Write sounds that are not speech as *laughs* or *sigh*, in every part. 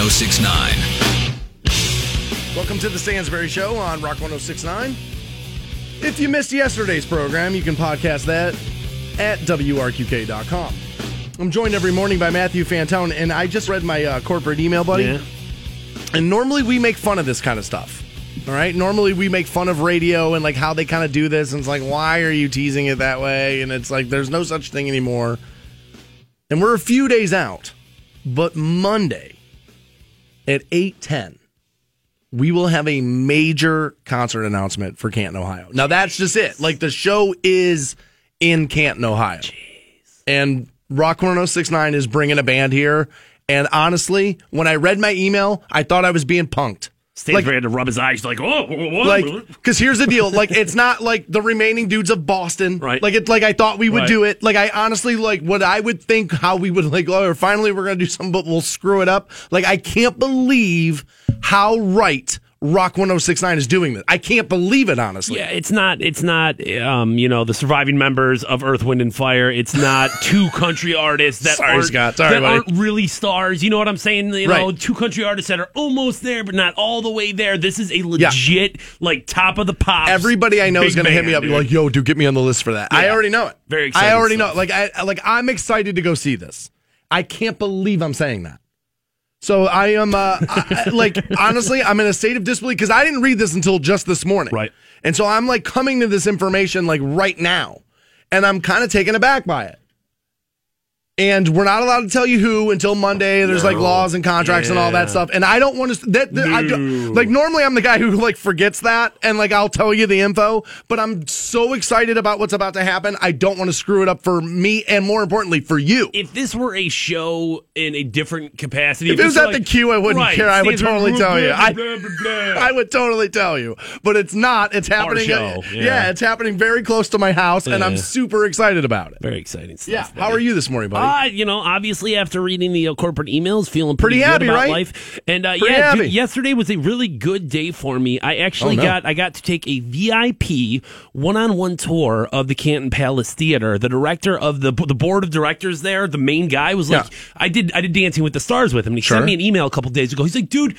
1069. Welcome to the Stansberry Show on Rock 1069. If you missed yesterday's program, you can podcast that at WRQK.com. I'm joined every morning by Matthew Fantone, and I just read my uh, corporate email, buddy. Yeah. And normally we make fun of this kind of stuff. All right. Normally we make fun of radio and like how they kind of do this. And it's like, why are you teasing it that way? And it's like, there's no such thing anymore. And we're a few days out, but Monday at 810, we will have a major concert announcement for Canton, Ohio. Now that's just it. Like the show is in Canton, Ohio. And Rock 1069 is bringing a band here. And honestly, when I read my email, I thought I was being punked. Stansbury had to rub his eyes like, oh, what? Like, because here's the deal. Like, it's not like the remaining dudes of Boston. Right. Like, it's like I thought we would Right. do it. Like, I honestly, like, what I would think how we would, like, oh, finally we're going to do something, but we'll screw it up. Like, I can't believe how right Rock 1069 is doing this. I can't believe it, honestly. Yeah, it's not. It's not. Um, you know, the surviving members of Earth, Wind, and Fire. It's not *laughs* two country artists that Sorry, aren't Scott. Sorry, that buddy. aren't really stars. You know what I'm saying? You know, Right. two country artists that are almost there, but not all the way there. This is a legit, like top of the pops. Everybody I know is going to hit me up and be dude. like, "Yo, dude, get me on the list for that." I already know it. Very excited. I already stuff. know. It. Like, I like I'm excited to go see this. I can't believe I'm saying that. So I am, uh, I, like, honestly, I'm in a state of disbelief because I didn't read this until just this morning. Right. And so I'm like coming to this information like right now, and I'm kind of taken aback by it. And we're not allowed to tell you who until Monday. There's like laws and contracts and all that stuff. And I don't want to. That, that- I do, like normally I'm the guy who like forgets that and like I'll tell you the info. But I'm so excited about what's about to happen. I don't want to screw it up for me and more importantly for you. if this were a show in a different capacity, If it was at the Q, I wouldn't Right, care. I would totally tell you. I- blah, blah, blah, blah. I would totally tell you, but it's not. It's happening. show, yeah. yeah. it's happening very close to my house, and I'm super excited about it. Very exciting stuff. Yeah. How are you this morning, buddy? Uh, you know, obviously after reading the uh, corporate emails, feeling pretty, Pretty good happy, about right? life. And uh, Pretty yeah, dude, yesterday was a really good day for me. I actually Oh, no. got I got to take a VIP one-on-one tour of the Canton Palace Theater. The director of the the board of directors there, the main guy, was like, Yeah. I did I did Dancing with the Stars with him. And he Sure. sent me an email a couple days ago. He's like, dude.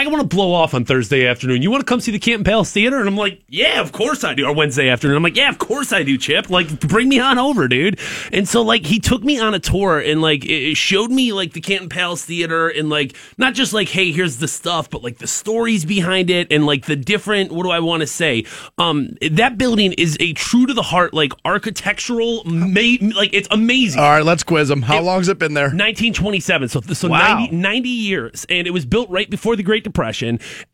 I want to blow off on Thursday afternoon. You want to come see the Canton Palace Theater? And I'm like, yeah, of course I do. Or Wednesday afternoon. I'm like, yeah, of course I do, Chip. Like, bring me on over, dude. And so, like, he took me on a tour and, like, it it showed me, like, the Canton Palace Theater and, like, not just, like, hey, here's the stuff, but, like, the stories behind it and, like, the different, what do I want to say? Um, that building is a true to the heart, like, architectural, ma- like, it's amazing. All right, let's quiz him. How long's it been there? 1927. So, so Wow. 90, 90 years, and it was built right before the Great Depression,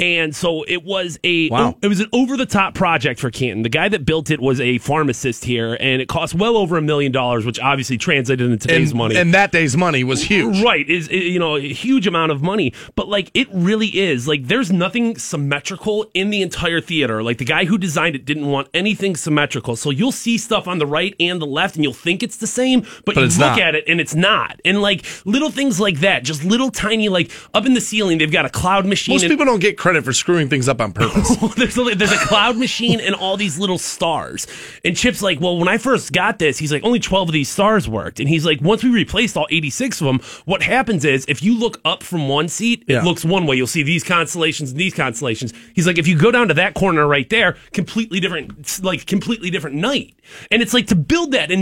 and so it was a Wow. it was an over the top project for Canton. The guy that built it was a pharmacist here, and it cost well over a million dollars, which obviously translated into today's and, money. and that day's money was huge. Right, is you know a huge amount of money, but like it really is like there's nothing symmetrical in the entire theater. Like the guy who designed it didn't want anything symmetrical, so you'll see stuff on the right and the left, and you'll think it's the same, but, But you look not. at it and it's not. And like little things like that, just little tiny like up in the ceiling, they've got a cloud machine. Most and- people don't get credit for screwing things up on *laughs* purpose. there's a, there's a cloud machine and all these little stars. And Chip's like, well, when I first got this, he's like, only 12 of these stars worked. And he's like, once we replaced all 86 of them, what happens is if you look up from one seat, Yeah. it looks one way. You'll see these constellations and these constellations. He's like, if you go down to that corner right there, completely different, like completely different night. And it's like to build that in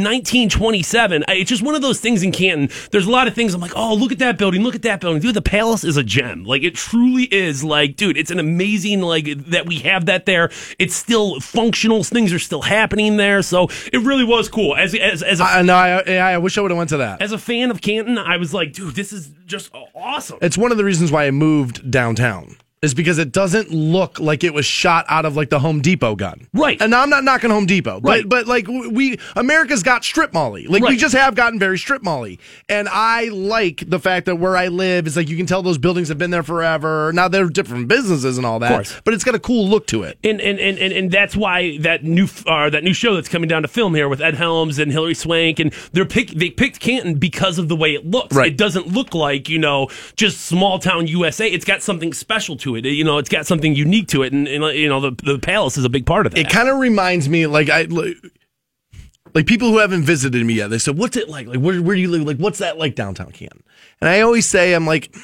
1927, I- it's just one of those things in Canton. There's a lot of things I'm like, oh, look at that building, look at that building. Dude, the palace is a gem. Like it truly is like, dude, it's an amazing, like that we have that there. It's still functional. Things are still happening there. So it really was cool. As, as, as a I no, I, I wish I would have went to that. as a fan of Canton, I was like, dude, this is just awesome. It's one of the reasons why I moved downtown. Is because it doesn't look like it was shot out of like the Home Depot gun, Right. And I'm not knocking Home Depot, but Right. but like we America's got strip molly, like we just have gotten very strip molly, and I like the fact that where I live is like you can tell those buildings have been there forever. Now they're different businesses and all that, course. but it's got a cool look to it. and and, and, and and that's why that new uh, that new show that's coming down to film here with Ed Helms and Hilary Swank and they're pick they picked Canton because of the way it looks. Right. It doesn't look like you know just small town USA. It's got something special to it. You know, it's got something unique to it, and, and you know the the palace is a big part of that. It kind of reminds me like I like, like people who haven't visited me yet. They said, "What's it like? Like where where do you live? Like what's that like downtown Canton?" And I always say, "I'm like."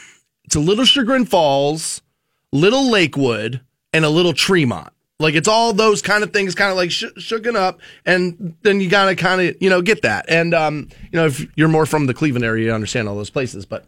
it's a little Chagrin Falls, little Lakewood, and a little Tremont. Like it's all those kind of things, kind of like sh- shooken up, and then you gotta kind of you know get that. And um, you know, if you're more from the Cleveland area, you understand all those places. But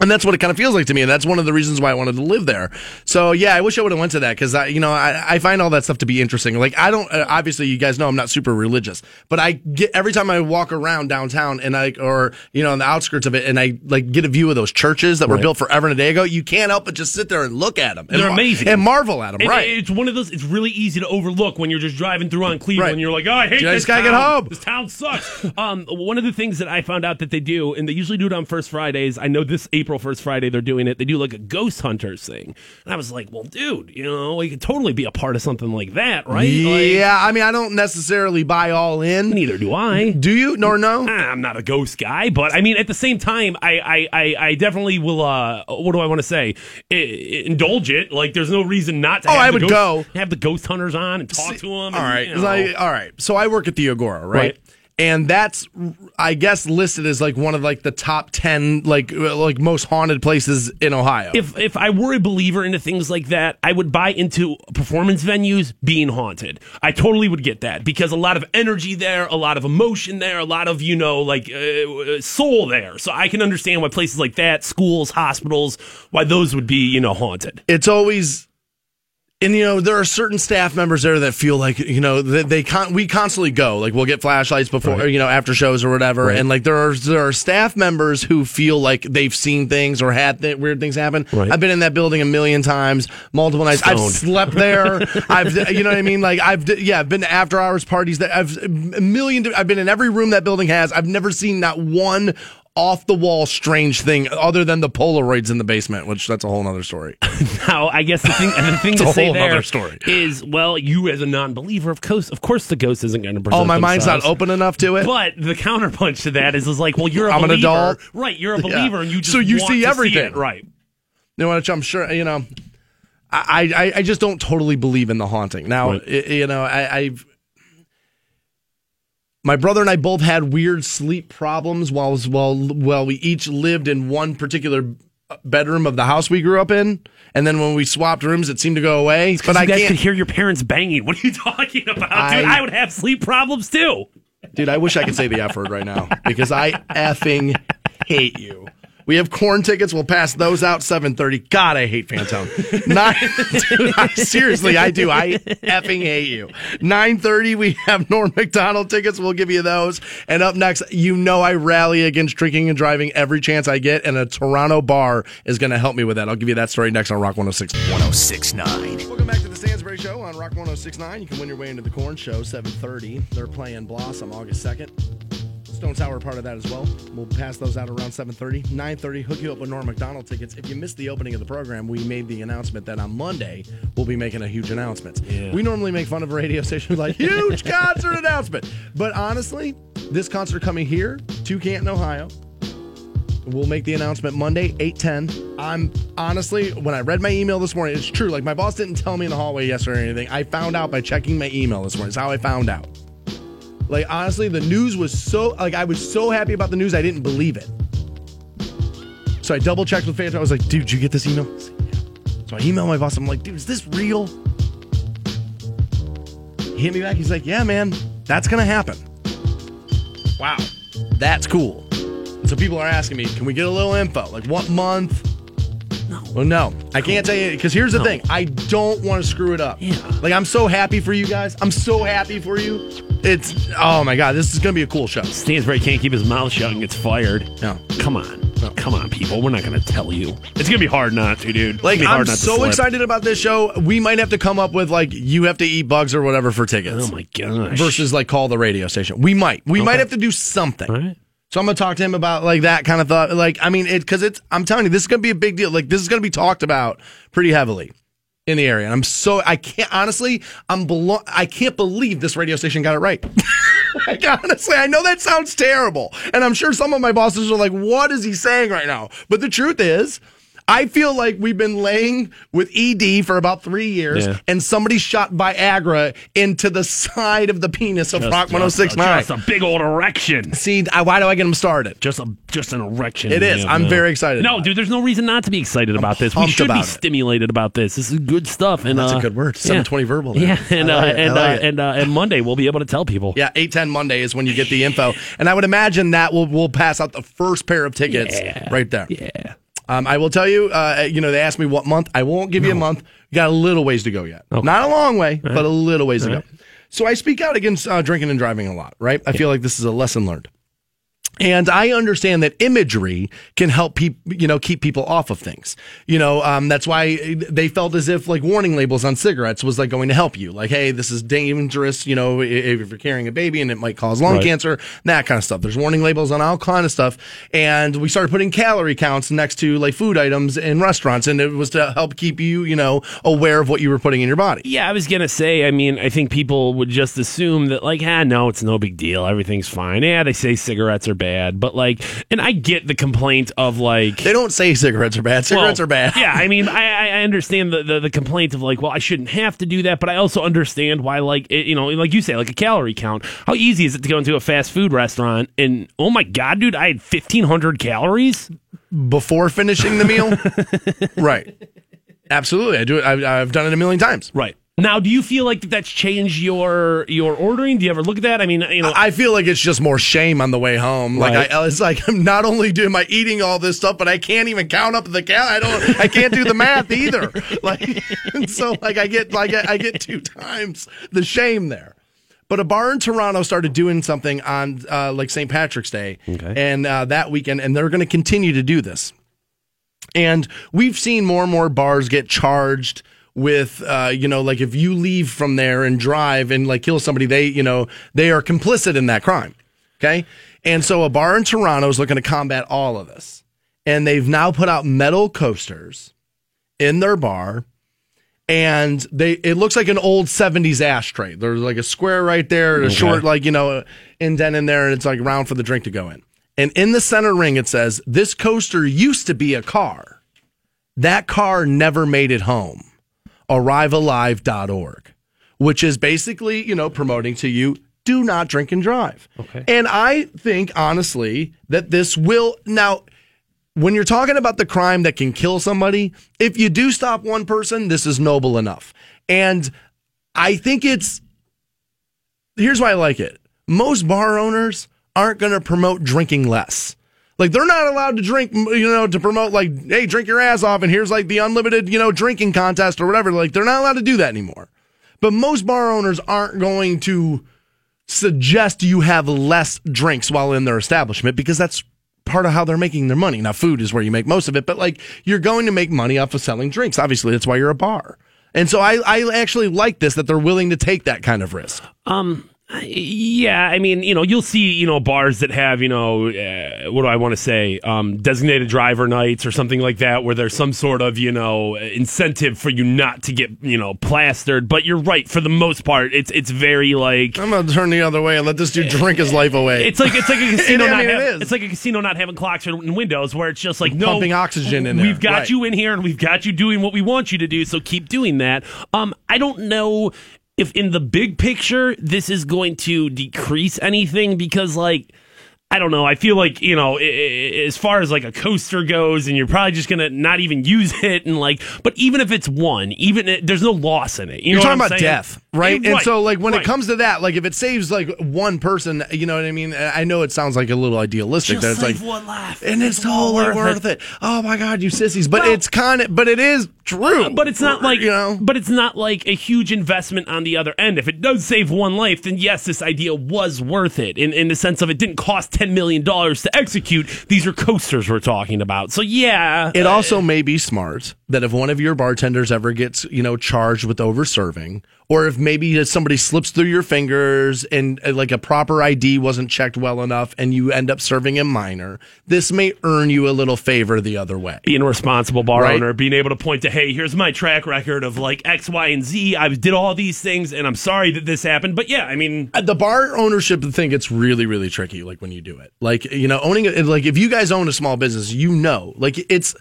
and that's what it kind of feels like to me, and that's one of the reasons why I wanted to live there. So yeah, I wish I would have went to that because I, you know, I, I find all that stuff to be interesting. Like I don't, uh, obviously, you guys know I'm not super religious, but I get every time I walk around downtown and I, or you know, on the outskirts of it, and I like get a view of those churches that were built forever and a day ago. You can't help but just sit there and look at them. They're and, amazing. and marvel at them. And right? It's one of those. It's really easy to overlook when you're just driving through on Cleveland. Right. and You're like, oh, I hate I this just gotta get home." This town sucks. *laughs* um, one of the things that I found out that they do, and they usually do it on First Fridays. I know this April First Friday they're doing it. They do like a ghost hunters thing, and I was like, well, dude, you know, we could totally be a part of something like that, right? Like, yeah, I mean, I don't necessarily buy all in. neither do I. Do you? Nor no? I'm not a ghost guy, but I mean, at the same time, I I, I, I definitely will. Uh, what do I want to say? I, I- indulge it. Like, there's no reason not to. Oh, have I the would ghost, go. Have the ghost hunters on and talk to them. All right, like, all right. So I work at the Agora, right? Right. And that's, I guess, listed as like one of like the top ten like like most haunted places in Ohio. if if I were a believer into things like that, I would buy into performance venues being haunted. I totally would get that because a lot of energy there, a lot of emotion there, a lot of you know like uh, soul there. So I can understand why places like that, schools, hospitals, why those would be you know haunted. it's always and you know there are certain staff members there that feel like you know they, they con- we constantly go. Like we'll get flashlights before Right. you know after shows or whatever. Right. and like there are there are staff members who feel like they've seen things or had th- weird things happen. Right. i've been in that building a million times multiple nights. I've slept there. *laughs* I've you know what i mean? Like i've yeah i've been to after hours parties that i've a million i've been in every room that building has. I've never seen not one off the wall strange thing other than the polaroids in the basement which that's a whole other story *laughs* Now, I guess the thing the thing to say there story. is, well, you as a non-believer, of course, of course, the ghost isn't going to present. oh my mind's not open enough to it But the counterpunch to that is, is like, well, you're a I'm an believer, adult. right? You're a believer, and you just So you see everything. it, right? You know? I'm sure. You know, I I, I just don't totally believe in the haunting. Now, Right. you know, I, I've my brother and I both had weird sleep problems while while while we each lived in one particular uh, bedroom of the house we grew up in, and then when we swapped rooms, it seemed to go away. But I guys could hear your parents banging. What are you *laughs* talking about, dude? I- I would have sleep problems too. dude. I wish I could say the F word right now because I effing hate you. We have Korn tickets. We'll pass those out 7:30. God, I hate Fantone. *laughs* Nine, dude, I- seriously, I do. I effing hate you. 9:30. We have Norm Macdonald tickets. We'll give you those. And up next, you know I rally against drinking and driving every chance I get, and a Toronto bar is going to help me with that. I'll give you that story next on Rock 106. 1069. Welcome back to the Stansbury Show on Rock 1069. You can win your way into the Korn Show, 730. They're playing Blossom August 2nd. Stone Sour part of that as well. We'll pass those out around 730. 930, hook you up with Norm Macdonald tickets. If you missed the opening of the program, we made the announcement that on Monday, we'll be making a huge announcement. Yeah. We normally make fun of a radio *laughs* station like, huge concert announcement. But honestly, this concert coming here to Canton, Ohio, We'll make the announcement Monday, 810. I'm honestly, when I read my email this morning, it's true. Like, my boss didn't tell me in the hallway yesterday or anything. I found out by checking my email this morning. It's how I found out. Like, honestly, the news was so, like, I was so happy about the news, I didn't believe it. So I double checked with Fantone. I was like, dude, did you get this email? Like, "Yeah." So I emailed my boss. I'm like, dude, is this real? He hit me back. He's like, yeah, man, that's to happen. Wow. That's cool. And so people are asking me, can we get a little info? Like what month? No. Well, no, I can't tell you because here's the thing: I don't want to screw it up. Yeah. Like I'm so happy for you guys. I'm so happy for you. It's oh my god, this is gonna be a cool show. Stansbury can't keep his mouth shut and gets fired. No. Come on. Come on, people. We're not going to tell you. It's going to be hard not to, dude. Like gonna hard I'm so excited about this show. We might have to come up with like you have to eat bugs or whatever for tickets. Oh, my gosh. Versus like call the radio station. We might. We might have to do something. All right. So I'm gonna talk to him about like that kind of thought. Like, I mean, it because it's. I'm telling you, this is gonna be a big deal. Like, this is gonna be talked about pretty heavily in the area. And I'm so I can't honestly. I'm belo- I can't believe this radio station got it right. *laughs* like honestly, I know that sounds terrible, and I'm sure some of my bosses are like, "What is he saying right now?" But the truth is. I feel like we've been laying with ED for about three years, Yeah. and somebody shot Viagra into the side of the penis of Rock Just- 1069. Just a big old erection. See, I, why do I get them started? Just a just an erection. It is. I'm very excited No, dude, there's no reason not to be excited about this. We should be it. stimulated about this. This is good stuff. And That's a uh, good word. yeah. 720 verbal there. Yeah, and like uh. I and like uh, and uh, and Monday we'll be able to tell people. Yeah, eight ten Monday is when you get the info, and I would imagine that will will pass out the first pair of tickets Yeah. right there. Yeah. Um, I will tell you. Uh, you know, they asked me what month. I won't give you a month. You got a little ways to go yet. Not a long way, but a little ways to go. So I speak out against uh, drinking and driving a lot. Right? I feel like this is a lesson learned. And I understand that imagery can help people, you know, keep people off of things. You know, um, that's why they felt as if like warning labels on cigarettes was like going to help you. Like, hey, this is dangerous. You know, if you're carrying a baby and it might cause lung Right. cancer, that kind of stuff. There's warning labels on all kind of stuff. And we started putting calorie counts next to like food items in restaurants, and it was to help keep you, you know, aware of what you were putting in your body. Yeah, I was gonna say. I mean, I think people would just assume that, like, ah, no, it's no big deal. Everything's fine. Yeah, they say cigarettes are bad, but like, and I get the complaint of like, They don't say cigarettes are bad. Cigarettes Well, are bad. Yeah, I mean, I, I understand the, the the complaint of like, well, I shouldn't have to do that, but I also understand why, like, it, you know, like you say, like a calorie count. How easy is it to go into a fast food restaurant and oh my god, dude, I had fifteen hundred calories. Before finishing the meal. *laughs* right. Absolutely. I do it. I, I've done it a million times. Right now, do you feel like that's changed your your ordering? Do you ever look at that? I mean, you know, I feel like it's just more shame on the way home. Like Right. I, it's like I'm not only doing I eating all this stuff, but I can't even count up the cal. I don't. I can't do the math either. *laughs* Like, and *laughs* so like I get like I get two times the shame there. But a bar in Toronto started doing something on uh, like St. Patrick's Day, Okay. and uh, that weekend, and they're going to continue to do this. And we've seen more and more bars get charged with, uh, you know, like if you leave from there and drive and like kill somebody, they, you know, they are complicit in that crime. Okay. And so a bar in Toronto is looking to combat all of this. And they've now put out metal coasters in their bar. And they, it looks like an old 70s ashtray. There's like a square right there, and a short, like, you know, indent in there, and it's like round for the drink to go in. And in the center ring, it says, This coaster used to be a car. That car never made it home. ArriveAlive.org, which is basically, you know, promoting to you do not drink and drive. Okay. And I think, honestly, that this will now when you're talking about the crime that can kill somebody, if you do stop one person, this is noble enough. And I think it's here's why I like it. Most bar owners aren't going to promote drinking less. Like they're not allowed to drink, you know, to promote like, hey, drink your ass off, and here's like the unlimited, you know, drinking contest or whatever. Like they're not allowed to do that anymore. But most bar owners aren't going to suggest you have less drinks while in their establishment because that's part of how they're making their money. Now, food is where you make most of it, but like you're going to make money off of selling drinks. Obviously, that's why you're a bar. And so I, I actually like this that they're willing to take that kind of risk. Um, yeah, I mean, you know, you'll see, you know, bars that have, you know, uh, what do I want to say, um, designated driver nights or something like that, where there's some sort of, you know, incentive for you not to get, you know, plastered. But you're right, for the most part, it's it's very like. I'm gonna turn the other way and let this dude drink his life away. It's like it's like a *laughs* casino I not mean, it having, it's like a casino not having clocks and windows where it's just like no Pumping oxygen in there, We've got right. you in here and we've got you doing what we want you to do, so keep doing that. Um, I don't know if in the big picture this is going to decrease anything because like I don't know. I feel like you know, as far as like a coaster goes, and you're probably just gonna not even use *laughs* it, and like, but even if it's one, even it, there's no loss in it. You You're know talking about saying? death, right? Eh, And so, like, when right. it comes to that, like, if it saves like one person, you know what I mean? I know it sounds like a little idealistic. that Just it's like, one life, and it's all totally worth it. Oh my god, you sissies! But Well- it's kind of, but it is true. But it's not like you know. But it's not like a huge investment on the other end. If it does save one life, then yes, this idea was worth it. In in the sense of it didn't cost ten million dollars to execute. These are coasters we're talking about. So yeah, It also may be smart that if one of your bartenders ever gets, you know, charged with over serving, or if maybe somebody slips through your fingers and uh, like a proper ID wasn't checked well enough and you end up serving a minor, this may earn you a little favor the other way. being a responsible bar Right. owner, being able to point to, hey, here's my track record of like X, Y, and Z. I did all these things, and I'm sorry that this happened. But yeah, I mean, Uh, the bar ownership thing gets really really tricky like when you do it like you know owning it like if you guys own a small business you know like it's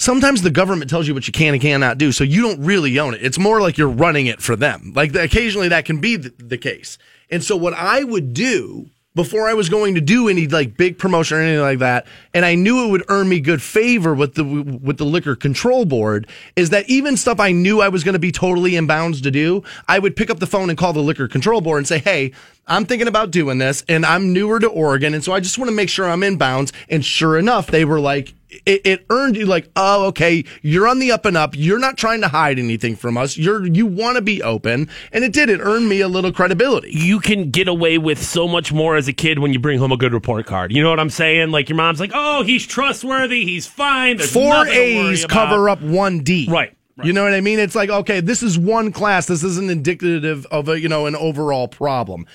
sometimes the government tells you what you can and cannot do, so you don't really own it. It's more like you're running it for them. Like occasionally that can be the, the case. And so what I would do before I was going to do any like big promotion or anything like that, and I knew it would earn me good favor with the with the liquor control board, is that even stuff I knew I was going to be totally in bounds to do, I would pick up the phone and call the liquor control board and say, "Hey, I'm thinking about doing this, and I'm newer to Oregon, and so I just want to make sure I'm in bounds." And sure enough, they were like, it, it, earned you like, oh, okay, you're on the up and up. You're not trying to hide anything from us. You're you want to be open, and it did. It earned me a little credibility. You can get away with so much more as a kid when you bring home a good report card. You know what I'm saying? Like your mom's like, oh, he's trustworthy. He's fine. There's Four A's cover up one D. Right. Right. You know what I mean? It's like, okay, this is one class. This isn't indicative of a, you know, an overall problem.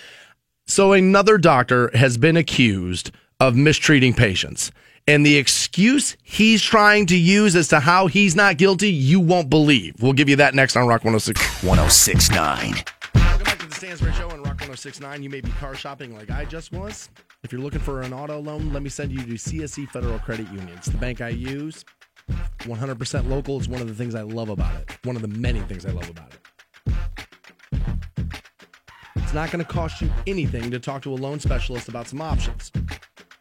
So another doctor has been accused of mistreating patients. And the excuse he's trying to use as to how he's not guilty, you won't believe. We'll give you that next on Rock 106. 1069. Welcome back to the Stansbury Show on Rock 1069. You may be car shopping like I just was. If you're looking for an auto loan, let me send you to CSE Federal Credit Union. It's the bank I use. 100% local. It's one of the things I love about it. One of the many things I love about it. It's not going to cost you anything to talk to a loan specialist about some options.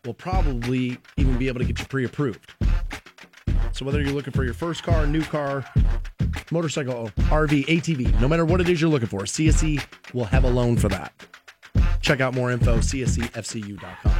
We'll probably even be able to get you pre approved. So, whether you're looking for your first car, new car, motorcycle, RV, ATV, no matter what it is you're looking for, CSE will have a loan for that. Check out more info, csefcu.com.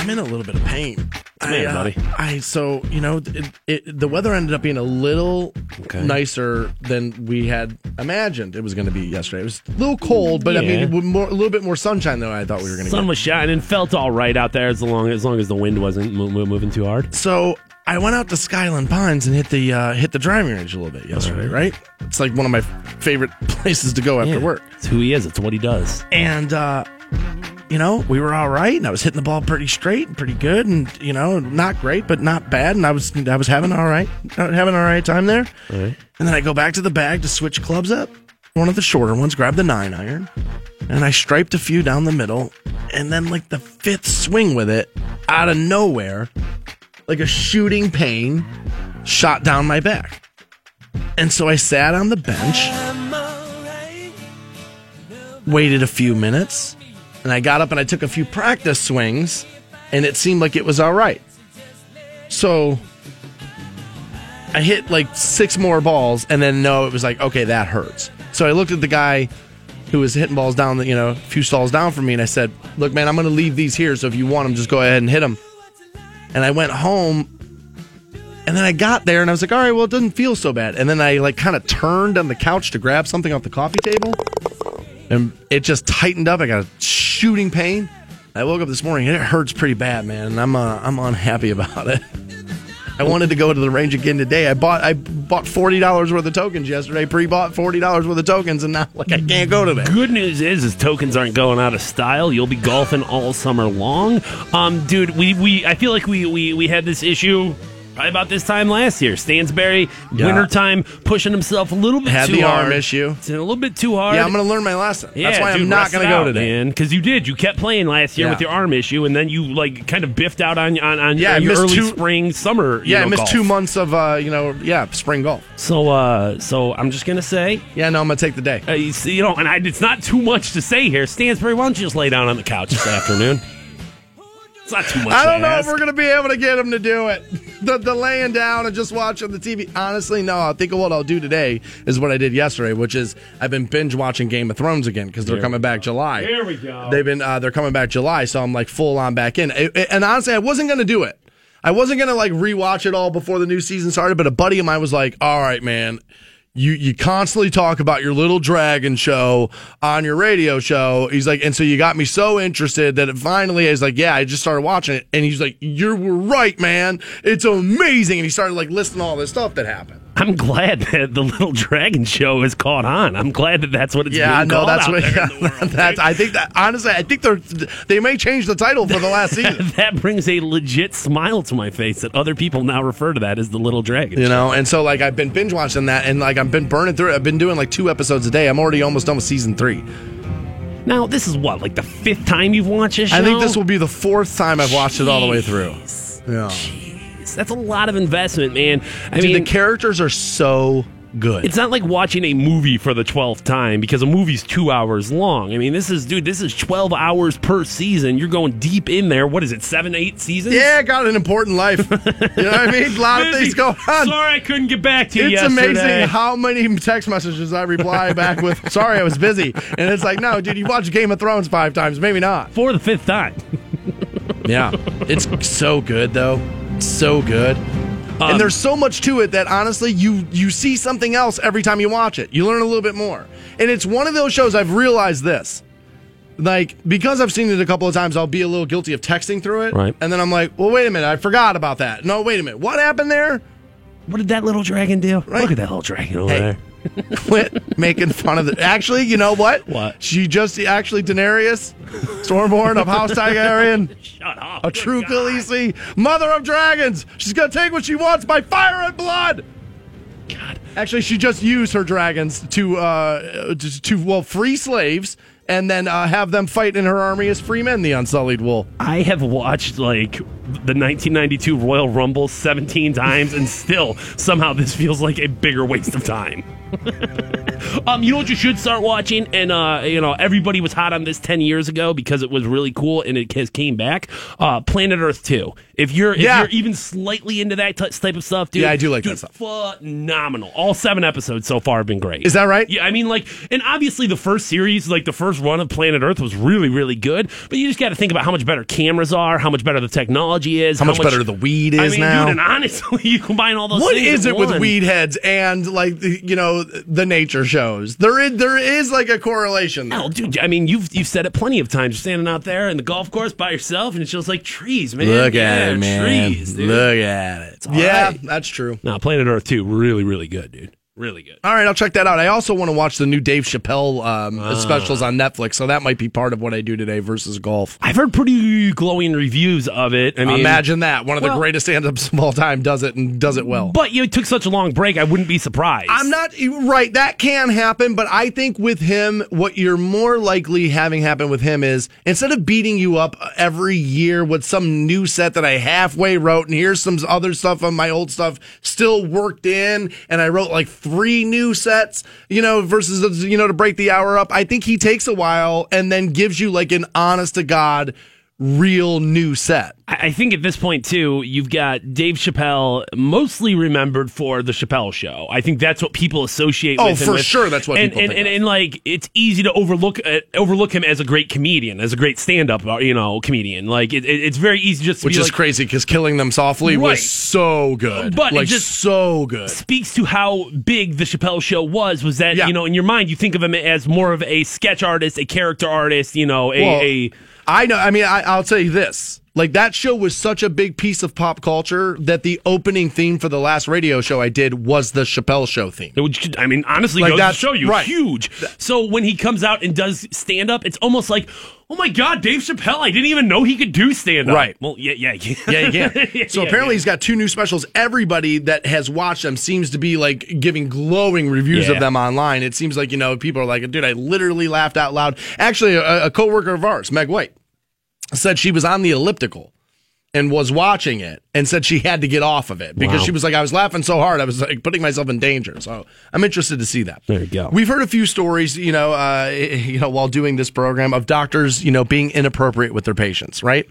I'm in a little bit of pain. I, uh, buddy. I so you know it, it, the weather ended up being a little Okay. nicer than we had imagined it was going to be yesterday. It was a little cold, but I Yeah. mean with more, a little bit more sunshine than I thought we were going to Sun get. was shining felt all right out there as long as long as the wind wasn't mo- mo- moving too hard. So I went out to Skyland Pines and hit the uh, hit the driving range a little bit yesterday. Right, it's like one of my favorite *laughs* places to go after Yeah. work. It's who he is. It's what he does. and uh, you know we were all right and i was hitting the ball pretty straight and pretty good and you know not great but not bad and i was i was having all right having all right time there. And then i go back to the bag to switch clubs up one of the shorter ones grab the nine iron and i striped a few down the middle and then like the fifth swing with it out of nowhere like a shooting pain shot down my back. And so i sat on the bench waited a few minutes and I got up and I took a few practice swings and it seemed like it was all right. So I hit like six more balls and then no, it was like, okay, that hurts. So I looked at the guy who was hitting balls down, you know, a few stalls down from me and I said, look, man, I'm going to leave these here. So if you want them, just go ahead and hit them. And I went home and then I got there and I was like, all right, well, it doesn't feel so bad. And then I like kind of turned on the couch to grab something off the coffee table and it just tightened up. I got a shooting pain. I woke up this morning and it hurts pretty bad, man. And I'm uh, I'm unhappy *laughs* about it. I wanted to go to the range again today. I bought I bought forty dollars worth of tokens yesterday. Pre-bought forty dollars worth of tokens, and now *laughs* like I can't go to today. Good news is, is tokens aren't going out of style. You'll be golfing all summer long. Um, dude, we, we I feel like we, we we had this issue probably about this time last year. Stansberry, Yeah. wintertime, pushing himself a little bit Had too the hard. arm issue. It's a little bit too hard. Yeah, I'm gonna learn my lesson. Yeah, That's why dude, I'm not gonna go out, today. Because you did. You kept playing last year Yeah. with your arm issue, and then you like kind of biffed out on on, on Yeah, your early two- spring, summer. you Yeah, I missed golf. two months of uh, you know, yeah, spring golf. So, uh, so I'm just gonna say, Yeah, no, I'm gonna take the day. uh, you, see, you know, and I, it's not too much to say here. Stansberry, why don't you just lay down on the couch this afternoon? It's not too much. I don't to know ask. if we're gonna be able to get him to do it. The, the laying down and just watching the TV. Honestly, no. I think what I'll do today is what I did yesterday, which is I've been binge watching Game of Thrones again because they're Here coming back July. Here we go. They've been uh, they're coming back July, so I'm like full on back in. It- it- and honestly, I wasn't gonna do it. I wasn't gonna like rewatch it all before the new season started. But a buddy of mine was like, "All right, man." You, you constantly talk about your little dragon show on your radio show. He's like, and so you got me so interested that it finally is like, yeah, I just started watching it. And he's like, you were right, man. It's amazing. And he started like listing all this stuff that happened. I'm glad that the Little Dragon Show has caught on. I'm glad that that's what it's Yeah, being no, called that's what. the *laughs* world, that's. I think that honestly, I think they're they may change the title for the last *laughs* season. that brings a legit smile to my face that other people now refer to that as the Little Dragon. You know, and so like I've been binge watching that, and like I've been burning through it. I've been doing like two episodes a day. I'm already almost done with season three. Now, this is what, like the fifth time you've watched this show? I think this will be the fourth time I've watched it all the way through. Yeah. Jeez. That's a lot of investment, man. I Dude, mean, the characters are so good. it's not like watching a movie for the 12th time because a movie's two hours long. I mean, this is, dude, this is 12 hours per season. You're going deep in there. What is it, seven, eight seasons? yeah, got an important life. *laughs* you know what I mean? A lot of things going on. Sorry I couldn't get back to you It's yesterday. amazing how many text messages I reply back with, *laughs* sorry, I was busy. And it's like, no, dude, you watched Game of Thrones five times. Maybe not. For the fifth time. Yeah. *laughs* It's so good, though. So good. Um, and there's so much to it that honestly, you you see something else every time you watch it. You learn a little bit more. And it's one of those shows I've realized this. Like, because I've seen it a couple of times, I'll be a little guilty of texting through it. Right. And then I'm like, well, wait a minute, I forgot about that. No, wait a minute. What happened there? What did that little dragon do? Right. Look at that little dragon over Hey. there. Quit making fun of the. Actually, you know what? What? She just actually Daenerys, Stormborn of House Targaryen, *laughs* Shut up. a true. Khaleesi, mother of dragons. She's gonna take what she wants by fire and blood. God. Actually, she just used her dragons to uh to, to well free slaves and then uh, have them fight in her army as free men, the Unsullied will. I have watched like the 1992 Royal Rumble 17 times, and still somehow this feels like a bigger waste of time. *laughs* um, you know what you should start watching, and uh, you know everybody was hot on this 10 years ago because it was really cool and it has came back. Uh, Planet Earth 2. If you're if Yeah. you're even slightly into that t- type of stuff, dude, Yeah, I do like dude, that stuff. Phenomenal. All seven episodes so far have been great. Is that right? Yeah, I mean, like, and obviously the first series, like the first run of Planet Earth, was really, really good. But you just got to think about how much better cameras are, how much better the technology is, How much better the weed I is mean, now. dude, and honestly, *laughs* you combine all those. What is it with weed heads and like you know the nature shows? There is there is like a correlation. There. Hell, dude, I mean, you've you've said it plenty of times. You're standing out there in the golf course by yourself, and it's just like trees, man. Look Yeah, at it, man. Trees, dude. Look at it. all yeah, right. that's true. Now, Planet Earth too, really, really good, dude. Really good. All right, I'll check that out. I also want to watch the new Dave Chappelle um, Ah. specials on Netflix, so that might be part of what I do today versus golf. I've heard pretty glowing reviews of it. I mean, Imagine that one of the greatest stand-ups of all time does it and does it well. But you took such a long break, I wouldn't be surprised. I'm not right. That can happen, but I think with him, what you're more likely having happen with him is instead of beating you up every year with some new set that I halfway wrote, and here's some other stuff on my old stuff still worked in, and I wrote like three new sets, you know, versus you know to break the hour up. I think he takes a while and then gives you like an honest to god real new set. I think at this point too, you've got Dave Chappelle mostly remembered for the Chappelle Show. I think that's what people associate. Oh, with him for with. sure that's what and, people and, and, and like it's easy to overlook uh, overlook him as a great comedian, as a great stand up, you know, comedian. Like it, it- it's very easy just to Which is like, crazy because killing them softly Right. was so good, But it like just- so good. speaks to how big the Chappelle show was. Was that Yeah. you know in your mind you think of him as more of a sketch artist, a character artist, you know, a, Well, a I know. I mean, I, I'll tell you this: like that show was such a big piece of pop culture that the opening theme for the last radio show I did was the Chappelle Show theme. Would, I mean, honestly, Like goes to show you right. huge. So when he comes out and does stand up, it's almost like, oh my god, Dave Chappelle! I didn't even know he could do stand up. Right. Well, yeah, yeah, *laughs* yeah. Yeah, can. so Yeah, apparently yeah. he's got two new specials. Everybody that has watched them seems to be like giving glowing reviews Yeah. of them online. It seems like you know people are like, dude, I literally laughed out loud. Actually, a, a coworker of ours, Meg White, said she was on the elliptical and was watching it and said she had to get off of it because Wow. she was like, I was laughing so hard, I was like putting myself in danger. So I'm interested to see that. There you go. We've heard a few stories, you know, uh, you know, while doing this program of doctors, you know, being inappropriate with their patients, right?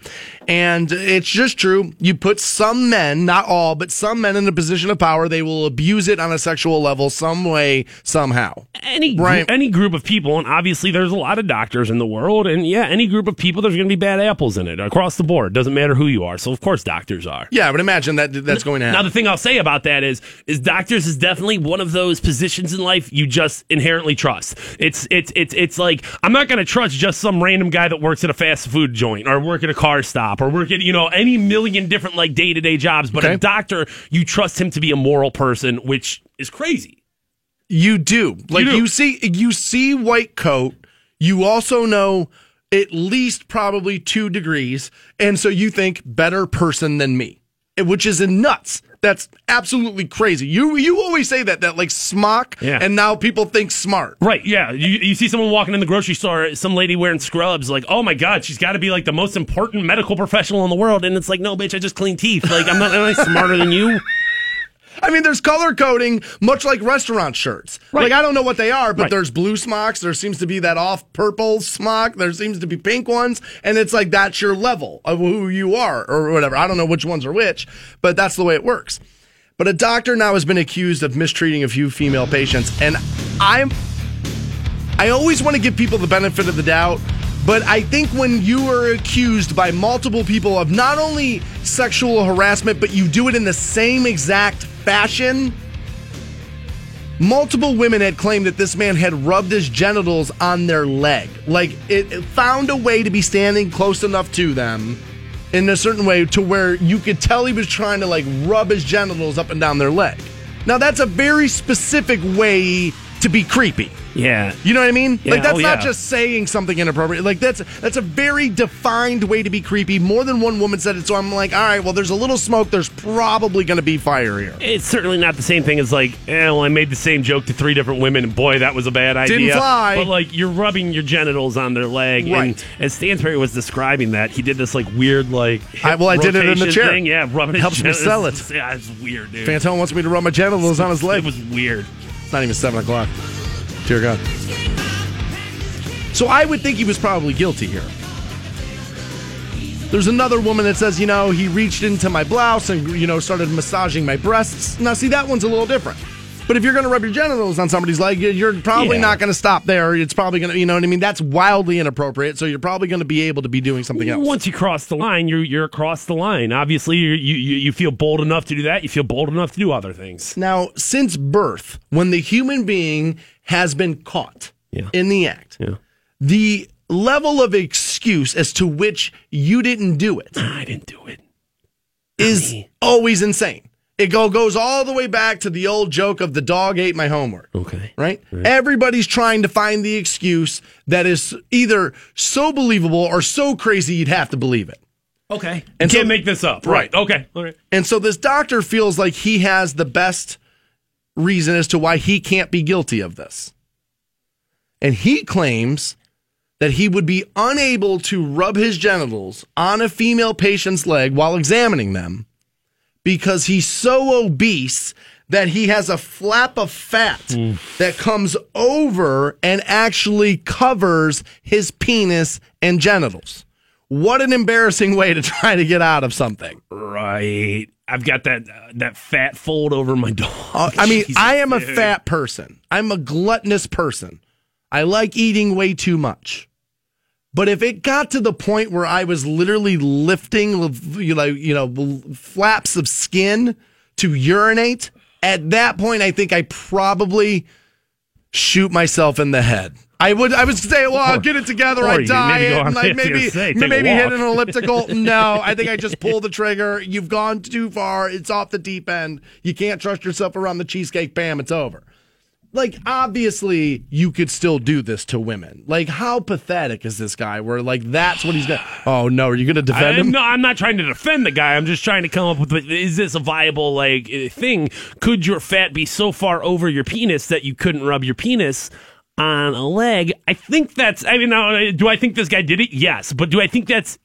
And it's just true. You put some men, not all, but some men in a position of power, they will abuse it on a sexual level, some way, somehow. any gr- Right. any group of people, and obviously there's a lot of doctors in the world, and yeah, any group of people, there's going to be bad apples in it across the board. Doesn't matter who you are. So of course doctors are. Yeah, I would imagine that that's going to happen. Now the thing I'll say about that is is doctors is definitely one of those positions in life you just inherently trust. It's it's it's it's like I'm not going to trust just some random guy that works at a fast food joint or work at a car stop or work at you know any million different like day-to-day jobs, but Okay. a doctor you trust him to be a moral person, which is crazy. You do. Like do. you see you see white coat, you also know at least probably 2 degrees, and so you think better person than me. Which is nuts. That's absolutely crazy. You you always say that that like smock, Yeah. and now people think smart. Right, yeah. You, you see someone walking in the grocery store, some lady wearing scrubs, like, oh my God, she's got to be like the most important medical professional in the world. And it's like, no, bitch, I just clean teeth. Like, I'm not, I'm not smarter than you. I mean, there's color coding, much like restaurant shirts. Right. Like I don't know what they are, but Right. there's blue smocks. There seems to be that off purple smock. There seems to be pink ones, and it's like that's your level of who you are or whatever. I don't know which ones are which, but that's the way it works. But a doctor now has been accused of mistreating a few female patients, and I'm I always want to give people the benefit of the doubt, but I think when you are accused by multiple people of not only sexual harassment, but you do it in the same exact fashion, multiple women had claimed that this man had rubbed his genitals on their leg. Like it, it found a way to be standing close enough to them in a certain way to where you could tell he was trying to like rub his genitals up and down their leg. Now that's a very specific way to be creepy. Yeah. You know what I mean? Yeah, like that's oh, not yeah. just saying something inappropriate. Like that's that's a very defined way to be creepy. More than one woman said it, so I'm like, all right, well, there's a little smoke. There's probably going to be fire here. It's certainly not the same thing as like, eh, well, I made the same joke to three different women, and boy, that was a bad idea. Didn't fly. But like, you're rubbing your genitals on their leg, Right. and as Stansberry was describing that, he did this like weird like. I- well, I did it in the chair. Thing. Yeah, rubbing it Helps me sell it. Yeah, it's weird, dude. Fantone wants me to rub my genitals on his leg. It was weird. It's not even seven o'clock. Dear God. So I would think he was probably guilty here. There's another woman that says, you know, he reached into my blouse and, you know, started massaging my breasts. Now, see, that one's a little different. But if you're going to rub your genitals on somebody's leg, you- you're probably Yeah. not going to stop there. It's probably going to, you know what I mean? That's wildly inappropriate. So you're probably going to be able to be doing something else. Once you cross the line, you're you're across the line. Obviously, you you you feel bold enough to do that. You feel bold enough to do other things. Now, since birth, when the human being has been caught Yeah. in the act, Yeah. the level of excuse as to which you didn't do it I didn't do it. is always insane. It go, goes all the way back to the old joke of the dog ate my homework. Okay. Right? Everybody's trying to find the excuse that is either so believable or so crazy you'd have to believe it. Okay. And Can't so- make this up. Right. Okay. All right. And so this doctor feels like he has the best reason as to why he can't be guilty of this. And he claims that he would be unable to rub his genitals on a female patient's leg while examining them because he's so obese that he has a flap of fat that comes over and actually covers his penis and genitals. What an embarrassing way to try to get out of something. Right. I've got that uh, that fat fold over my dog. Uh, I mean, *laughs* Jesus, I am a fat person. I'm a gluttonous person. I like eating way too much. But if it got to the point where I was literally lifting, you know, you know, flaps of skin to urinate, at that point, I think I probably shoot myself in the head. I would, I would say, well, I'll get it together. I diet, and like maybe, say, maybe hit an elliptical. *laughs* no, I think I just pull the trigger. You've gone too far. It's off the deep end. You can't trust yourself around the cheesecake. Bam, it's over. Like, obviously, you could still do this to women. Like, how pathetic is this guy? Where like that's what he's gonna. Oh no, are you gonna defend I, him? no, I'm not trying to defend the guy. I'm just trying to come up with is this a viable like thing? Could your fat be so far over your penis that you couldn't rub your penis on a leg? I think that's. I mean, now, do I think this guy did it? Yes, but do I think that's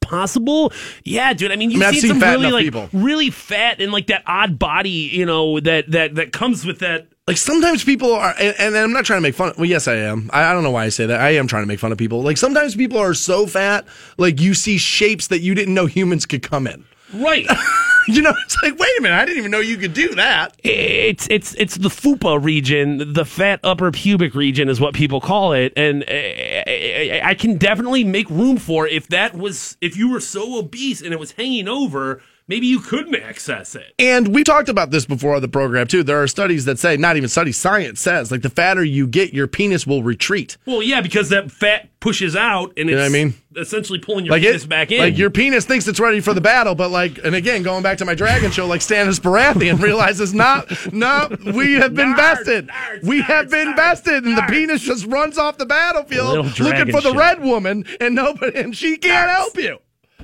possible? Yeah, dude. I mean, you've I mean, seen, seen some really like people. really fat and like that odd body, you know, that that that comes with that. like sometimes people are and, and I'm not trying to make fun well yes I am I, I don't know why I say that I am trying to make fun of people like sometimes people are so fat like you see shapes that you didn't know humans could come in Right. *laughs* *laughs* you know it's like wait a minute I didn't even know you could do that. It's it's it's the fupa region, the fat upper pubic region is what people call it, and uh, I, I can definitely make room for if that was if you were so obese and it was hanging over, maybe you couldn't access it. and we talked about this before on the program too there are studies that say not even studies science says like the fatter you get your penis will retreat Well, yeah, because that fat pushes out and it's know what I mean? essentially pulling your like penis it, back in. like your penis thinks it's ready for the battle, but like, and again, going back to my dragon show, like Stannis Baratheon realizes *laughs* not, no, we have been Nards, bested. nards, we have been nards, bested, and the penis just runs off the battlefield looking for the show. red woman, and nobody, and she can't Nards. help you.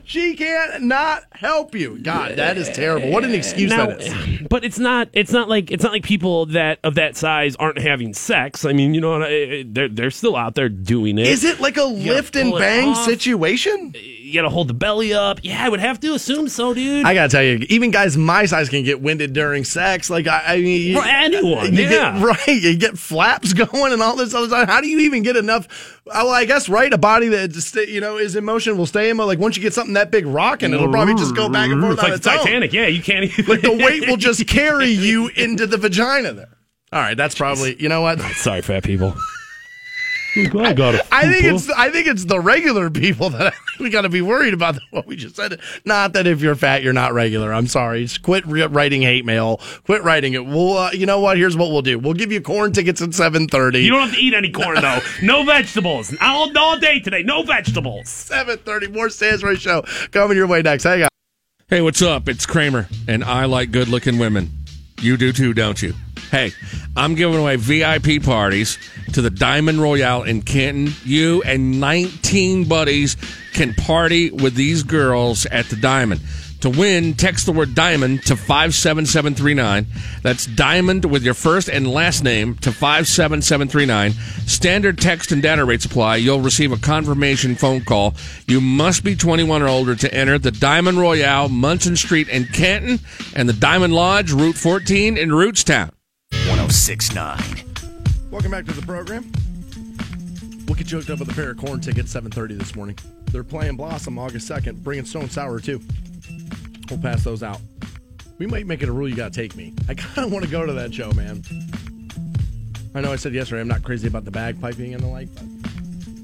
She can't not help you. God, that is terrible. What an excuse Now, that is. *laughs* but it's not. It's not like it's not like people that of that size aren't having sex. I mean, you know, they're they're still out there doing it. Is it like a lift and bang off. situation? Uh, You got to hold the belly up. Yeah, I would have to assume so, dude. I gotta tell you, even guys my size can get winded during sex. Like I, I mean, you, anyone, you yeah. get, right? You get flaps *laughs* going and all this other stuff. How do you even get enough? Uh, well, I guess right. A body that just you know is in motion will stay in. mo- Like once you get something that big rocking, it'll probably just go back and forth It's on like its own. Titanic. Yeah, you can't even. Like the weight will just *laughs* carry you into the vagina there. All right, that's probably you know what. Sorry, fat people. I got it. I think it's I think it's the regular people that *laughs* we got to be worried about *laughs* what we just said. Not that if you're fat, you're not regular. I'm sorry. Just quit re- writing hate mail. Quit writing it. Well, uh, you know what? Here's what we'll do. We'll give you Korn tickets at 7:30. You don't have to eat any corn though. *laughs* No vegetables. All, all day today. No vegetables. 7:30. More Stansbury show coming your way next. Hang on. Hey, what's up? It's Kramer, and I like good looking women. You do too, don't you? Hey, I'm giving away VIP parties to the Diamond Royale in Canton. You and 19 buddies can party with these girls at the Diamond. To win, text the word diamond to 57739. That's diamond with your first and last name to 57739. Standard text and data rates apply. You'll receive a confirmation phone call. You must be 21 or older to enter the Diamond Royale, Munson Street in Canton, and the Diamond Lodge, Route 14 in Rootstown. 1069. Welcome back to the program. We'll get you hooked up with a pair of Korn tickets 7:30 this morning. They're playing Blossom August 2nd. Bringing Stone Sour too. We'll pass those out. We might make it a rule you got to take me. I kind of want to go to that show, man. I know I said yesterday I'm not crazy about the bagpiping and the like, but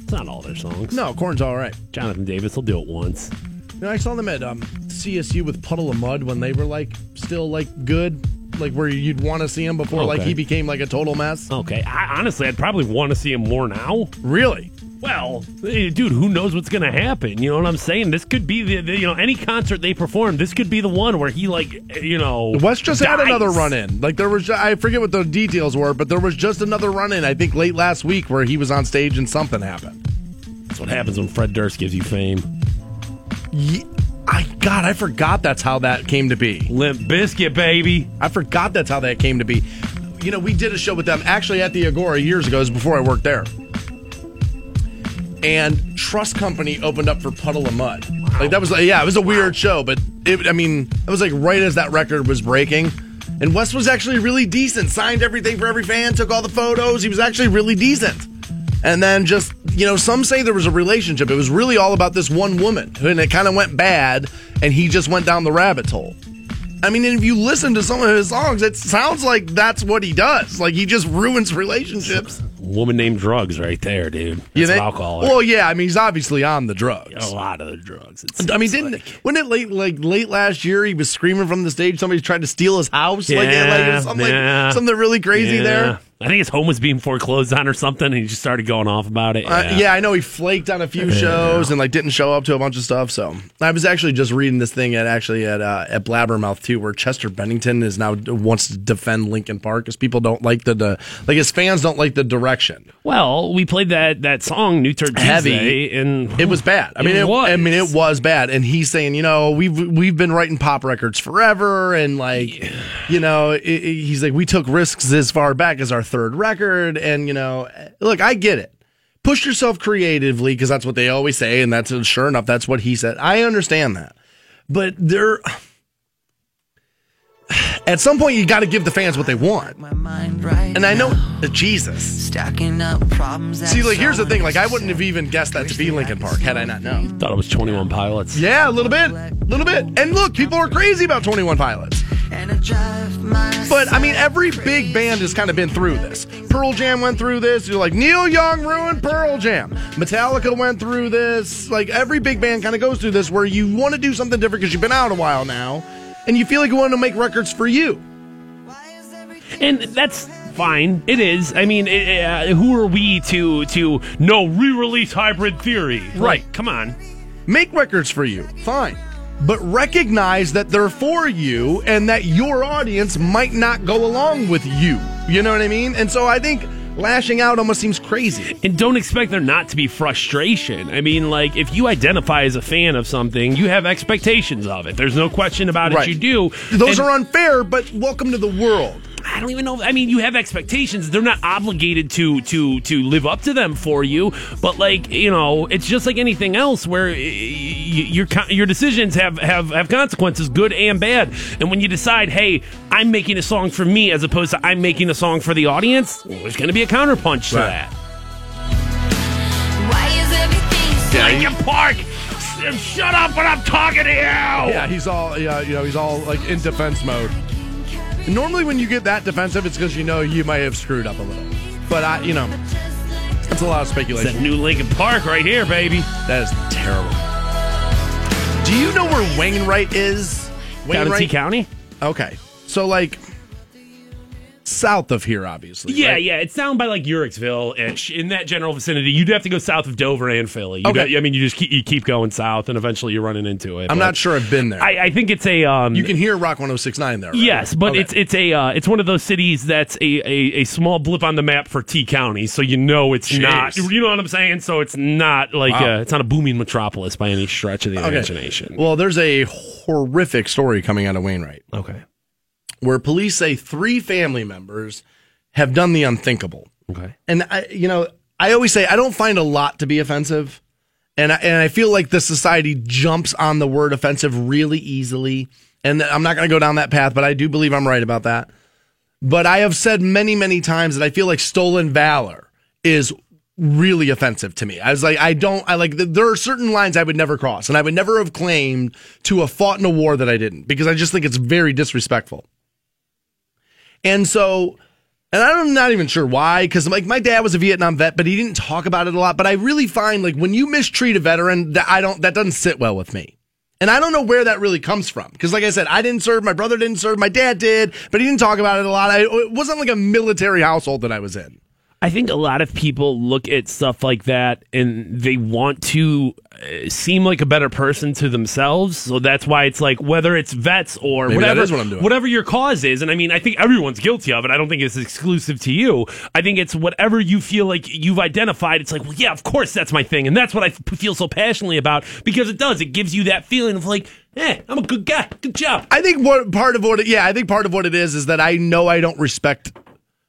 It's not all their songs. no, Korn's all right. Jonathan Davis will do it once. You know, I saw them at um, CSU with Puddle of Mudd when they were like still like good, like where you'd want to see him before like he became like a total mess. Okay. I, honestly, I'd probably want to see him more now. Really? Well, eh, dude, who knows what's going to happen? You know what I'm saying? This could be the, the, you know, any concert they perform, this could be the one where he, like, eh, you know. West just had another run in. Like there was, I forget what the details were, but there was just another run in. I think late last week where he was on stage and something happened. That's what happens when Fred Durst gives you fame. Ye- I God, I forgot that's how that came to be. Limp Bizkit, baby. I forgot that's how that came to be. You know, we did a show with them actually at the Agora years ago. It was before I worked there. And Trust Company opened up for Puddle of Mudd. Like that was like, yeah, it was a weird show, but it, I mean, it was like right as that record was breaking. And Wes was actually really decent. Signed everything for every fan, took all the photos. He was actually really decent. And then just, you know, some say there was a relationship. It was really all about this one woman. And it kind of went bad, and he just went down the rabbit hole. I mean, and if you listen to some of his songs, it sounds like that's what he does. Like he just ruins relationships. Woman named Drugs right there, dude. That's You think? I'll. Well, yeah. I mean, he's obviously on the drugs. a lot of the drugs. I mean, didn't like. wasn't it late like late last year? He was screaming from the stage. Somebody tried to steal his house. like, Yeah, like, was something, yeah. like, something really crazy Yeah. there. I think his home was being foreclosed on or something, and he just started going off about it. Uh, yeah, I know he flaked on a few shows and like didn't show up to a bunch of stuff. So I was actually just reading this thing at actually at uh, at Blabbermouth too, where Chester Bennington is now wants to defend Linkin Park because people don't like the, the like his fans don't like the direction. Well, we played that that song New Turd Heavy. And It was bad. I mean, It it, was. I mean, it was bad. And he's saying, you know, we've we've been writing pop records forever, and like, you know, it, it- he's like, we took risks as far back as our third record, and you know, look, I get it. Push yourself creatively because that's what they always say, and that's sure enough, that's what he said. I understand that, but there, at some point, you got to give the fans what they want. right And I know, now. Jesus. stacking up problems. See, like, here's the thing. Like, I wouldn't have even guessed that to be Linkin Park had I not known. thought it was Twenty One Pilots. Yeah, a little bit, a little bit. And look, people are crazy about Twenty One Pilots. And I drive myself But I mean, every big band has kind of been through this. Pearl Jam went through this. You're like Neil Young ruined Pearl Jam. Metallica went through this. Like every big band kind of goes through this, where you want to do something different because you've been out a while now, and you feel like you want to make records for you. and that's fine. It is. I mean, it, uh, who are we to to no re-release hybrid theory? Right. Like, come on. Make records for you, fine. But recognize that they're for you and that your audience might not go along with you. You know what I mean? And so I think lashing out almost seems crazy. And don't expect there not to be frustration. I mean, like, if you identify as a fan of something, you have expectations of it. There's no question about it. Right. You do. Those And- are unfair, but welcome to the world. I don't even know. I mean, you have expectations. They're not obligated to to to live up to them for you. But like you know, it's just like anything else where y- y- your your decisions have have have consequences, good and bad. And when you decide, hey, I'm making a song for me as opposed to I'm making a song for the audience, well, there's going to be a counterpunch to Right. that. Why is everything so Linkin Park, shut up when I'm talking to you. Yeah, he's all yeah, you know, he's all like in defense mode. Normally, when you get that defensive, it's because you know you might have screwed up a little. But I, you know, that's a lot of speculation. That speculation. new Linkin Park right here, baby. That is terrible. Do you know where Wainwright is? In County. Okay, so like south of here, obviously. Yeah, right? yeah, it's down by like Uhrichsville ish in that general vicinity. You'd have to go south of Dover and Philly. You'd Okay. I mean, you just keep, you keep going south, and eventually you're running into it. I'm not sure I've been there. I, I think it's a um. you can hear Rock 1069 there. Right? Yes, but Okay. it's it's a uh, it's one of those cities that's a, a, a small blip on the map for T County, so you know it's Jeez. not. You know what I'm saying? So it's not like Wow. uh, it's not a booming metropolis by any stretch of the Okay. imagination. Well, there's a horrific story coming out of Wainwright okay, where police say three family members have done the unthinkable. okay. And I, you know, I always say I don't find a lot to be offensive, and I, and I feel like the society jumps on the word offensive really easily. And I'm not going to go down that path, but I do believe I'm right about that. But I have said many, many times that I feel like stolen valor is really offensive to me. I was like, I don't, I like, there are certain lines I would never cross, and I would never have claimed to have fought in a war that I didn't because I just think it's very disrespectful. And so, and I'm not even sure why, because like my dad was a Vietnam vet, but he didn't talk about it a lot. But I really find like when you mistreat a veteran, that I don't, that doesn't sit well with me. And I don't know where that really comes from. Because, like I said, I didn't serve, my brother didn't serve, my dad did, but he didn't talk about it a lot. I, it wasn't like a military household that I was in. I think a lot of people look at stuff like that and they want to uh, seem like a better person to themselves. So that's why it's like whether it's vets or Maybe whatever, what I'm doing. whatever your cause is. And I mean, I think everyone's guilty of it. I don't think it's exclusive to you. I think it's whatever you feel like you've identified. It's like, well, yeah, of course that's my thing, and that's what I f- feel so passionately about because it does. It gives you that feeling of like, eh, I'm a good guy. Good job. I think what part of what, it, yeah, I think part of what it is is that I know I don't respect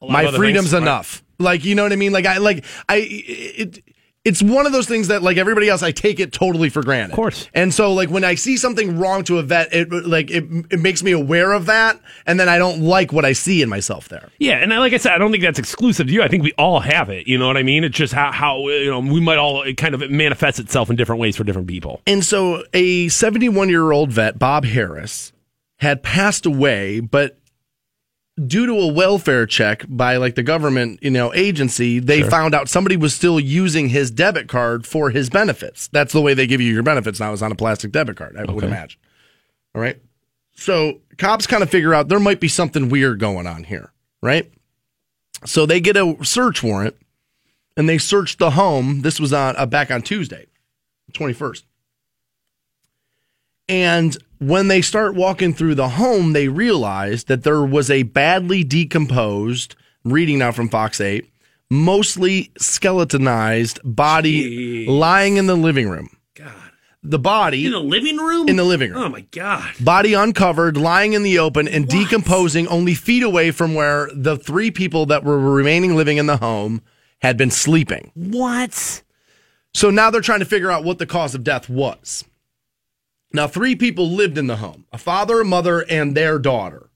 my freedoms things, right. Like, you know what I mean? Like, I, like, I, it, it's one of those things that, like everybody else, I take it totally for granted. Of course. And so, like, when I see something wrong to a vet, it, like, it, it makes me aware of that. And then I don't like what I see in myself there. Yeah, and I- like I said, I don't think that's exclusive to you. I think we all have it. You know what I mean? It's just how, how you know we might all it kind of it manifests itself in different ways for different people. And so a 71 year old vet, Bob Harris, had passed away, but due to a welfare check by like the government, you know, agency, they found out somebody was still using his debit card for his benefits. That's the way they give you your benefits now is on a plastic debit card, I would imagine. All right. So cops kind of figure out there might be something weird going on here, right? So they get a search warrant and they search the home. This was on uh, back on Tuesday, 21st. And when they start walking through the home, they realize that there was a badly decomposed, reading now from Fox 8, mostly skeletonized body lying in the living room. God. The body, In the living room. In the living room. Oh my god. body uncovered, lying in the open, and decomposing only feet away from where the three people that were remaining living in the home had been sleeping. What? So now they're trying to figure out what the cause of death was. Now, three people lived in the home a father, a mother, and their daughter.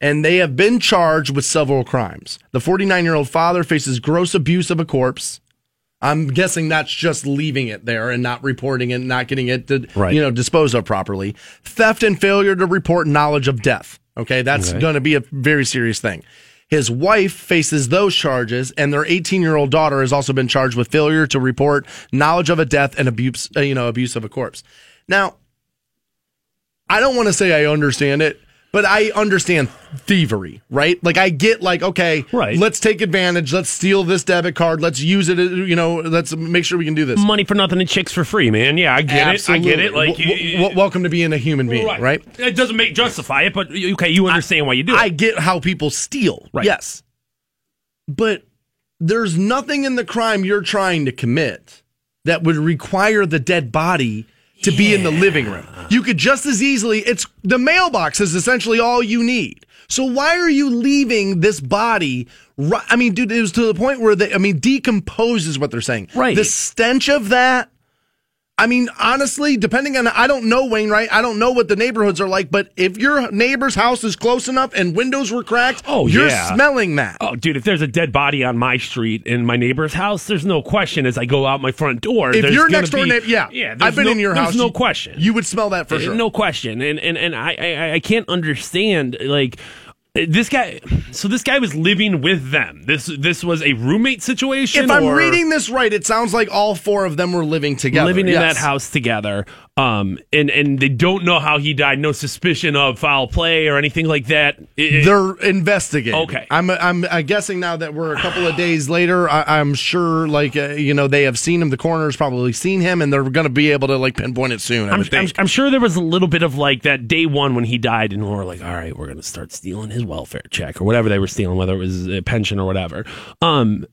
And they have been charged with several crimes. The 49 year old father faces gross abuse of a corpse. I'm guessing that's just leaving it there and not reporting it, not getting it, to, Right. you know, disposed of properly. Theft and failure to report knowledge of death. Okay, that's going to be a very serious thing. His wife faces those charges, and their 18 year old daughter has also been charged with failure to report knowledge of a death and abuse, uh, you know, abuse of a corpse. Now, I don't want to say I understand it, but I understand thievery, right? Like I get like, okay, Right. let's take advantage, let's steal this debit card, let's use it, you know, let's make sure we can do this. Money for nothing and chicks for free, man. Yeah, I get it. I get it. Like, W- w- welcome to being a human being, right? It doesn't make justify it, but okay, you understand why you do it. I get how people steal. Right. Yes. But there's nothing in the crime you're trying to commit that would require the dead body to be in the living room. You could just as easily, it's the mailbox is essentially all you need. So why are you leaving this body? ri- I mean, dude, it was to the point where they, I mean, decomposes what they're saying. Right. The stench of that. I mean, honestly, depending on, I don't know, Wayne, right? I don't know what the neighborhoods are like, but if your neighbor's house is close enough and windows were cracked, Oh, you're yeah. smelling that. Oh, dude, if there's a dead body on my street in my neighbor's house, there's no question as I go out my front door. If your next door be- neighbor, yeah, yeah, I've been no- in your there's house. no question. You would smell that for sure. No question. And and and I, I I can't understand like this guy. So this guy was living with them. This this was a roommate situation. If I'm reading this right, it sounds like all four of them were living together. living in Yes. that house together. Um, and and they don't know how he died. No suspicion of foul play or anything like that. It- They're investigating. Okay. I'm I'm uh, guessing now that we're a couple of days later. I, I'm sure, like uh, you know, they have seen him. The coroner's probably seen him, and they're going to be able to like pinpoint it soon. I I'm, I'm. I'm sure there was a little bit of like that day one when he died, and we're like, all right, we're gonna start stealing his welfare check or whatever they were stealing, whether it was a pension or whatever. Um,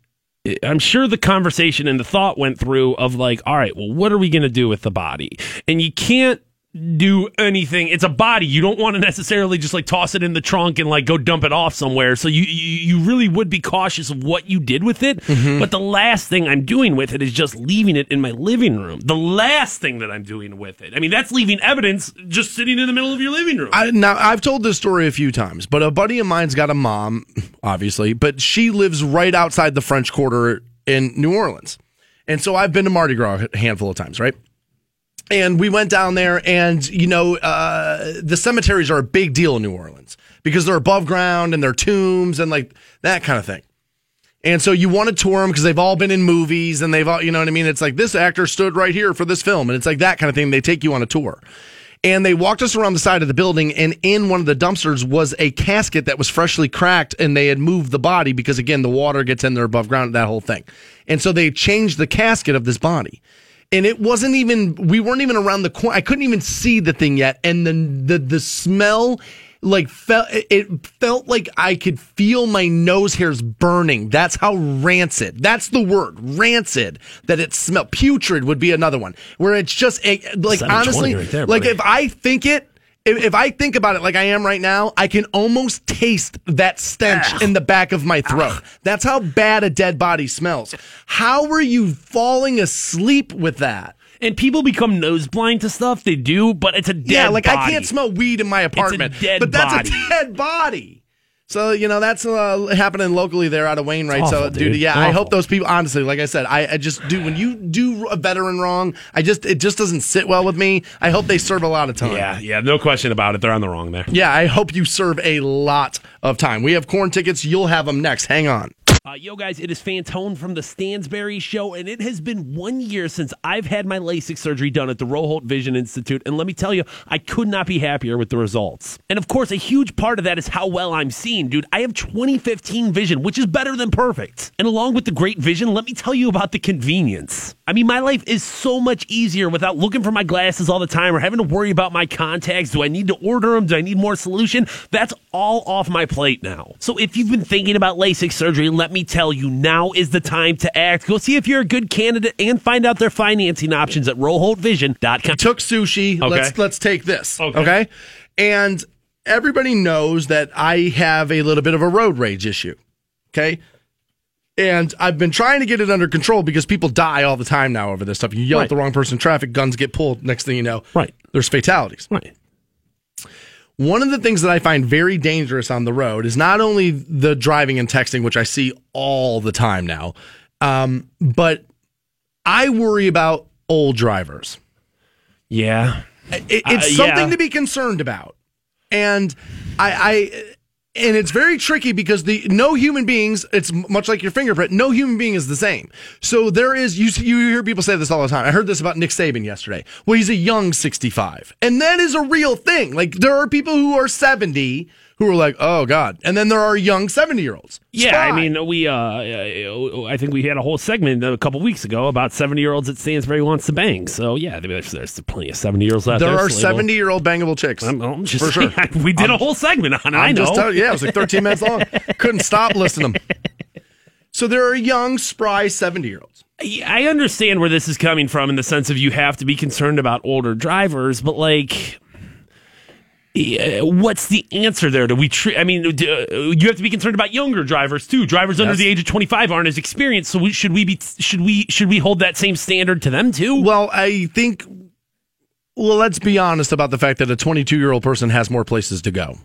I'm sure the conversation and the thought went through of like, all right, well, what are we gonna do with the body? And you can't do anything. It's a body. You don't want to necessarily just like toss it in the trunk and like go dump it off somewhere. So you you, you really would be cautious of what you did with it. Mm-hmm. But the last thing I'm doing with it is just leaving it in my living room. The last thing that I'm doing with it. I mean, that's leaving evidence just sitting in the middle of your living room. I, now I've told this story a few times, but a buddy of mine's got a mom, obviously, but she lives right outside the French Quarter in New Orleans, and so I've been to Mardi Gras a handful of times, right? And we went down there, and you know, uh, the cemeteries are a big deal in New Orleans because they're above ground and they're tombs and like that kind of thing. And so you want to tour them because they've all been in movies and they've all, you know what I mean? It's like this actor stood right here for this film. And it's like that kind of thing. They take you on a tour. And they walked us around the side of the building, and in one of the dumpsters was a casket that was freshly cracked, and they had moved the body because, again, the water gets in there above ground, that whole thing. And so they changed the casket of this body. And it wasn't even, we weren't even around the corner. I couldn't even see the thing yet. And then the, the smell, like, felt, it felt like I could feel my nose hairs burning. That's how rancid, that's the word, rancid, that it smelled. Putrid would be another one, where it's just, eh, like, honestly, right there, like, if I think it, if, if I think about it like I am right now, I can almost taste that stench in the back of my throat. That's how bad a dead body smells. How are you falling asleep with that? and people become nose blind to stuff. They do, but it's a dead body. yeah, like I can't smell weed in my apartment, dead but that's body. a dead body. So you know that's uh, happening locally there out of Wainwright. so, dude, dude. yeah, I hope those people. Honestly, like I said, I, I just do when you do a veteran wrong, I just it just doesn't sit well with me. I hope they serve a lot of time. Yeah, yeah, no question about it. They're on the wrong there. Yeah, I hope you serve a lot of time. We have Korn tickets. You'll have them next. Hang on. Uh, yo, guys, it is Fantone from the Stansbury Show, and it has been one year since I've had my LASIK surgery done at the Roholt Vision Institute. And let me tell you, I could not be happier with the results. And of course, a huge part of that is how well I'm seeing, dude. I have 2015 vision, which is better than perfect. And along with the great vision, let me tell you about the convenience. I mean, my life is so much easier without looking for my glasses all the time or having to worry about my contacts. Do I need to order them? Do I need more solution? That's all off my plate now. So if you've been thinking about LASIK surgery, let me tell you, now is the time to act. Go see if you're a good candidate and find out their financing options at roholtvision.com. Took sushi. Let's let's take this. Okay. And everybody knows that I have a little bit of a road rage issue. Okay. And I've been trying to get it under control because people die all the time now over this stuff. You yell at the wrong person in traffic, guns get pulled. Next thing you know, Right. there's fatalities. Right. One of the things that I find very dangerous on the road is not only the driving and texting, which I see all the time now, um, but I worry about old drivers. Yeah. It, it's Uh, something yeah. to be concerned about, and I, I, and it's very tricky because the no human beings. It's much like your fingerprint. No human being is the same. So there is you. You hear people say this all the time. I heard this about Nick Saban yesterday. Well, he's a young sixty-five, and that is a real thing. Like there are people who are seventy who are like, oh god, and then there are young seventy-year-olds. Yeah, I mean, we, uh, I think we had a whole segment a couple weeks ago about 70 year olds at Stansbury wants to bang. So, yeah, there's, there's plenty of 70 year olds out there. there are seventy-year-old bangable chicks. I'm, I'm just for sure. *laughs* we did a whole segment on it. I I'm know. just telling yeah, it was like 13 minutes long. *laughs* Couldn't stop listening to them. So there are young, spry 70 year olds. I understand where this is coming from in the sense of you have to be concerned about older drivers, but like, what's the answer there? Do we treat? I mean, do, uh, you have to be concerned about younger drivers too. Drivers under the age of twenty five aren't as experienced. So we, should we be? Should we? Should we hold that same standard to them too? Well, I think, well, let's be honest about the fact that a 22 year old person has more places to go.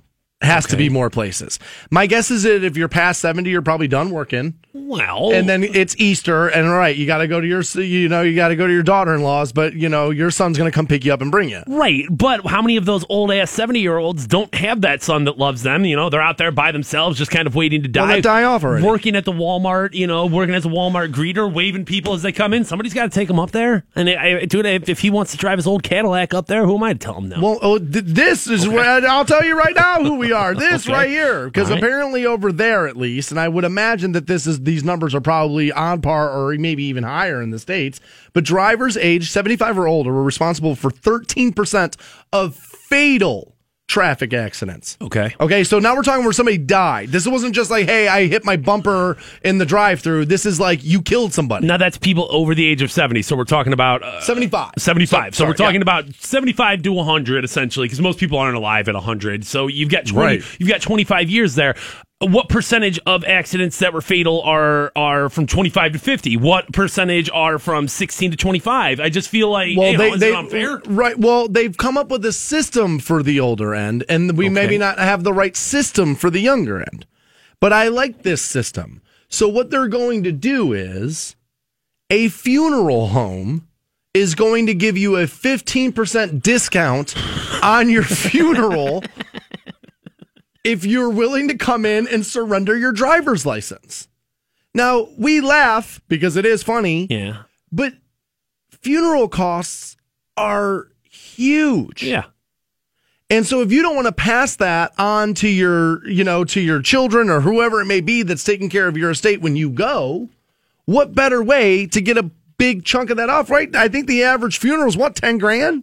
Has to be more places. My guess is that if you're past 70, you're probably done working. Well, and then it's Easter, and all right, you got to go to your, you know, you got to go to your daughter-in-law's, but you know, your son's going to come pick you up and bring you. Right, but how many of those old ass seventy year olds don't have that son that loves them? You know, they're out there by themselves, just kind of waiting to die. Well, die off already. Working at the Walmart, you know, working as a Walmart greeter, waving people as they come in. Somebody's got to take them up there. And I, I, dude, if, if he wants to drive his old Cadillac up there, who am I to tell him no? Well, oh, th- this is where I'll tell you right now who we are. *laughs* This Okay. right here, because right. apparently over there at least, and I would imagine that this is these numbers are probably on par or maybe even higher in the states. But drivers aged 75 or older were responsible for 13 percent of fatal traffic accidents. okay. Okay, so now we're talking where somebody died. This wasn't just like, hey, I hit my bumper in the drive-through. This is like you killed somebody. Now that's people over the age of 70. So we're talking about uh, 75. 75. So, sorry, we're talking yeah. about 75 to 100 essentially because most people aren't alive at 100. So you've got 20 Right. you've got 25 years there. What percentage of accidents that were fatal are are from 25 to 50? What percentage are from 16 to 25? I just feel like you know, is it unfair? Right. Well, they've come up with a system for the older end, and we maybe not have the right system for the younger end. But I like this system. So what they're going to do is a funeral home is going to give you a 15% discount on your *laughs* funeral if you're willing to come in and surrender your driver's license. Now, we laugh because it is funny, Yeah. but funeral costs are huge. Yeah. And so if you don't want to pass that on to your, you know, to your children or whoever it may be that's taking care of your estate when you go, what better way to get a big chunk of that off, right? I think the average funeral is what, 10 grand?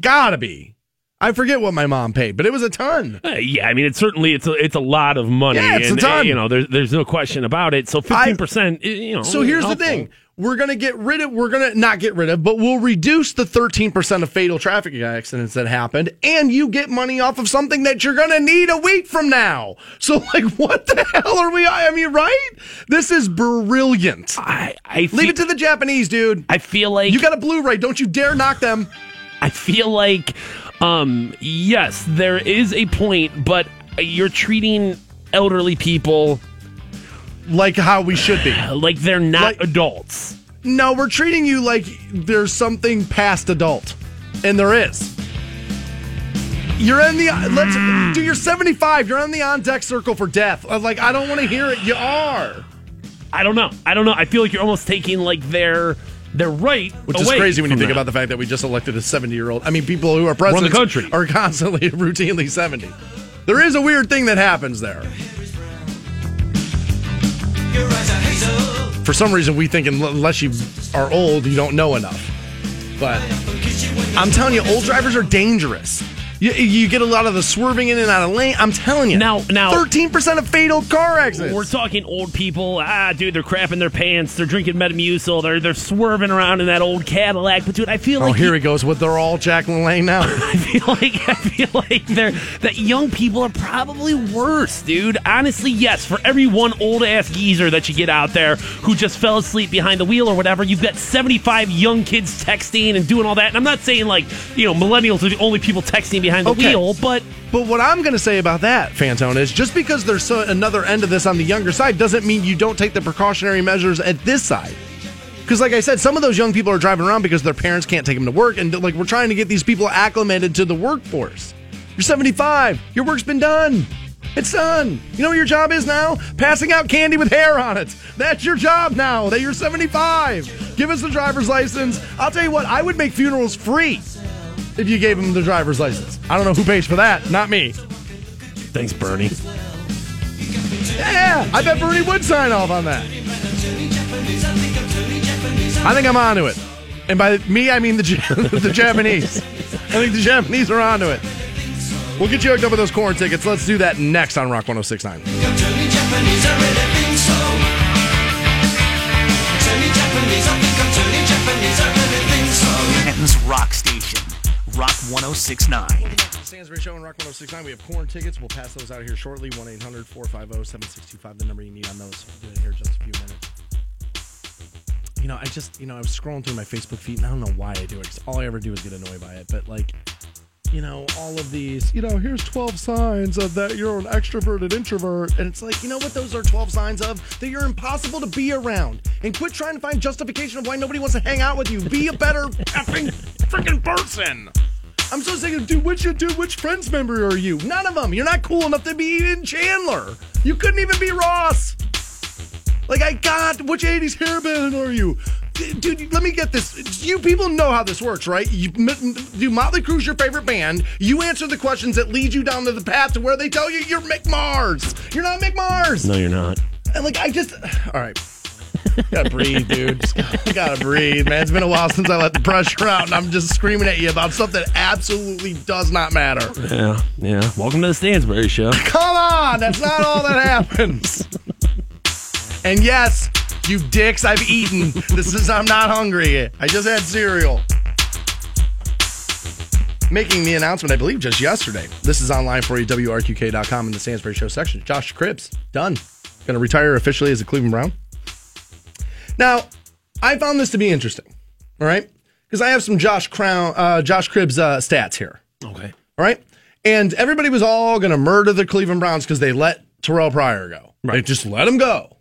Gotta be. I forget what my mom paid, but it was a ton. Uh, yeah, I mean, it's certainly it's a, it's a lot of money. Yeah, it's a ton. uh, You know, there's there's no question about it. So 15 percent, you know. So here's the thing. We're going to get rid of, we're going to not get rid of, but we'll reduce the 13% of fatal traffic accidents that happened, and you get money off of something that you're going to need a week from now. So, like, *laughs* what the hell are we, I mean, right? This is brilliant. I I feel, Leave it to the Japanese, dude. I feel like You got a Blu-ray. Don't you dare knock them. I feel like, um, yes, there is a point, but you're treating elderly people Like how we should be. *sighs* like they're not Like- adults. No, we're treating you like there's something past adult, and there is. You're in the let's do. You're 75. You're on the on deck circle for death. Uh, Like I don't want to hear it. You are, I don't know. I don't know. I feel like you're almost taking like their their right, which is crazy when you think them. about the fact that we just elected a 70 year old. I mean, people who are president the country. are constantly *laughs* routinely 70. There is a weird thing that happens there. For some reason, we think unless you are old, you don't know enough. But I'm telling you, old drivers are dangerous. You, you get a lot of the swerving in and out of lane. I'm telling you. Now- now- 13% of fatal car accidents. We're talking old people. Ah, dude, they're crapping their pants. They're drinking Metamucil. They're they're swerving around in that old Cadillac. But dude, I feel oh, like here he goes with they're all Jacqueline Lane now. *laughs* I feel like I feel like they're that young people are probably worse, dude. Honestly, yes. For every one old ass geezer that you get out there who just fell asleep behind the wheel or whatever, you've got seventy five young kids texting and doing all that. And I'm not saying like you know millennials are the only people texting behind the Okay. wheel, but But what I'm going to say about that, Fantone, is just because there's so, another end of this on the younger side doesn't mean you don't take the precautionary measures at this side. Because, like I said, some of those young people are driving around because their parents can't take them to work, and like we're trying to get these people acclimated to the workforce. You're 75. Your work's been done. It's done. You know what your job is now? Passing out candy with hair on it. That's your job now. That you're 75. Give us the driver's license. I'll tell you what. I would make funerals free if you gave them the driver's license. I don't know who pays for that. Not me. thanks, Bernie. Yeah, I bet Bernie would sign off on that. I think I'm onto it. And by me, I mean the, *laughs* the Japanese. I think the Japanese are onto it. We'll get you hooked up with those Korn tickets. Let's do that next on Rock 1069. Manhattan's rock station, Rock 1069. Stansbury Show and Rock 1069. We have Korn tickets. We'll pass those out here shortly. 1 800 450 7625, the number you need on those. Here in just a few minutes. You know, I just, you know, I was scrolling through my Facebook feed and I don't know why I do it 'cause all I ever do is get annoyed by it. But, like, you know, all of these, you know, here's 12 signs of that you're an extroverted introvert. And it's like, you know what those are 12 signs of? That you're impossible to be around. And quit trying to find justification of why nobody wants to hang out with you. Be a better effing freaking person. I'm so sick of dude. Which dude? Which Friends member are you? None of them. You're not cool enough to be even Chandler. You couldn't even be Ross. Like I got which '80s hairband are you? Dude, let me get this. You people know how this works, right? You m- do Motley Crue's your favorite band. You answer the questions that lead you down to the path to where they tell you you're Mick Mars. You're not Mick Mars. No, you're not. And like I just, all right. gotta breathe, dude. Just gotta breathe, man. It's been a while since I let the pressure out, and I'm just screaming at you about stuff that absolutely does not matter. Yeah, yeah. Welcome to the Stansbury Show. *laughs* Come on, that's not all that happens. And yes, you dicks, I've eaten. This is I'm not hungry. I just had cereal. Making the announcement, I believe, just yesterday. This is online for you, WRQK.com in the Stansbury Show section. Josh Cribbs, done. Going to retire officially as a Cleveland Brown. Now, I found this to be interesting, all right? Because I have some Josh Crown, uh, Josh Cribbs uh, stats here. Okay. All right. And everybody was all going to murder the Cleveland Browns because they let Terrelle Pryor go. They just let him go.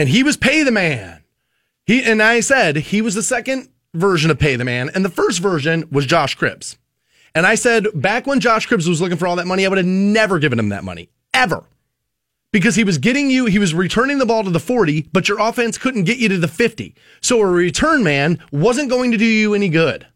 And he was pay the man. He and I said he was the second version of pay the man, and the first version was Josh Cribbs. And I said back when Josh Cribbs was looking for all that money, I would have never given him that money ever. Because he was getting you, he was returning the ball to the 40, but your offense couldn't get you to the 50. So a return man wasn't going to do you any good.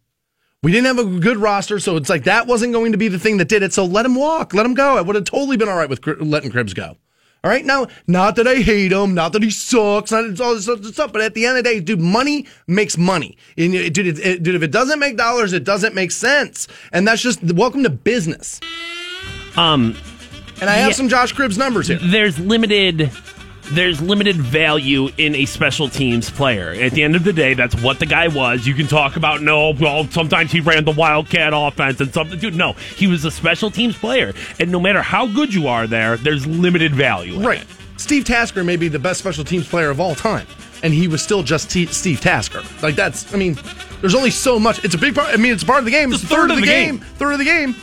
We didn't have a good roster, so it's like that wasn't going to be the thing that did it. So let him walk, let him go. I would have totally been all right with letting Cribbs go. All right, now, not that I hate him, not that he sucks, not it's all this other stuff, but at the end of the day, dude, money makes money. And dude, it, it- dude, if it doesn't make dollars, it doesn't make sense. And that's just welcome to business. Um, And I have Yeah. some Josh Cribbs numbers here. there's limited there's limited value in a special teams player. At the end of the day, that's what the guy was. You can talk about no, well, sometimes he ran the Wildcat offense and something. Dude, no, he was a special teams player, and no matter how good you are there, there's limited value. in Right. it. Steve Tasker may be the best special teams player of all time, and he was still just T- Steve Tasker. Like that's, I mean, there's only so much. It's a big part. I mean, it's a part of the game. It's, a third, of the, game. Third of the game.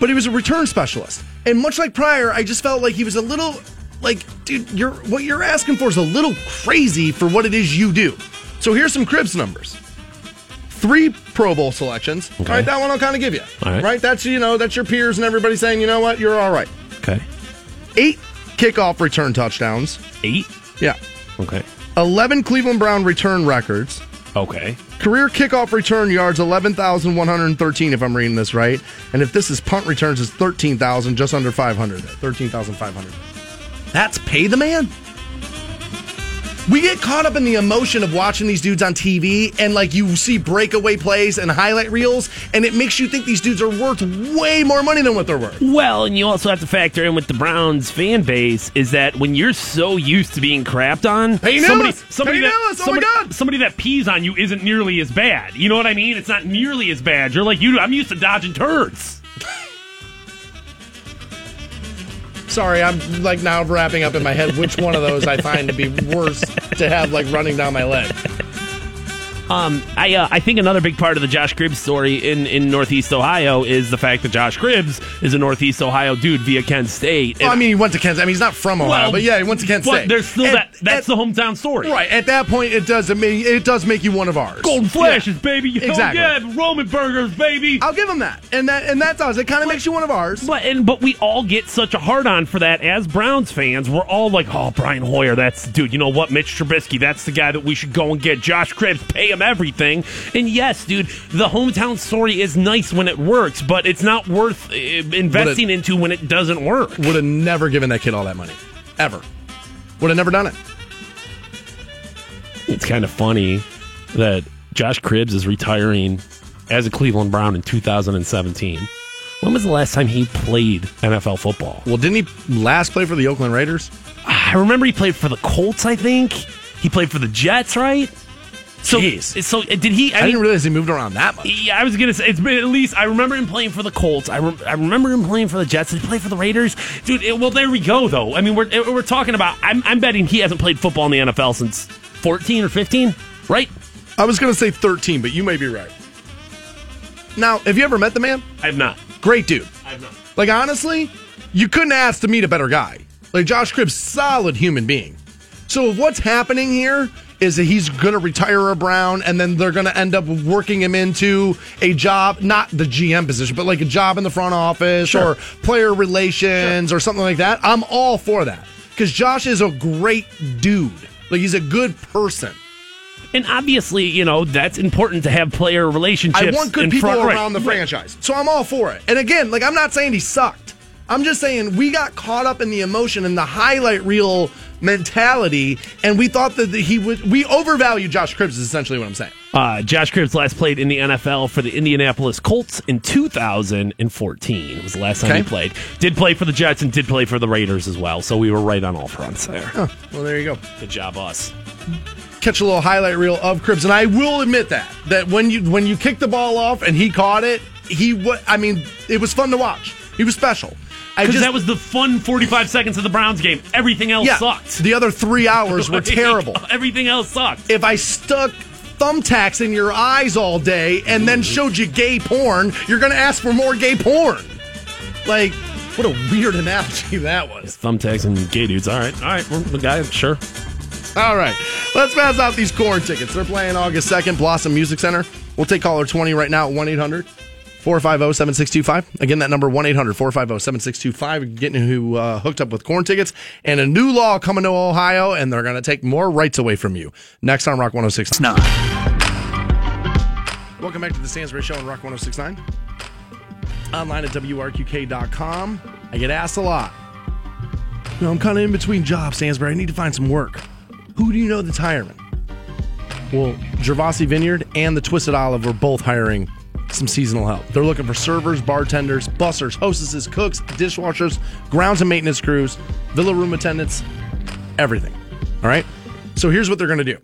But he was a return specialist, and much like Pryor, I just felt like he was a little, like, dude, you're what you're asking for is a little crazy for what it is you do. So here's some Cribbs numbers. Three Pro Bowl selections. All right, that one I'll kind of give you. All right. right, that's you know that's your peers and everybody saying, you know what, you're all right Okay. eight kickoff return touchdowns. Eight. Yeah. Okay. 11 Cleveland Brown return records. Okay. Career kickoff return yards 11,113 if I'm reading this right. And if this is punt returns it's 13,000 just under 500. 13,500. That's pay the man. We get caught up in the emotion of watching these dudes on TV and like you see breakaway plays and highlight reels and it makes you think these dudes are worth way more money than what they're worth. Well, and you also have to factor in with the Browns fan base is that when you're so used to being crapped on, Peyton somebody, somebody Peyton that! Oh my somebody, God! somebody that pees on you isn't nearly as bad. You know what I mean? It's not nearly as bad. You're like you. I'm used to dodging turds. *laughs* Sorry, I'm like now wrapping up in my head which one of those I find to be worse to have like running down my leg. Um, I uh, I think another big part of the Josh Cribbs story in, in Northeast Ohio is the fact that Josh Cribbs is a Northeast Ohio dude via Kent State. Well, I mean, he went to Kent. State. I mean, he's not from Ohio, Well, but yeah, he went to Kent but State. there's still At- that. That's at- the hometown story. right. At that point, it does. Mean, it does make you one of ours. Golden flashes, Yeah. baby. Exactly. yeah, Roman burgers, baby. I'll give him that, and that and that does. It kind of makes you one of ours. But and but we all get such a hard on for that as Browns fans. We're all like, oh, Brian Hoyer, that's dude. You know what, Mitch Trubisky, that's the guy that we should go and get. Josh Cribbs, pay him everything. And yes, dude, the hometown story is nice when it works, but it's not worth uh, investing into when it doesn't work. Would have never given that kid all that money, ever. Would have never done it. It's kind of funny that Josh Cribbs is retiring as a Cleveland Brown in 2017. When was the last time he played NFL football? Well, didn't he last play for the Oakland Raiders? I remember he played for the Colts, I think. He played for the Jets, right? So, Jeez. so uh, did he? I didn't realize he moved around that much. Yeah, I was gonna say it's been at least. I remember him playing for the Colts. I, re- I remember him playing for the Jets. Did he play for the Raiders? Dude, it, well, there we go. Though I mean, we're we're talking about. I'm, I'm betting he hasn't played football in the NFL since 14 or 15, right? I was going to say 13, but you may be right. Now, have you ever met the man? I have not. Great dude. I have not. Like honestly, you couldn't ask to meet a better guy. Like Josh Cribbs, solid human being. So if what's happening here is that he's going to retire a Brown, and then they're going to end up working him into a job, not the GM position, but like a job in the front office Sure. or player relations or something like that. I'm all for that because Josh is a great dude. Like he's a good person. And obviously, you know that's important to have player relationships. I want good people front- right. around the franchise. So I'm all for it. And again, like I'm not saying he sucked. I'm just saying we got caught up in the emotion and the highlight reel mentality, and we thought that he would. We overvalue Josh Cribbs. Is essentially what I'm saying. Uh, Josh Cribbs last played in the NFL for the Indianapolis Colts in 2014. It was the last time Okay. he played. Did play for the Jets and did play for the Raiders as well. So we were right on all fronts there. Well, there you go. Good job, us. Catch a little highlight reel of Cribbs, and I will admit that that when you when you kicked the ball off and he caught it, he what I mean, it was fun to watch. He was special. I Because that was the fun 45 seconds of the Browns game. Everything else yeah. sucked. The other three hours were *laughs* terrible. *laughs* Everything else sucked. if I stuck thumbtacks in your eyes all day and then showed you gay porn, you're going to ask for more gay porn. Like, what a weird analogy *laughs* that was. Thumbtacks and gay dudes. All right. All right. We're the guy. Sure. All right, let's pass out these Korn tickets. They're playing August 2nd, Blossom Music Center. We'll take caller 20 right now at 1 800 450 7625. Again, that number 1 800 450 7625. Getting who uh, hooked up with Korn tickets. And a new law coming to Ohio, and they're going to take more rights away from you. Next on Rock 106. Nine. Welcome back to the Stansbury Show on Rock 1069. Online at WRQK.com. I get asked a lot. You know, I'm kind of in between jobs, Stansbury. I need to find some work. Who do you know that's hiring? Well, Gervasi Vineyard and the Twisted Olive are both hiring some seasonal help. They're looking for servers, bartenders, bussers, hostesses, cooks, dishwashers, grounds and maintenance crews, villa room attendants, everything. All right? So here's what they're going to do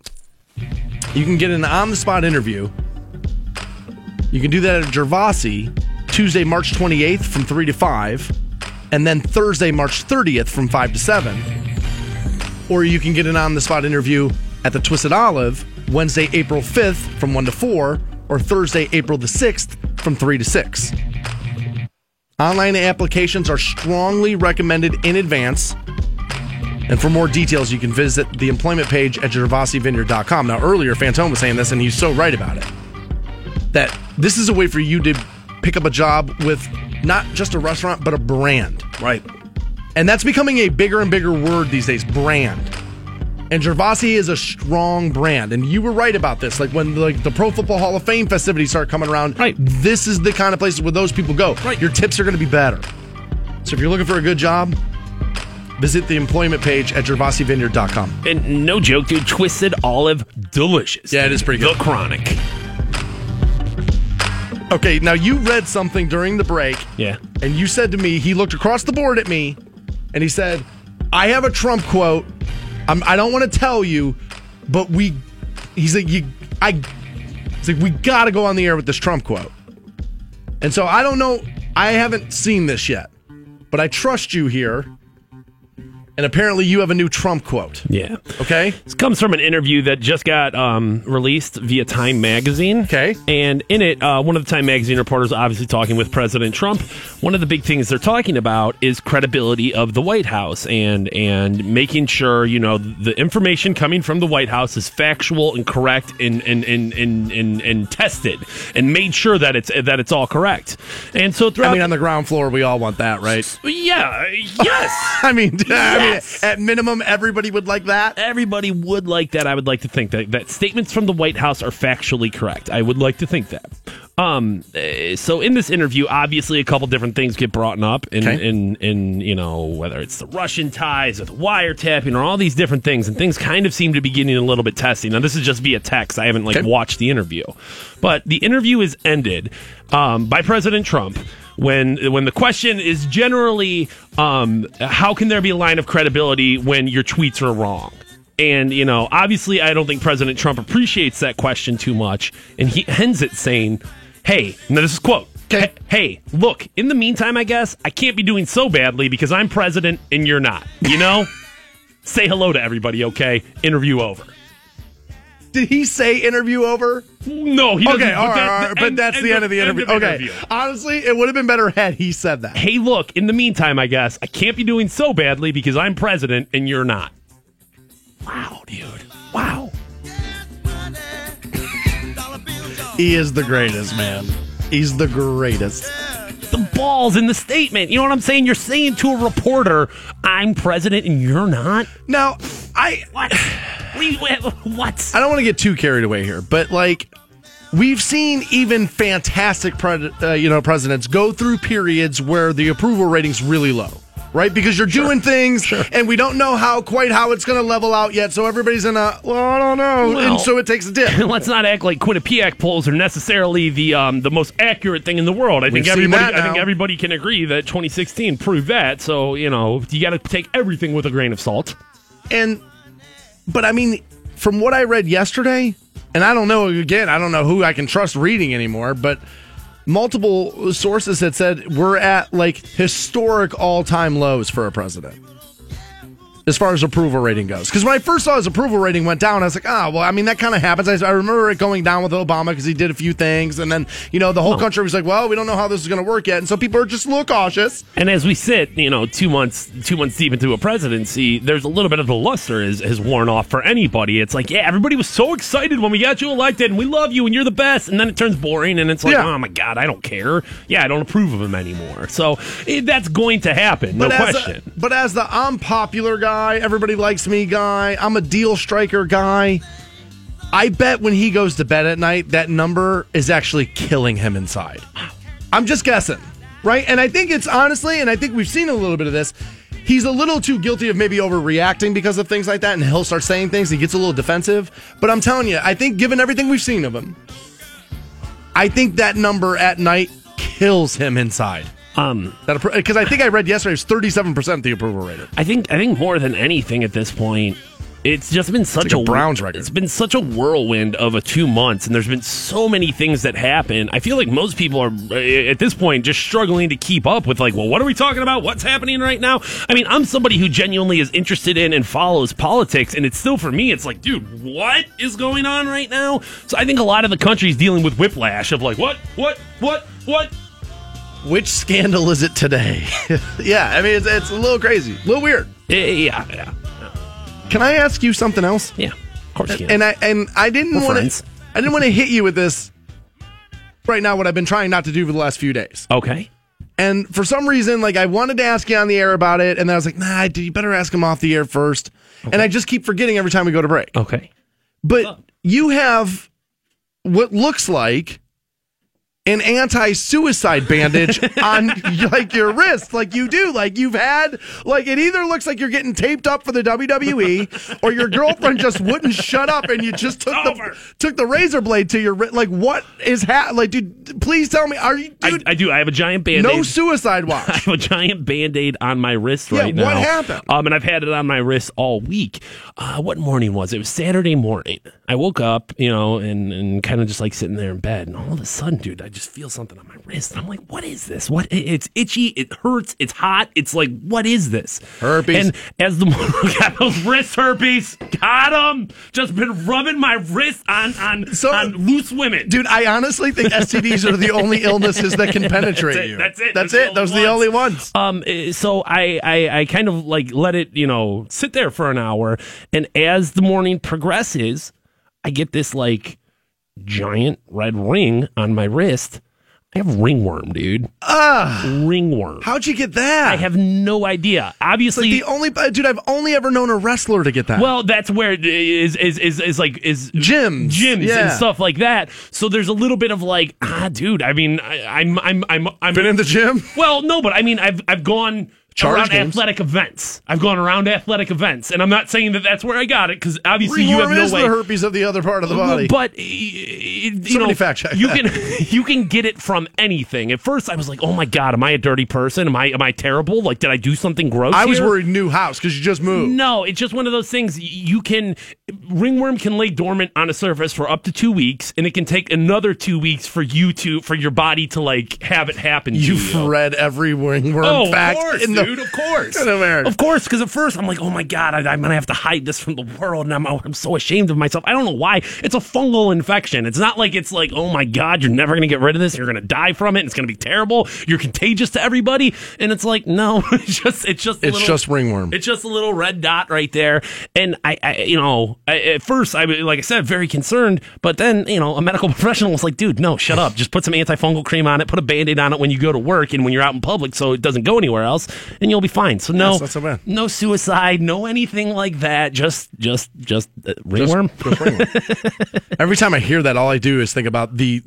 you can get an on the spot interview you can do that at Gervasi Tuesday, March 28th from 3 to 5, and then Thursday, March 30th from 5 to 7. Or you can get an on the spot interview at the Twisted Olive Wednesday, April 5th from 1 to 4, or Thursday, April the 6th from 3 to 6. Online applications are strongly recommended in advance. And for more details, you can visit the employment page at gervasivineyard.com. Now, earlier, Fantone was saying this, and he's so right about it that this is a way for you to pick up a job with not just a restaurant, but a brand. Right. And that's becoming a bigger and bigger word these days brand. And Gervasi is a strong brand. And you were right about this. Like when like the Pro Football Hall of Fame festivities start coming around, Right. this is the kind of places where those people go. Right. Your tips are going to be better. So if you're looking for a good job, visit the employment page at gervasivineyard.com. And no joke, dude. Twisted olive, delicious. Yeah, it is pretty good. The chronic. Okay, now you read something during the break Yeah. and you said to me, he looked across the board at me, and he said, "I have a Trump quote. I'm, I don't want to tell you, but we." He's like, "You, I." He's like, "We got to go on the air with this Trump quote." And so I don't know. I haven't seen this yet, but I trust you here. And apparently, you have a new Trump quote. Yeah. Okay. This comes from an interview that just got um, released via Time Magazine. Okay. And in it, uh, one of the Time Magazine reporters obviously talking with President Trump. One of the big things they're talking about is credibility of the White House and and making sure you know the information coming from the White House is factual and correct and and and and, and, and tested and made sure that it's that it's all correct. And so throughout, I mean, on the ground floor, we all want that, right? yeah, yes. *laughs* I mean, *laughs* I Yes. mean, at minimum, everybody would like that. everybody would like that. I would like to think that that statements from the White House are factually correct. I would like to think that. Um, eh, so in this interview, obviously a couple different things get brought up, in, Okay. in in you know whether it's the Russian ties or the wiretapping or all these different things, and things kind of seem to be getting a little bit testy. Now this is just via text. I haven't like Okay. watched the interview, but the interview is ended um, by President Trump when when the question is generally um, how can there be a line of credibility when your tweets are wrong And, you know, obviously, I don't think President Trump appreciates that question too much. And he ends it saying, hey, now this is quote. Okay. Hey, look, in the meantime, I guess, I can't be doing so badly because I'm president and you're not. You know? *laughs* Say hello to everybody, okay? Interview over. Did he say interview over? No, he doesn't. Okay, all right, that- all right, but end- that's end the end of the interview. okay. interview. Honestly, it would have been better had he said that. Hey, look, in the meantime, I guess, I can't be doing so badly because I'm president and you're not. Wow, dude. Wow. He is the greatest, man. He's the greatest. The balls in the statement. You know what I'm saying? You're saying to a reporter, I'm president and you're not? Now, I What? We- what? I don't want to get too carried away here, but like we've seen even fantastic pre- uh, you know presidents go through periods where the approval rating's really low. Right, because you're doing things, and we don't know how quite how it's going to level out yet. So everybody's in a well, I don't know, Well- and so it takes a dip. *laughs* Let's not act like Quinnipiac polls are necessarily the um, the most accurate thing in the world. I think We've seen everybody I think everybody can agree that 2016 proved that. So you know you got to take everything with a grain of salt. And but I mean, from what I read yesterday, and I don't know again, I don't know who I can trust reading anymore, but multiple sources had said we're at like historic all-time lows for a president. As far as approval rating goes, because when I first saw his approval rating went down, I was like, ah, well, I mean, that kind of happens. I, I remember it going down with Obama because he did a few things, and then you know the whole country was like, well, we don't know how this is going to work yet, and so people are just a little cautious. And as we sit, you know, two months two months deep into a presidency, there's a little bit of the luster has, has worn off for anybody. It's like, yeah, everybody was so excited when we got you elected, and we love you, and you're the best. And then it turns boring, and it's like, Yeah. oh my god, I don't care. Yeah, I don't approve of him anymore. So eh, that's going to happen, no question. A, but as the I'm popular guy, everybody likes me guy, I'm a deal striker guy. I bet when he goes to bed at night, that number is actually killing him inside. I'm just guessing, right? And I think it's honestly, and I think we've seen a little bit of this. He's a little too guilty of maybe overreacting because of things like that, and he'll start saying things. He gets a little defensive. But I'm telling you, I think given everything we've seen of him, I think that number at night kills him inside. Um, That because I think I read yesterday it was 37 percent the approval rating. I think I think more than anything at this point, it's just been such like a Browns record. It's been such a whirlwind of a two months, and there's been so many things that happen. I feel like most people are uh, at this point just struggling to keep up with like, well, what are we talking about? What's happening right now? I mean, I'm somebody who genuinely is interested in and follows politics, and it's still for me, it's like, dude, what is going on right now? So I think a lot of the country's dealing with whiplash of like, what, what, what, what. Which scandal is it today? *laughs* yeah, I mean it's, it's a little crazy, a little weird. Yeah, yeah, Can I ask you something else? yeah. Of course, you can. And I and I didn't want to. I didn't want to hit you with this right now. What I've been trying not to do for the last few days. okay. And for some reason, like I wanted to ask you on the air about it, and then I was like, Nah, dude, you better ask him off the air first. And I just keep forgetting every time we go to break. Okay. But you have what looks like an anti-suicide bandage on *laughs* like your wrist like you do like you've had like it either looks like you're getting taped up for the WWE or your girlfriend just wouldn't shut up and you just took Over. the took the razor blade to your wrist like what is ha- like dude please tell me are you I, dude I do. I have a giant band no suicide *laughs* watch. I have a giant band aid on my wrist Yeah, right now. what happened? Um, and I've had it on my wrist all week. Uh, what morning was it? It was Saturday morning. I woke up, you know, and, and kind of just like sitting there in bed, and all of a sudden, dude, I just feel something on my wrist. And I'm like, what is this? What? It's itchy. It hurts. It's hot. It's like, what is this? Herpes. And as the *laughs* morning, got those wrist herpes, got them. Just been rubbing my wrist on on So- on loose women. Dude, I honestly think STDs are the only *laughs* illnesses that can penetrate That's it. you. That's it. That's are it. Those are the only ones. ones. Um, eh, so I, I, I kind of like let it, you know, sit there for an hour, and as the morning progresses, I get this like giant red ring on my wrist. I have ringworm, dude. Ah, ringworm. How'd you get that? I have no idea. Obviously, like the only uh, dude I've only ever known a wrestler to get that. well, that's where it is is is is like is Gyms. gyms and stuff like that. So there's a little bit of like, ah, dude. I mean, I, I'm I'm I'm I'm been in the gym. Well, no, but I mean, I've I've gone around games. athletic events. I've gone around athletic events, and I'm not saying that that's where I got it because obviously you have no is way. the herpes of the other part of the body. But you Somebody know, you that. can *laughs* you can get it from anything. At first, I was like, "Oh my god, am I a dirty person? Am I am I terrible? Like, did I do something gross?" I was here? worried new house because you just moved. No, it's just one of those things. You can ringworm can lay dormant on a surface for up to two weeks, and it can take another two weeks for you to for your body to like have it happen. to You've you. read every ringworm Oh, of course, in the dude. Of course, *laughs* of course. Because at first I'm like, oh my god, I, I'm gonna have to hide this from the world, and I'm oh, I'm so ashamed of myself. I don't know why. It's a fungal infection. It's not like it's like, oh my god, you're never gonna get rid of this. You're gonna die from it. And it's gonna be terrible. You're contagious to everybody. And it's like, no, *laughs* it's just it's just a It's little- just ringworm. It's just a little red dot right there. And I, I you know, I, at first I like I said, very concerned. But then you know, a medical *laughs* professional was like, dude, no, shut up. Just put some antifungal cream on it. Put a band-aid on it when you go to work and when you're out in public, so it doesn't go anywhere else, and you'll be fine. So no, Yes, so no suicide, no anything like that. Just, just, just uh, ringworm. Just ringworm. *laughs* Every time I hear that, all I do is think about the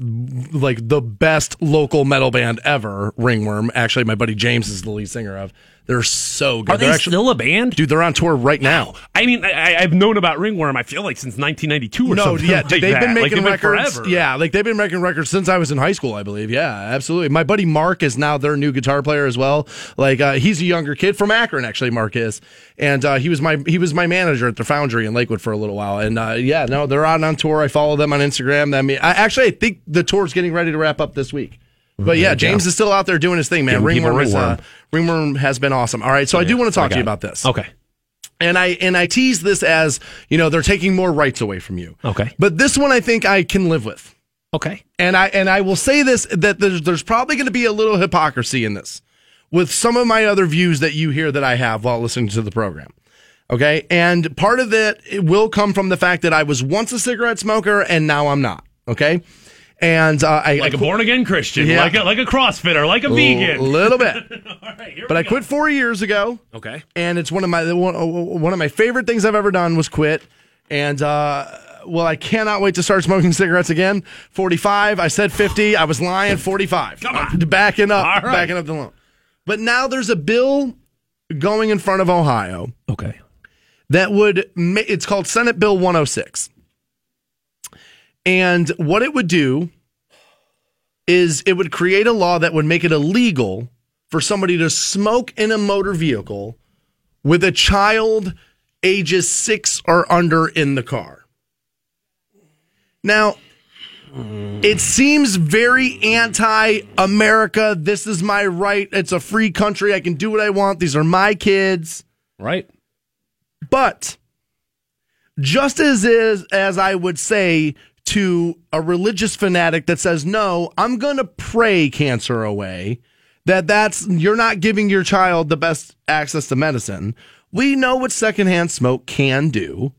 like the best local metal band ever, Ringworm. Actually, my buddy James is the lead singer of. They're so good. Are they They're actually, still a band? dude? They're on tour right now. I mean, I, I've known about ringworm. I feel like since 1992 or No, something. yeah, *laughs* like they've that. been Like, making they've records. forever. Yeah, like they've been making records since I was in high school, I believe. Yeah, absolutely. My buddy Mark is now their new guitar player as well. Like uh, he's a younger kid from Akron, actually. Mark is, and uh, he was my he was my manager at the Foundry in Lakewood for a little while. And uh, yeah, no, they're out on tour. I follow them on Instagram. I mean, I actually I think the tour's getting ready to wrap up this week. But yeah, James is still out there doing his thing, man. Giving people Ringworm, is, uh, ringworm. Ringworm has been awesome. All right, so I do want to talk to you about this Okay. and I and I tease this as you know they're taking more rights away from you. Okay. but this one I think I can live with, Okay. and I and I will say this that there's there's probably going to be a little hypocrisy in this with some of my other views that you hear that I have while listening to the program. Okay, and part of it, it will come from the fact that I was once a cigarette smoker and now I'm not. Okay, and uh, I Like I a born again Christian, Yeah. like a like a CrossFitter, like a vegan. a *laughs* little bit, All right, here but we I go. quit four years ago. Okay. and it's one of my one, one of my favorite things I've ever done was quit. And uh, well, I cannot wait to start smoking *laughs* cigarettes again. Forty five. I said fifty. I was lying. Forty five. Come on. I'm backing up. All right. Backing up the loan. But now there's a bill going in front of Ohio Okay. that would ma- it's called Senate Bill 106. And what it would do is it would create a law that would make it illegal for somebody to smoke in a motor vehicle with a child ages 6 or under in the car. Now, it seems very anti America. This is my right. It's a free country. I can do what I want. These are my kids. Right. But just as is as I would say to a religious fanatic that says, "No, I'm going to pray cancer away," that that's you're not giving your child the best access to medicine. We know what secondhand smoke can do.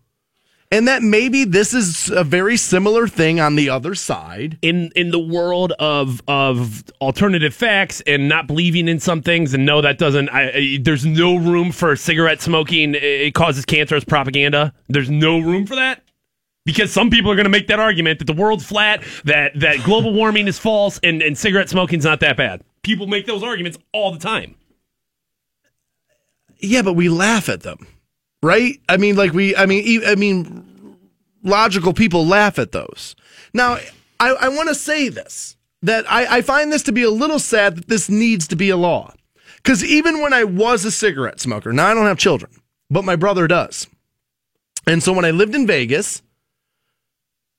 And that maybe this is a very similar thing on the other side. in in the world of of alternative facts and not believing in some things and no that doesn't I, I, there's no room for cigarette smoking it causes cancer as propaganda there's no room for that because some people are going to make that argument that the world's flat that that global *laughs* warming is false and and cigarette smoking's not that bad people make those arguments all the time Yeah, but we laugh at them, right? I mean, like we, I mean, I mean, logical people laugh at those. Now, I, I want to say this that I, I find this to be a little sad that this needs to be a law. Because even when I was a cigarette smoker, now I don't have children, but my brother does. And so when I lived in Vegas,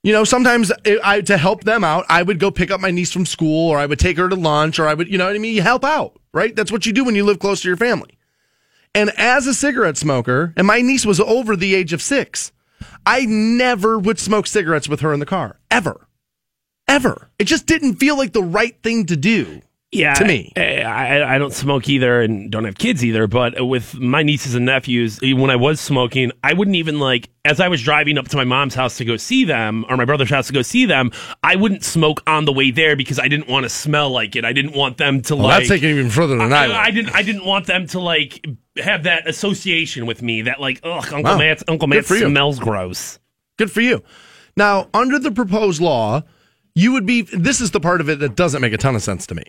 you know, sometimes I, I to help them out, I would go pick up my niece from school, or I would take her to lunch, or I would, you know what I mean? You help out, right? That's what you do when you live close to your family. And as a cigarette smoker, and my niece was over the age of six, I never would smoke cigarettes with her in the car, ever. Ever. It just didn't feel like the right thing to do. Yeah To me. I, I, I don't smoke either and don't have kids either but with my nieces and nephews eh, when i was smoking i wouldn't even like as i was driving up to my mom's house to go see them or my brother's house to go see them i wouldn't smoke on the way there because i didn't want to smell like it i didn't want them to Well, like that's taking it even further than I, I. I didn't. I didn't want them to like have that association with me. That like, ugh, Uncle Wow. Matt. Uncle Matt smells gross. Good for you. Now, under the proposed law, you would be, this is the part of it that doesn't make a ton of sense to me.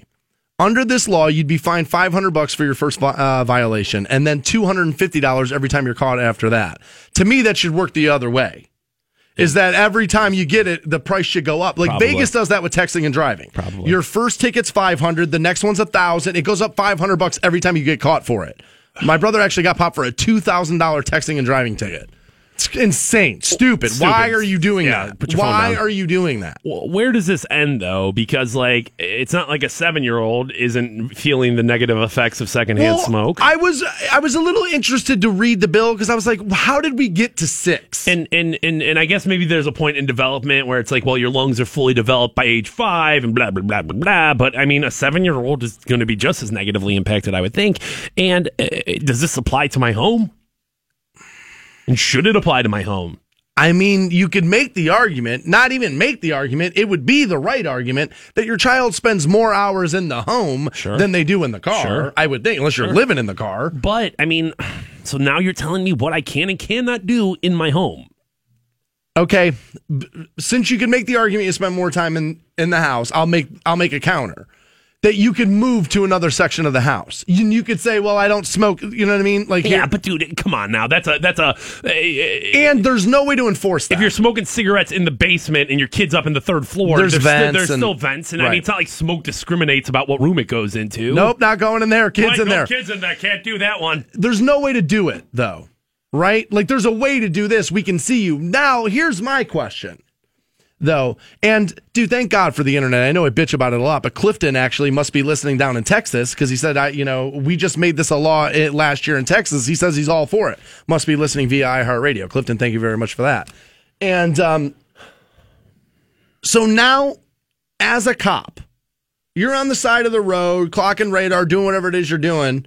Under this law, you'd be fined 500 bucks for your first uh, violation and then $250 every time you're caught after that. To me, that should work the other way. Is that every time you get it, the price should go up? Like Probably. Vegas does that with texting and driving. Probably. Your first ticket's 500, the next one's a 1000. It goes up 500 bucks every time you get caught for it. My brother actually got popped for a $2,000 texting and driving ticket. It's insane, stupid. Stupid. Why are you doing Yeah, that? put your phone Why are you doing that? Where does this end though? Because like it's not like a seven year old isn't feeling the negative effects of secondhand Well, smoke. I was I was a little interested to read the bill because I was like, how did we get to six? and, and and and I guess maybe there's a point in development where it's like, well, your lungs are fully developed by age five, and blah blah blah blah blah. But I mean, a seven year old is going to be just as negatively impacted, I would think. And uh, does this apply to my home? And should it apply to my home? I mean, you could make the argument, not even make the argument, it would be the right argument that your child spends more hours in the home Sure. than they do in the car. Sure. I would think, unless you're living in the car. But I mean, *sighs* so now you're telling me what I can and cannot do in my home. Okay, since you can make the argument you spend more time in, in the house, I'll make I'll make a counter that you could move to another section of the house. You, you could say, "Well, I don't smoke." You know what I mean? Like, Yeah, but dude, come on now. That's a that's a. and there's no way to enforce that. if you're smoking cigarettes in the basement and your kid's up in the third floor, There's there's, vents still, there's and- still vents, and I mean it's not like smoke discriminates about what room it goes into. nope, not going in there. Kids in no there. Kids in there can't do that one. there's no way to do it though right like there's a way to do this we can see you now here's my question though. And dude thank god for the internet. I know i bitch about it a lot but clifton actually must be listening down in texas because he said i you know we just made this a law eh, last year in texas. He says he's all for it. Must be listening via iheartradio. Clifton thank you very much for that. And um so now as a cop you're on the side of the road clocking radar doing whatever it is you're doing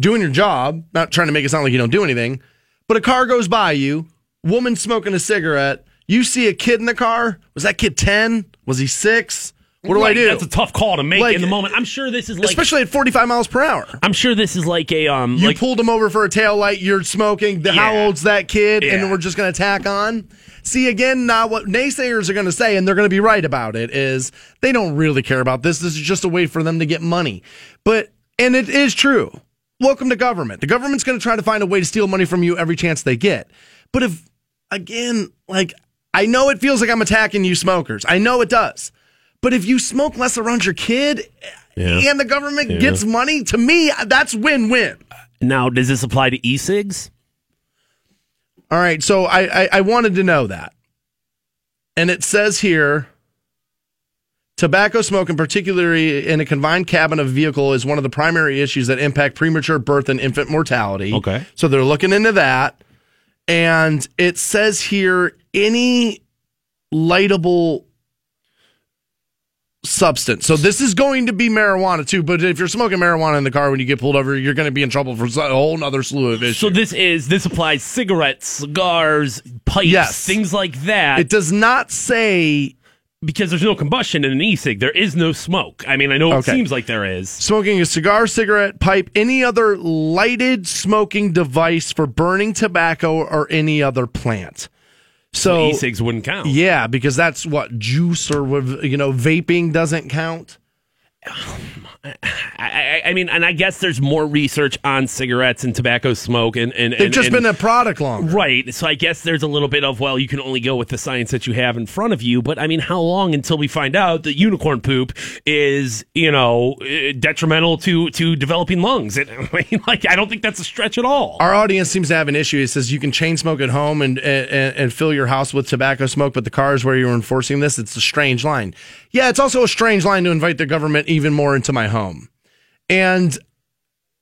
doing your job, not trying to make it sound like you don't do anything, but a car goes by you, woman smoking a cigarette, you see a kid in the car. Was that kid 10? Was he 6? What do I do? That's a tough call to make Like- in the moment. I'm sure this is like. Especially at 45 miles per hour. I'm sure this is like a um. You like, pulled him over for a tail light, you're smoking. The, How old's that kid? And we're just going to tack on. See, again, now what naysayers are going to say, and they're going to be right about it, is they don't really care about this. This is just a way for them to get money. But, and it is true. Welcome to government. The government's going to try to find a way to steal money from you every chance they get. But if, again, like, I know it feels like I'm attacking you smokers. I know it does. But if you smoke less around your kid Yeah. and the government gets money, to me, that's win win. now, does this apply to e-cigs? All right, so I, I I wanted to know that, and it says here, tobacco smoke, and particularly in a confined cabin of a vehicle, is one of the primary issues that impact premature birth and infant mortality. Okay. so they're looking into that, and it says here any lightable substance. So this is going to be marijuana too. But if you're smoking marijuana in the car when you get pulled over, you're going to be in trouble for a whole other slew of issues. So this is this applies cigarettes, cigars, pipes, Yes. things like that. it does not say because there's no combustion in an e-cig. There is no smoke. I mean, I know Okay. it seems like there is. smoking a cigar, cigarette, pipe, any other lighted smoking device for burning tobacco or any other plant. So, e-cigs wouldn't count. yeah, because that's what juice or you know vaping doesn't count. *sighs* Oh I, I, I mean, and I guess there's more research on cigarettes and tobacco smoke, and and They've and, just and- been a product longer. Right. So I guess there's a little bit of, well, you can only go with the science that you have in front of you. But I mean, how long until we find out that unicorn poop is, you know, eh, detrimental to, to developing lungs? And, *laughs* I mean, like, I don't think that's a stretch at all. Our audience seems to have an issue. It says you can chain smoke at home and, and and fill your house with tobacco smoke, but the cars where you're enforcing this, it's a strange line. Yeah, it's also a strange line to invite the government even more into my home. And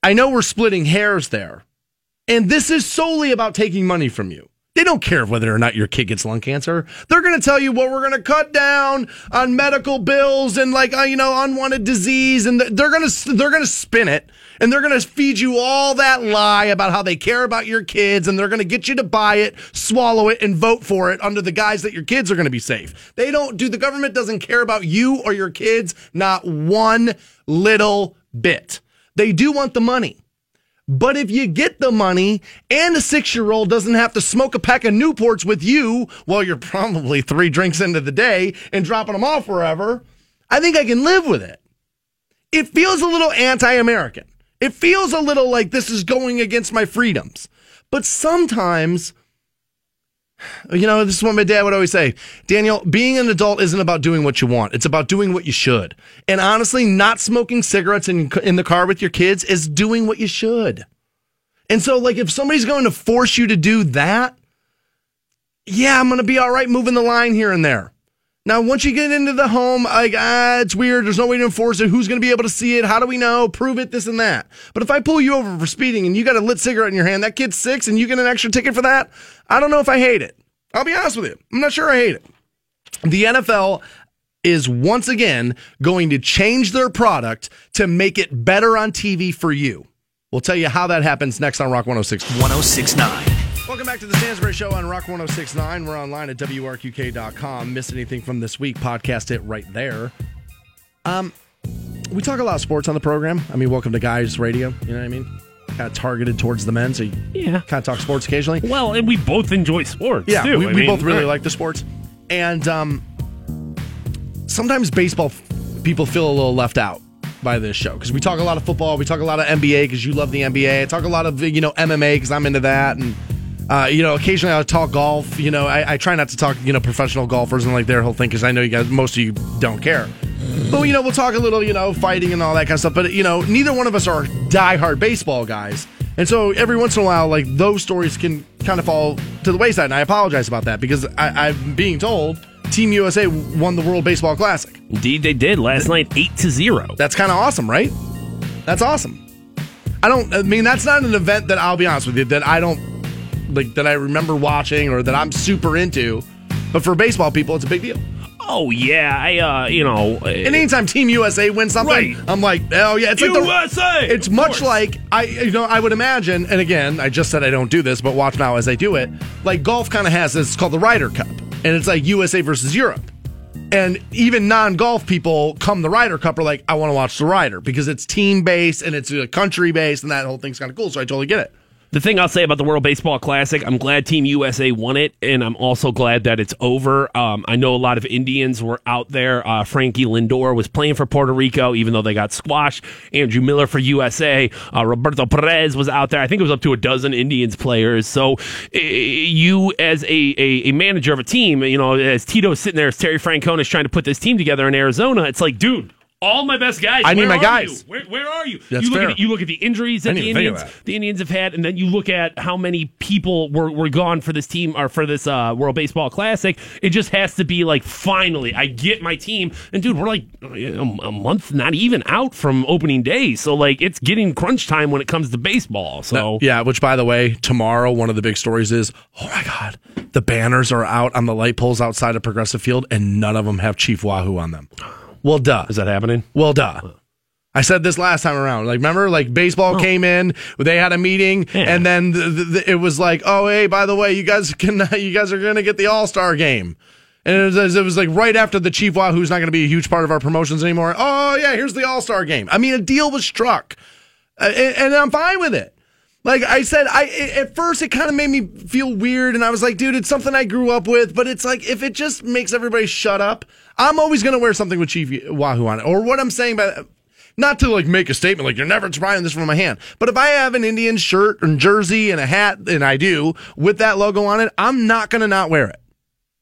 I know we're splitting hairs there. And this is solely about taking money from you. They don't care whether or not your kid gets lung cancer. They're going to tell you, well, we're going to cut down on medical bills and like, uh, you know, unwanted disease. And they're going to, they're going to spin it and they're going to feed you all that lie about how they care about your kids and they're going to get you to buy it, swallow it and vote for it under the guise that your kids are going to be safe. They don't do, the government doesn't care about you or your kids, not one little bit. They do want the money. But if you get the money and a six year old doesn't have to smoke a pack of Newports with you while you're *laughs* probably three drinks into the day and dropping them off wherever, I think I can live with it. it feels a little anti-American. It feels a little like this is going against my freedoms. But sometimes you know, this is what my dad would always say. Daniel, being an adult isn't about doing what you want. It's about doing what you should. And honestly, not smoking cigarettes in, in the car with your kids is doing what you should. And so, like, if somebody's going to force you to do that, yeah, I'm going to be all right moving the line here and there. Now, once you get into the home, like, ah, it's weird. There's no way to enforce it. Who's going to be able to see it? How do we know? Prove it, this and that. But if I pull you over for speeding and you got a lit cigarette in your hand, that kid's six and you get an extra ticket for that, I don't know if I hate it. I'll be honest with you. I'm not sure I hate it. The NFL is once again going to change their product to make it better on TV for you. We'll tell you how that happens next on Rock 106. 1069. Welcome back to the Stansbury Show on Rock 1069. We're online at WRQK.com. Miss anything from this week, podcast it right there. Um, we talk a lot of sports on the program. I mean, welcome to Guys Radio. You know what I mean? Kind of targeted towards the men, so you Yeah. kind of talk sports occasionally. Well, and we both enjoy sports. Yeah, too. we, we mean, both really right. like the sports. And um, sometimes baseball f- people feel a little left out by this show because we talk a lot of football, we talk a lot of NBA because you love the NBA. I talk a lot of you know MMA because I'm into that, and uh, you know occasionally I'll talk golf. You know I, I try not to talk you know professional golfers and like their whole thing because I know you guys most of you don't care. But you know we'll talk a little you know fighting and all that kind of stuff. But you know neither one of us are diehard baseball guys. And so every once in a while, like those stories can kind of fall to the wayside. And I apologize about that because I, I'm being told Team USA won the World Baseball Classic. Indeed, they did last night, eight to zero. That's kind of awesome, right? That's awesome. I don't. I mean, that's not an event that I'll be honest with you that I don't like that I remember watching or that I'm super into. But for baseball people, it's a big deal. Oh yeah, I uh, you know, uh, And anytime Team USA wins something, Right. I'm like, oh yeah, it's like the, USA. It's much course. like I, you know, I would imagine. And again, I just said I don't do this, but watch now as I do it. Like golf kind of has this. It's called the Ryder Cup, and it's like USA versus Europe. And even non-golf people come the Ryder Cup are like, I want to watch the Ryder because it's team based and it's a country based, and that whole thing's kind of cool. So I totally get it. The thing I'll say about the World Baseball Classic, I'm glad Team USA won it, and I'm also glad that it's over. Um, I know a lot of Indians were out there. Uh, Frankie Lindor was playing for Puerto Rico, even though they got squashed. Andrew Miller for USA. Uh, Roberto Perez was out there. I think it was up to a dozen Indians players. So you, as a, a, a manager of a team, you know, as Tito's sitting there, as Terry Francona is trying to put this team together in Arizona, it's like, dude. All my best guys. I need my guys. Where, where are you? That's you look fair. at you look at the injuries that the didn't even think of Indians that. the Indians have had, and then you look at how many people were, were gone for this team or for this uh, World Baseball Classic. It just has to be like, finally, I get my team. And dude, we're like a, a month, not even out from opening day, so like it's getting crunch time when it comes to baseball. So Yeah, which by the way, tomorrow one of the big stories is, oh my god, the banners are out on the light poles outside of Progressive Field, and none of them have Chief Wahoo on them. Well, duh. is that happening? Well, duh. I said this last time around. Like, remember, like baseball came in, they had a meeting, Yeah. and then the, the, the- it was like, oh, hey, by the way, you guys *laughs* can, you guys are gonna get the All Star game. And it was, it was like right after the Chief Wahoo's not going to be a huge part of our promotions anymore. Oh yeah, here's the All Star game. I mean, a deal was struck, uh, and, and I'm fine with it. Like I said, I at first it kind of made me feel weird, and I was like, dude, it's something I grew up with. But it's like if it just makes everybody shut up, I'm always to wear something with Chief Wahoo on it. Or what I'm saying by not to like make a statement like you're never trying this from my hand, but if I have an Indian shirt and jersey and a hat, and I do with that logo on it, I'm not to not wear it.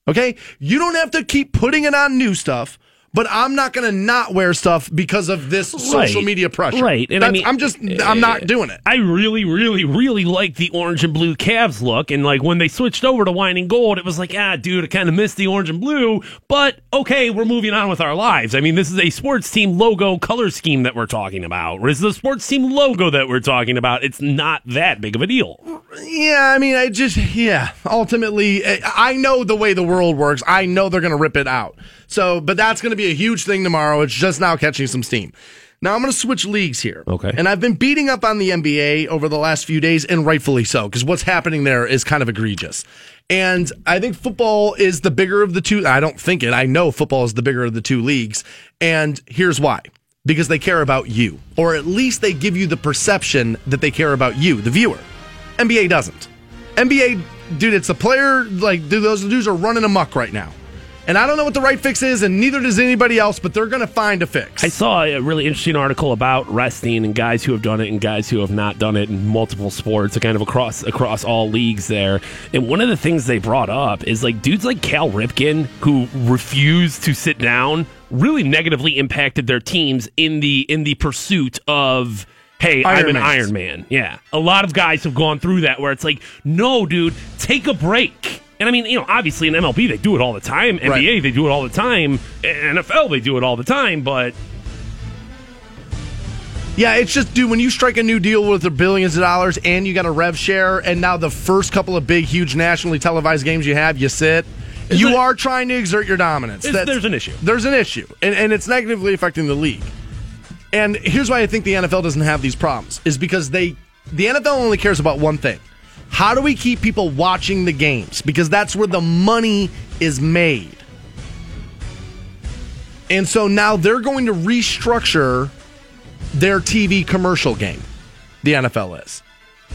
Okay? You don't have to keep putting it on new stuff, but I'm not going to not wear stuff because of this social media pressure. Right. And I mean, I'm just, I'm not doing it. I really, really, really like the orange and blue Cavs look. And like when they switched over to wine and gold, it was like, ah, dude, I kind of missed the orange and blue. But okay, we're moving on with our lives. I mean, this is a sports team logo color scheme that we're talking about. Or is the sports team logo that we're talking about? It's not that big of a deal. Yeah, I mean, I just, yeah, ultimately, I I know the way the world works. I know they're going to rip it out. So, but that's going to be a huge thing tomorrow. It's just now catching some steam. Now I'm going to switch leagues here. Okay. And I've been beating up on the NBA over the last few days, and rightfully so, because what's happening there is kind of egregious. And I think football is the bigger of the two. I don't think it. I know football is the bigger of the two leagues. And here's why. Because they care about you, or at least they give you the perception that they care about you, the viewer. NBA doesn't. NBA, dude, it's the player, like, dude, those dudes are running amok right now. And I don't know what the right fix is, and neither does anybody else, but they're going to find a fix. I saw a really interesting article about resting and guys who have done it and guys who have not done it in multiple sports, kind of across across all leagues there. And one of the things they brought up is like dudes like Cal Ripken who refused to sit down really negatively impacted their teams in the in the pursuit of hey, I'm an. Iron Man. Yeah. A lot of guys have gone through that where it's like, no, dude, take a break. And I mean, you know, obviously in MLB they do it all the time. NBA Right. they do it all the time. NFL they do it all the time. But Yeah, it's just, dude, when you strike a new deal with the billions of dollars and you got a rev share, and now the first couple of big, huge nationally televised games you have, you sit. Is you it- are trying to exert your dominance. There's an issue. There's an issue, and, and it's negatively affecting the league. And here's why I think the NFL doesn't have these problems: is because they, the NFL only cares about one thing: how do we keep people watching the games? Because that's where the money is made. And so now they're going to restructure their TV commercial game. The NFL is.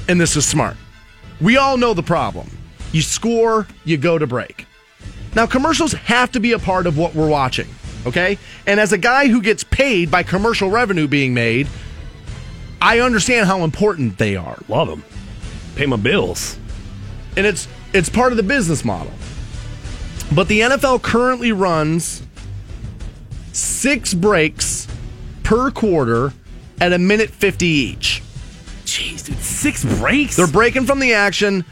And this is smart. We all know the problem. You score, you go to break. Now, commercials have to be a part of what we're watching, okay? And as a guy who gets paid by commercial revenue being made, I understand how important they are. love them. Pay my bills. And it's it's part of the business model. But the NFL currently runs 6 breaks per quarter at a minute 50 each. Jeez, dude, six breaks. They're breaking from the action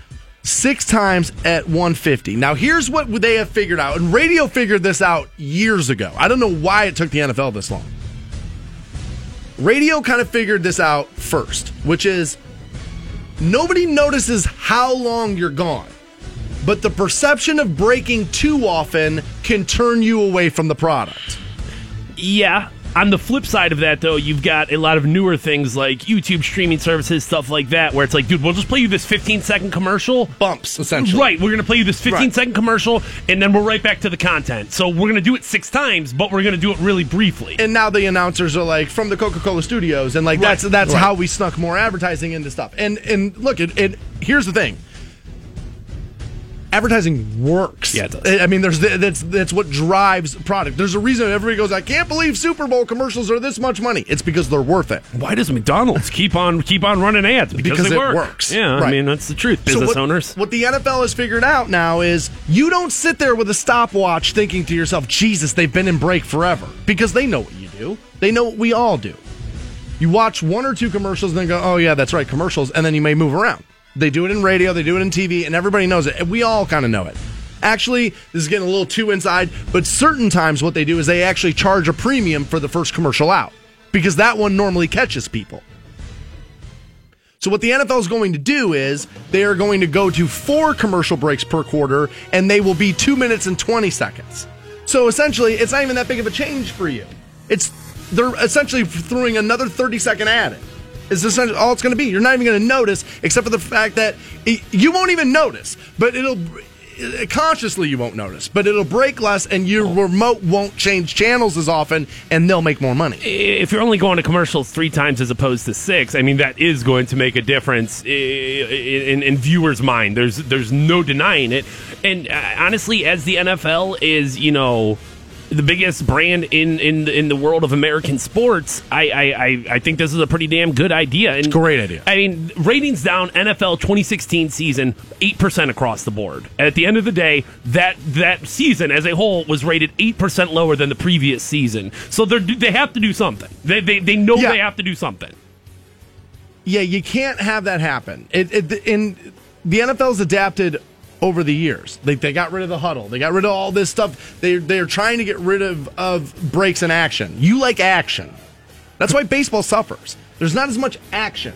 six times at 150. Now, here's what they have figured out, and radio figured this out years ago. I don't know why it took the NFL this long. Radio kind of figured this out first, which is nobody notices how long you're gone, but the perception of breaking too often can turn you away from the product. Yeah. On the flip side of that, though, you've got a lot of newer things like YouTube streaming services, stuff like that, where it's like, dude, we'll just play you this 15 second commercial. Bumps, essentially. Right, we're going to play you this 15 Right. second commercial, and then we're right back to the content. So we're going to do it six times, but we're going to do it really briefly. and now the announcers are like from the Coca-Cola studios and like Right. that's that's Right. how we snuck more advertising into stuff. And and look, it, it here's the thing. Advertising works. Yeah, it does. I mean, there's that's that's what drives product. There's a reason everybody goes, I can't believe Super Bowl commercials are this much money. It's because they're worth it. Why does McDonald's keep on keep on running ads? Because, Because it work. works. Yeah, I mean that's the truth. So Business what, owners. What the NFL has figured out now is you don't sit there with a stopwatch thinking to yourself, Jesus, they've been in break forever. Because they know what you do. They know what we all do. You watch one or two commercials and then go, oh, yeah, that's right, commercials. And then you may move around. They do it in radio, they do it in TV, and everybody knows it. We all kind of know it. Actually, this is getting a little too inside, but certain times what they do is they actually charge a premium for the first commercial out because that one normally catches people. So what the NFL is going to do is they are going to go to four commercial breaks per quarter, and they will be two minutes and twenty seconds. So essentially, it's not even that big of a change for you. It's they're essentially throwing another thirty second ad in. Is essentially all it's going to be. You're not even going to notice, except for the fact that it, you won't even notice. But it'll consciously you won't notice, but it'll break less, and your remote won't change channels as often, and they'll make more money. if you're only going to commercials three times as opposed to six, I mean that is going to make a difference i- in, in viewers' mind. There's there's no denying it. And uh, honestly, as the NFL is, you know. The biggest brand in in the, in the world of American sports, I, I I I think this is a pretty damn good idea. And great idea. I mean, ratings down NFL 2016 season eight percent across the board. At the end of the day, that that season as a whole was rated eight percent lower than the previous season. So they they have to do something. They they, they know Yeah. they have to do something. Yeah, you can't have that happen. It, it, in the NFL's adapted over the years. They, they got rid of the huddle. They got rid of all this stuff. They they're trying to get rid of of breaks in action. You like action. That's why baseball suffers. There's not as much action.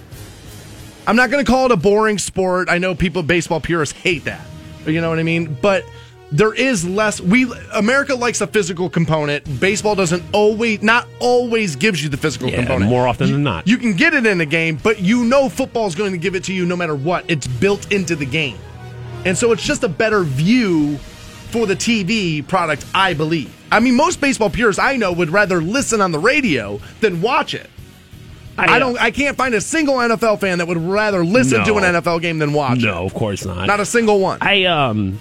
I'm not going to call it a boring sport. I know people baseball purists hate that. You know what I mean? But there is less we America likes a physical component. Baseball doesn't always not always gives you the physical Yeah, component. more often You- than not. You can get it in a game, but you know football is going to give it to you no matter what. It's built into the game. And so it's just a better view for the TV product, I believe. I mean, most baseball purists I know would rather listen on the radio than watch it. I, uh, don't. I can't find a single NFL fan that would rather listen to an NFL game than watch it. No, of course not. Not a single one. I um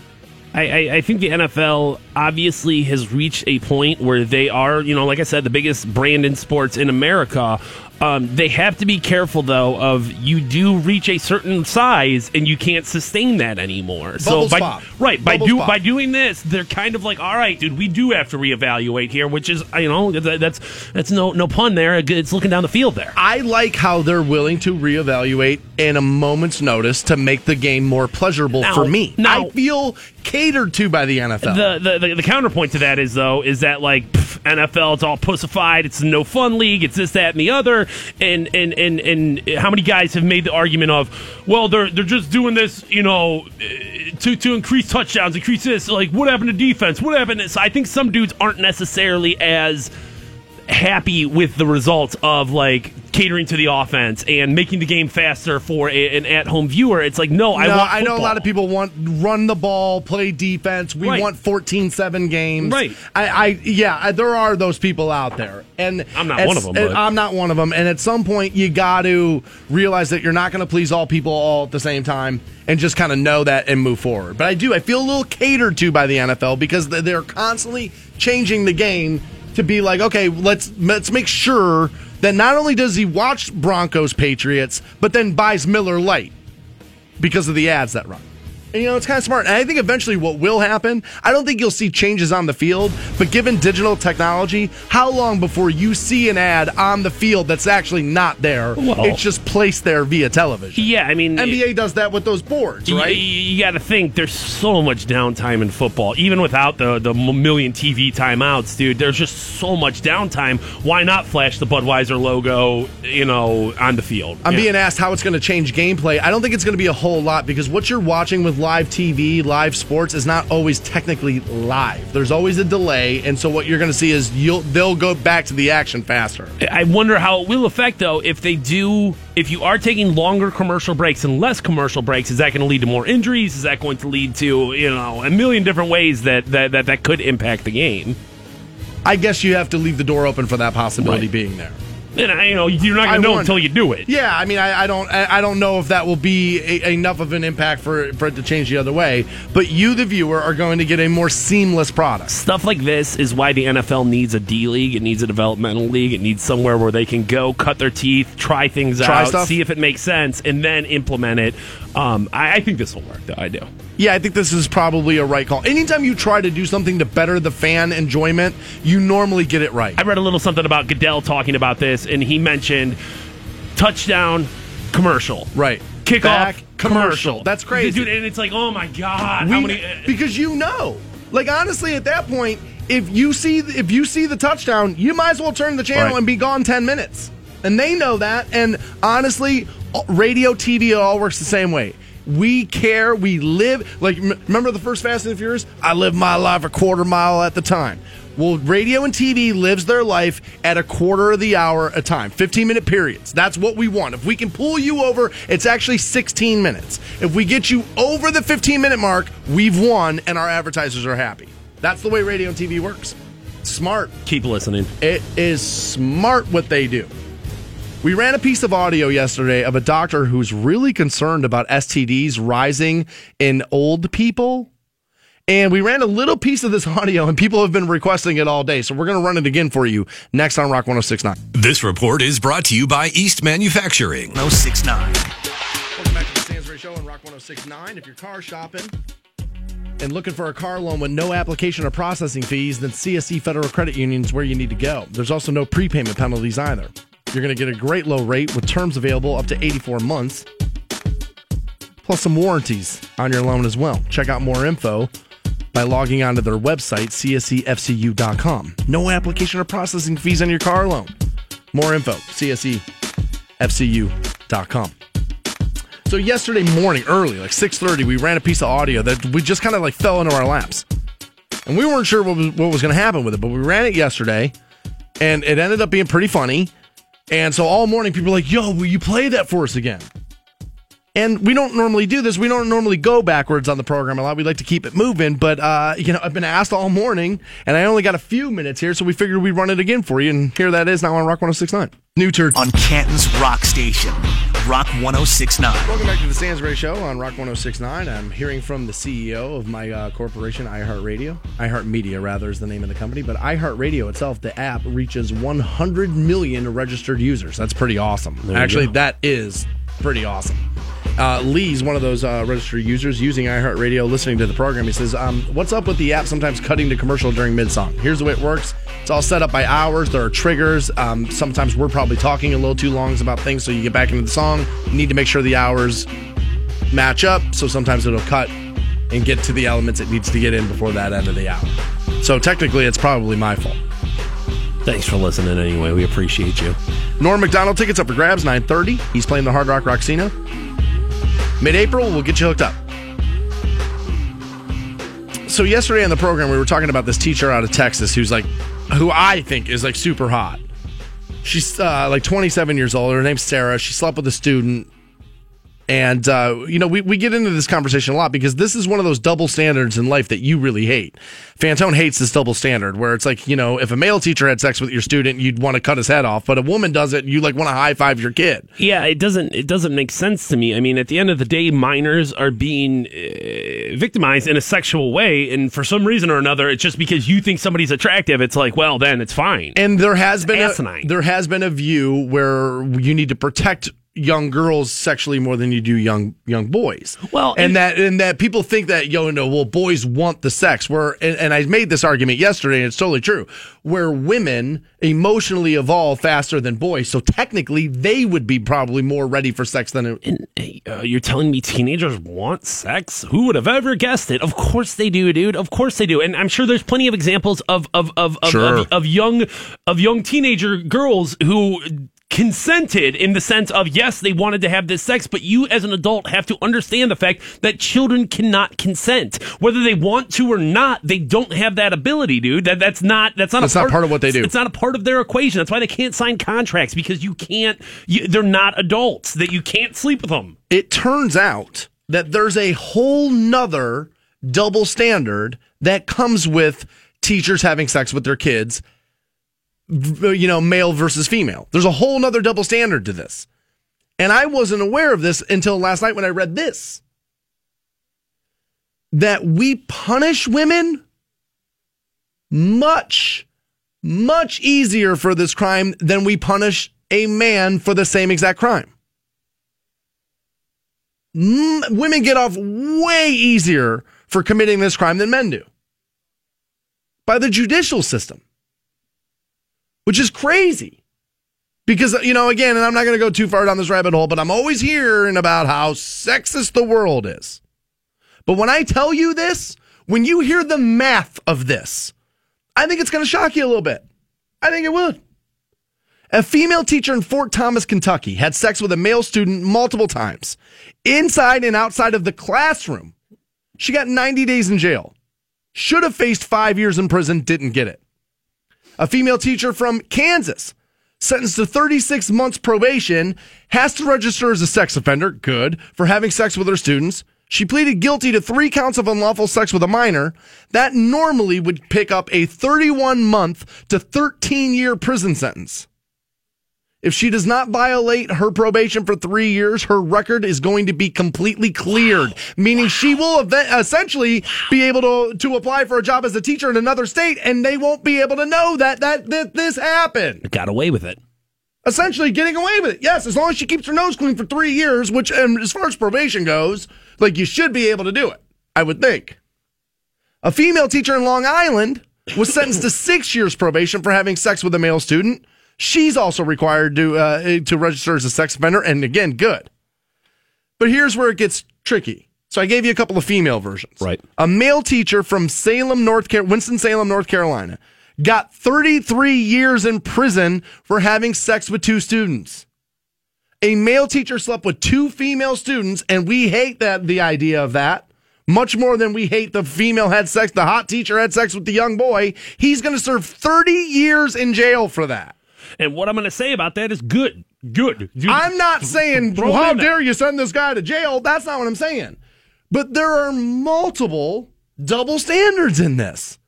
I, I, I think the NFL obviously has reached a point where they are, you know, like I said, the biggest brand in sports in America. Um, they have to be careful, though, of you do reach a certain size and you can't sustain that anymore. Bubbles so by pop. right by Bubbles do pop. by doing this, they're kind of like, all right, dude, we do have to reevaluate here, which is you know that's that's no no pun there. It's looking down the field there. I like how they're willing to reevaluate in a moment's notice to make the game more pleasurable Now- for me. now- I feel catered to by the NFL. The, the, the the counterpoint to that is though is that like pff, NFL it's all pussified it's no fun league it's this that and the other and and and and how many guys have made the argument of well they're they're just doing this you know to to increase touchdowns increase this like what happened to defense? What happened to this? I think some dudes aren't necessarily as happy with the results of like catering to the offense and making the game faster for a, an at-home viewer it's like no, I no, want I know a lot of people want run the ball, play defense. We Right. want 14-7 games. Right. I, I yeah, I, there are those people out there, and I'm not one of them, and but- I'm not one of them. And at some point, you got to realize that you're not going to please all people all at the same time, and just kind of know that and move forward. But I do. I feel a little catered to by the NFL because they're constantly changing the game to be like, okay, let's let's make sure that not only does he watch Broncos Patriots, but then buys Miller Lite because of the ads that run. You know, it's kind of smart. And I think eventually what will happen, I don't think you'll see changes on the field, but given digital technology, how long before you see an ad on the field that's actually not there? Well- it's just placed there via television. yeah I mean NBA does that with those boards, right? You, you got to think there's so much downtime in football, even without the the million TV timeouts, dude. There's just so much downtime. Why not flash the Budweiser logo, you know, on the field? I'm Yeah. being asked how it's going to change gameplay. I don't think it's going to be a whole lot because what you're watching with live TV, live sports is not always technically live. There's always a delay, and so what you're going to see is you'll they'll go back to the action faster. I wonder how it will affect though if they do. If you are taking longer commercial breaks and less commercial breaks, is that going to lead to more injuries? Is that going to lead to you know a million different ways that that that, that could impact the game? I guess you have to leave the door open for that possibility Right. being there. And I, you know you're not going to know until you do it. Yeah, I mean, I, I don't, I, I don't know if that will be a, enough of an impact for for it to change the other way. But you, the viewer, are going to get a more seamless product. Stuff like this is why the NFL needs a D league. It needs a developmental league. It needs somewhere where they can go, cut their teeth, try things Try out, stuff. see if it makes sense, and then implement it. Um, I, I think this will work. Though I do. Yeah, I think this is probably a right call. Anytime you try to do something to better the fan enjoyment, you normally get it right. I read a little something about Goodell talking about this, and he mentioned touchdown commercial, Right. Kickoff Back commercial. That's crazy. dude. And it's like, oh my god, We- how many? because you know, like honestly, at that point, if you see if you see the touchdown, you might as well turn the channel Right. and be gone ten minutes. And they know that. And honestly, radio, TV, it all works the same way. We care. We live. Like m- remember the first Fast and the Furious? I live my life a quarter mile at the time. Well, radio and TV lives their life at a quarter of the hour a time, 15 minute periods. That's what we want. If we can pull you over, it's actually 16 minutes. If we get you over the 15 minute mark, we've won and our advertisers are happy. That's the way radio and TV works. Smart. Keep listening. It is smart what they do. We ran a piece of audio yesterday of a doctor who's really concerned about STDs rising in old people. And we ran a little piece of this *laughs* audio, and people have been requesting it all day. So we're going to run it again for you next on Rock 1069. This report is brought to you by East Manufacturing. 1069. Welcome back to the Stansbury Show on Rock 1069. If you're car shopping and looking for a car loan with no application or processing fees, then CSE Federal Credit Union is where you need to go. There's also no prepayment penalties either. You're going to get a great low rate with terms available up to 84 months, plus some warranties on your loan as well. Check out more info by logging onto their website, csefcu.com. No application or processing fees on your car loan. More info, csefcu.com. So yesterday morning, early, like 6:30, we ran a piece of audio that we just kind of like fell into our laps. And we weren't sure what was, what was going to happen with it, but we ran it yesterday and it ended up being pretty funny. And so all morning people were like, "Yo, will you play that for us again?" And we don't normally do this. We don't normally go backwards on the program a lot. We like to keep it moving, but uh, you know, I've been asked all morning, and I only got a few minutes here, so we figured we'd run it again for you. And here that is now on Rock 106.9. New turd. On Canton's Rock Station. Rock 1069. Welcome back to the Stansbury Show on Rock 1069. I'm hearing from the CEO of my uh, corporation, iHeartRadio. iHeartMedia, rather, is the name of the company. But iHeartRadio itself, the app, reaches 100 million registered users. That's pretty awesome. you Actually, go. that is pretty awesome. Uh, Lee's one of those uh, registered users using iHeartRadio, listening to the program. He says, um, What's up with the app sometimes cutting to commercial during mid song? Here's the way it works it's all set up by hours. There are triggers. Um, sometimes we're probably talking a little too long about things, so you get back into the song. You need to make sure the hours match up. So sometimes it'll cut and get to the elements it needs to get in before that end of the hour. So technically, it's probably my fault. Thanks for listening anyway. We appreciate you. Norm Macdonald tickets up for grabs 9:30. He's playing the Hard Rock Rocksino. Mid-April, we'll get you hooked up. So yesterday on the program, we were talking about this teacher out of Texas who's like, who I think is like super hot. She's uh, like 27 years old. Her name's Sarah. She slept with a student. And, uh, you know, we, we get into this conversation a lot because this is one of those double standards in life that you really hate. Fantone hates this double standard where it's like, you know, if a male teacher had sex with your student, you'd want to cut his head off, but a woman does it, you like want to high five your kid. Yeah, it doesn't it doesn't make sense to me. I mean, at the end of the day, minors are being uh, victimized in a sexual way, and for some reason or another, it's just because you think somebody's attractive. It's like, well, then it's fine. And there has been a, there has been a view where you need to protect young girls sexually more than you do young young boys. Well, and, and- that and that people think that yo no well boys want the sex where and, and I made this argument yesterday and it's totally true where women emotionally evolve faster than boys so technically they would be probably more ready for sex than And uh, you're telling me teenagers want sex? Who would have ever guessed it? Of course they do, dude. Of course they do. And I'm sure there's plenty of examples of of of of, Sure. of, of young of young teenager girls who consented in the sense of yes they wanted to have this sex but you as an adult have to understand the fact that children cannot consent. Whether they want to or not they don't have that ability dude. That that's not that's not That's a not part of what they do. it's not a part of their equation. That's why they can't sign contracts because you can't you, they're not adults that you can't sleep with them. It turns out that there's a whole nother double standard that comes with teachers having sex with their kids you know male versus female. There's a whole nother double standard to this. And i wasn't aware of this until last night when i read this. That we punish women much much easier for this crime than we punish a man for the same exact crime. M- women get off way easier for committing this crime than men do. By the judicial system, which is crazy. Because, you know, again, and I'm not going to go too far down this rabbit hole, but I'm always hearing about how sexist the world is. But when I tell you this, when you hear the math of this, I think it's going to shock you a little bit. I think it would. A female teacher in Fort Thomas, Kentucky had sex with a male student multiple times, inside and outside of the classroom. She got 90 days in jail. Should have faced five years in prison, didn't get it. A female teacher from Kansas, sentenced to 36 months probation, has to register as a sex offender, good, for having sex with her students. She pleaded guilty to three counts of unlawful sex with a minor. That normally would pick up a 31 month to 13 year prison sentence. If she does not violate her probation for three years, her record is going to be completely cleared, meaning she will ev- essentially be able to, to apply for a job as a teacher in another state, and they won't be able to know that, that, that this happened. got away with it Essentially getting away with it. Yes, as long as she keeps her nose clean for three years, which, um, as far as probation goes, like you should be able to do it, I would think. A female teacher in Long Island was sentenced to six years probation for having sex with a male student. She's also required to uh, to register as a sex offender, and again, good. But here's where it gets tricky. So I gave you a couple of female versions. Right. A male teacher from Salem, North Car- Winston Salem, North Carolina, got 33 years in prison for having sex with two students. A male teacher slept with two female students, and we hate that the idea of that much more than we hate the female had sex. The hot teacher had sex with the young boy. He's going to serve 30 years in jail for that. And what i'm going to say about that is good good Dude, I'm not saying, it how there. dare you send this guy to jail? That's not what I'm saying. But there are multiple double standards in this.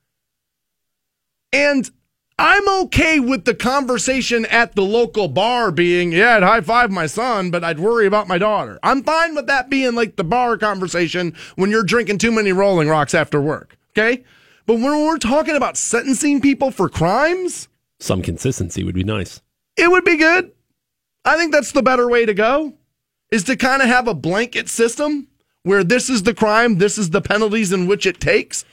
And I'm okay with the conversation at the local bar being, yeah, I'd high five my son, but I'd worry about my daughter. I'm fine with that being like the bar conversation when you're drinking too many Rolling Rocks after work. Okay. But when we're talking about sentencing people for crimes, Some consistency would be nice. it would be good. I think that's the better way to go is to kind of have a blanket system where this is the crime, this is the penalties in which it takes.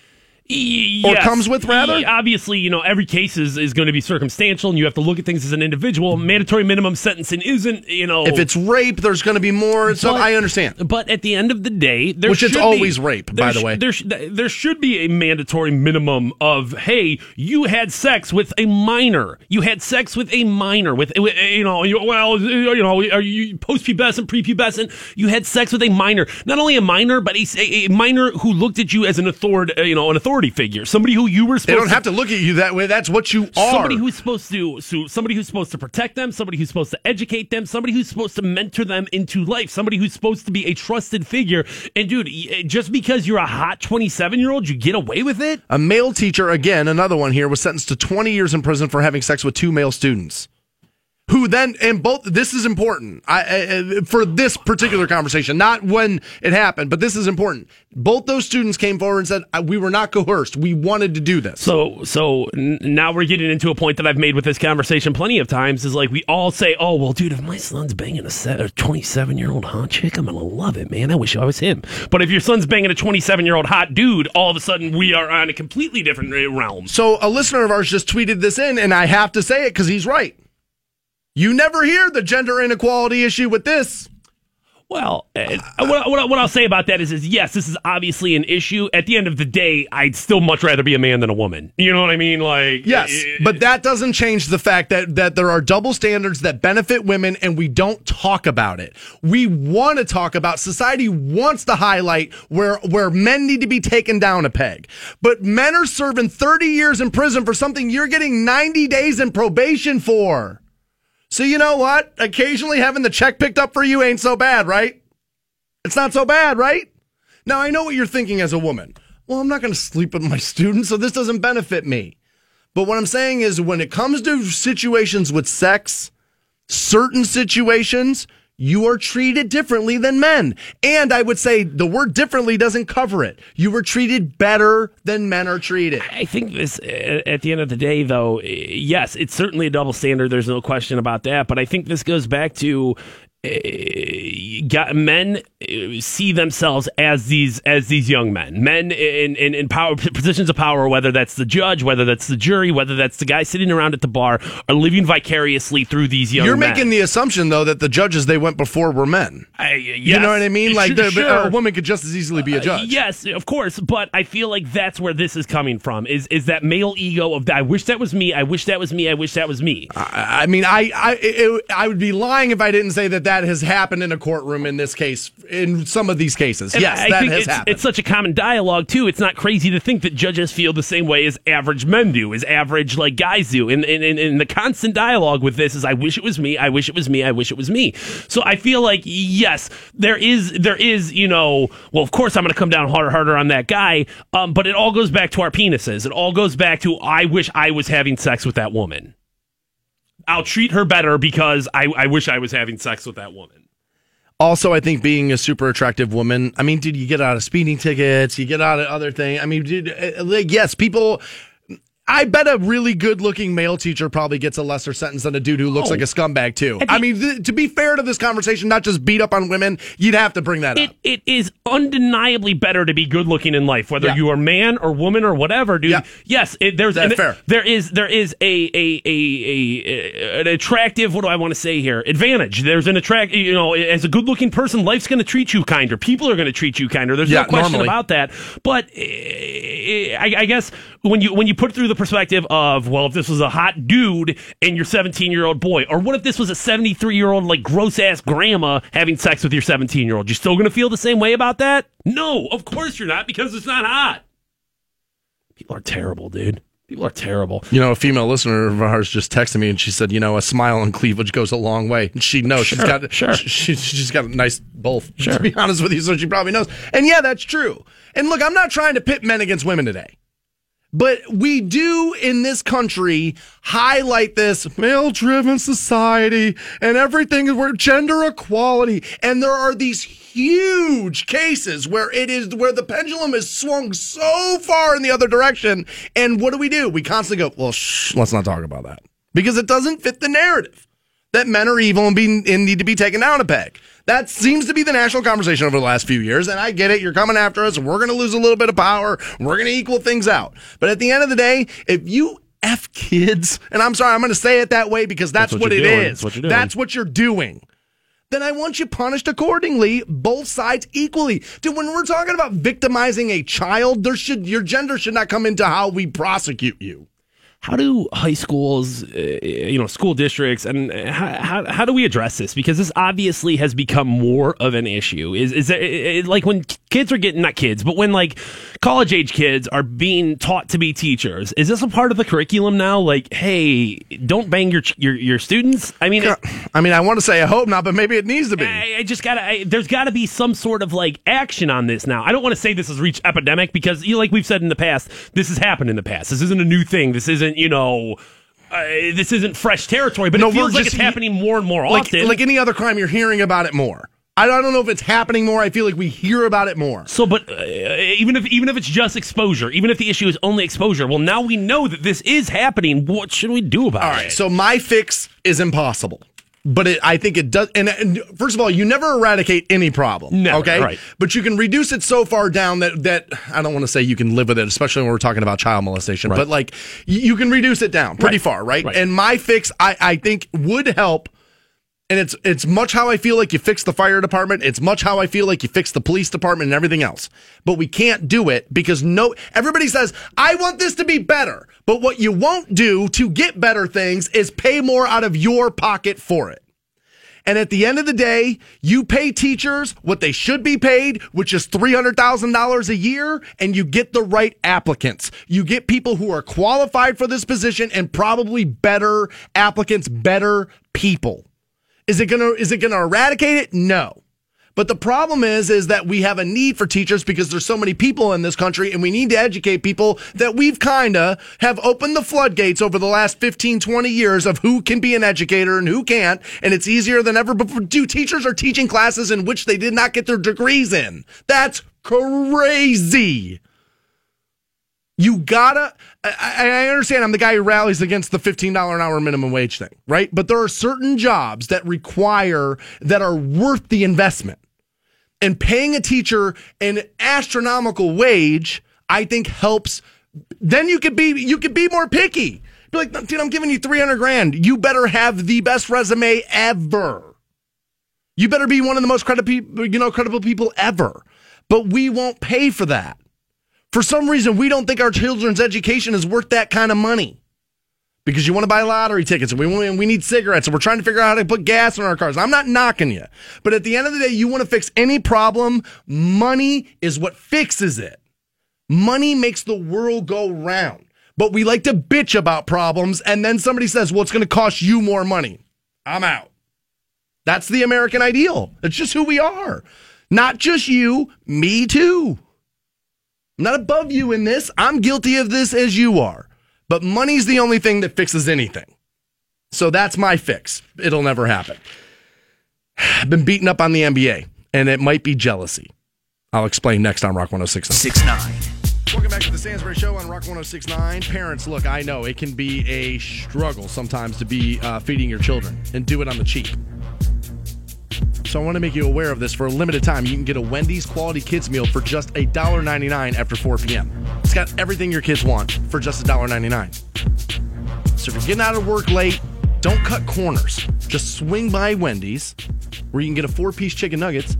Or comes with, rather? Obviously, you know, every case is, is going to be circumstantial and you have to look at things as an individual. Mandatory minimum sentencing isn't, you know. If it's rape, there's going to be more. So I understand. But at the end of the day, there Which it's always be- rape, by the sh- way. There, sh- there should be a mandatory minimum of, hey, you had sex with a minor. You had sex with a minor. With, you know, you- well, you know, are you post-pubescent, prepubescent? You had sex with a minor. Not only a minor, but a, a minor who looked at you as an authority, you know, an authority figure, somebody who you were supposed They don't to have to look at you that way. That's what you are. somebody who's supposed to so somebody who's supposed to protect them somebody who's supposed to educate them somebody who's supposed to mentor them into life somebody who's supposed to be a trusted figure and dude eh, just because you're a hot 27 year old you get away with it a male teacher, again, another one here, was sentenced to 20 years in prison for having sex with two male students. Who then, and both, this is important I, I, for this particular conversation, not when it happened, but this is important. Both those students came forward and said, "Uh, We were not coerced. We wanted to do this. so so n- now we're getting into a point that I've made with this conversation plenty of times is like we all say oh well dude if my son's banging a 27 year old hot chick I'm gonna love it man I wish I was him but if your son's banging a 27 year old hot dude all of a sudden we are on a completely different uh, realm So a listener of ours just tweeted this in, and I have to say it because he's right. You never hear the gender inequality issue with this. Well, uh, what, what, what I'll say about that is, is yes, this is obviously an issue. At the end of the day, I'd still much rather be a man than a woman. You know what I mean? Like, Yes, uh, but that doesn't change the fact that that there are double standards that benefit women, and we don't talk about it. We want to talk about. Society wants to highlight where where men need to be taken down a peg, but men are serving thirty years in prison for something you're getting ninety days in probation for. So you know what? Occasionally having the check picked up for you ain't so bad, right? It's not so bad, right? Now I know what you're thinking as a woman. Well, I'm not going to sleep with my *laughs* students, so this doesn't benefit me. But what I'm saying is when it comes to situations with sex, certain situations, you are treated differently than men. And I would say the word differently doesn't cover it. You were treated better than men are treated. I think this, uh, at the end of the day, though, yes, it's certainly a double standard. There's no question about that. But I think this goes back to uh, got, men uh, see themselves as these as these young men, men in, in in power positions of power, whether that's the judge, whether that's the jury, whether that's the guy sitting around at the bar, are living vicariously through these young. You're men. making the assumption though that the judges they went before were men. I, You know what I mean? Like Sure, uh, sure. a woman could just as easily be a judge. Yes, of course, but I feel like that's where this is coming from. Is is that male ego of I wish that was me. I wish that was me. I wish that was me. I I mean, I I it, I would be lying if I didn't say that that has happened in a courtroom in this case, in some of these cases. And yes, I that has it's, happened. it's such a common dialogue too. It's not crazy to think that judges feel the same way as average men do, as average like guys do. And and, and, and the constant dialogue with this is, I wish it was me. I wish it was me. I wish it was me. So I feel like yes, there is there is you know, well, of course I'm going to come down harder harder on that guy. Um, but it all goes back to our penises. It all goes back to I wish I was having sex with that woman. I'll treat her better because I, I wish I was having sex with that woman. also, I think being a super attractive woman. I mean, dude, you get out of speeding tickets, you get out of other things. I mean, dude, uh, like, yes, people. I bet a really good looking male teacher probably gets a lesser sentence than a dude who looks Oh. like a scumbag too. At I mean, th- to be fair to this conversation, not just beat up on women, you'd have to bring that It up. it is undeniably better to be good looking in life, whether Yeah. you are man or woman or whatever, dude. Yeah. Yes, it, there's That's fair. there is there is a a, a a an attractive what do I want to say here advantage. There's an attract you know as a good looking person, life's going to treat you kinder. People are going to treat you kinder. There's Yeah, no question normally. about that. But eh, I, I guess when you when you put it through the perspective of well, if this was a hot dude and your 17 year old boy, or what if this was a 73 year old like gross ass grandma having sex with your 17 year old? You still going to feel the same way about that? No, of course you're not because it's not hot. People are terrible, dude. People are terrible. You know, a female listener of ours just texted me and she said, you know, a smile and cleavage goes a long way. And she knows she's got sure. She, she's got a nice both. Sure. To be honest with you, so she probably knows. And yeah, that's true. And look, I'm not trying to pit men against women today. But we do in this country highlight this male driven society and everything is where gender equality. And there are these huge cases where it is where the pendulum is swung so far in the other direction. And what do we do? We constantly go, well, shh, let's not talk about that because it doesn't fit the narrative that men are evil and, be, and need to be taken down a peg. That seems to be the national conversation over the last few years. And I get it. You're coming after us. We're going to lose a little bit of power. We're going to equal things out. But at the end of the day, if you F kids, and I'm sorry, I'm going to say it that way because that's, That's what, what it doing. is. That's what you're doing. That's what you're doing. Then I want you punished accordingly, both sides equally. Dude, when we're talking about victimizing a child, there should your gender should not come into how we prosecute you. How do high schools, uh, you know, school districts, and how, how, how do we address this? Because this obviously has become more of an issue. Is is it, it, like when kids are getting not kids, but when like college age kids are being taught to be teachers? Is this a part of the curriculum now? Like, hey, don't bang your your your students. I mean. it- I mean, I want to say I hope not, but maybe it needs to be. I, I just gotta. I, there's got to be some sort of like action on this now. I don't want to say this has reached epidemic because, you know, like we've said in the past, this has happened in the past. This isn't a new thing. This isn't, you know, uh, this isn't fresh territory. But No, it feels like just- it's happening more and more like, often. like any other crime, you're hearing about it more. I don't, know if it's happening more. I feel like we hear about it more. so, but uh, even if even if it's just exposure, even if the issue is only exposure, well, now we know that this is happening. What should we do about All it? right, so my fix is impossible. But it, I think it does. And, and first of all, you never eradicate any problem. Never, okay, right. But you can reduce it so far down that that I don't want to say you can live with it, especially when we're talking about child molestation. But like you, you can reduce it down pretty Right, far, right? right. And my fix, I I think would help. And it's it's much how I feel like you fix the fire department. It's much how I feel like you fix the police department and everything else. But we can't do it because no everybody says, I want this to be better. But what you won't do to get better things is pay more out of your pocket for it. And at the end of the day, you pay teachers what they should be paid, which is $300,000 a year, and you get the right applicants. You get people who are qualified for this position and probably better applicants, better people. Is it to is it to eradicate it? No. But the problem is is that we have a need for teachers because there's so many people in this country and we need to educate people that we've kind of have opened the floodgates over the last 15 20 years of who can be an educator and who can't and it's easier than ever before. Do teachers are teaching classes in which they did not get their degrees in. That's crazy. You gotta. I, I understand. I'm the guy who rallies against the $15 an hour minimum wage thing, right? But there are certain jobs that require that are worth the investment, and paying a teacher an astronomical wage, I think helps. Then you could be you could be more picky. Be like, dude, I'm giving you 300 grand. You better have the best resume ever. You better be one of the most credible, you know, credible people ever. But we won't pay for that. For some reason, we don't think our children's education is worth that kind of money. Because you want to buy lottery tickets and we want, we need cigarettes and we're trying to figure out how to put gas in our cars. I'm not knocking you. But at the end of the day, you want to fix any problem, money is what fixes it. Money makes the world go round. But we like to bitch about problems and then somebody says, well, it's going to cost you more money. I'm out. That's the American ideal. It's just who we are. Not just you, me too. I'm not above you in this. I'm guilty of this as you are. But money's the only thing that fixes anything. So that's my fix. It'll never happen. I've *sighs* been beaten up on the NBA, and it might be jealousy. I'll explain next on Rock 106. 6 9. Welcome back to the Stansbury Show on Rock 1069. Parents, look, I know it can be a struggle sometimes to be uh, feeding your children and do it on the cheap. So I want to make you aware of this for a limited time. You can get a Wendy's quality kids meal for just $1.99 after 4 p.m. It's got everything your kids want for just $1.99. So if you're getting out of work late, don't cut corners. Just swing by Wendy's where you can get a four piece chicken nuggets,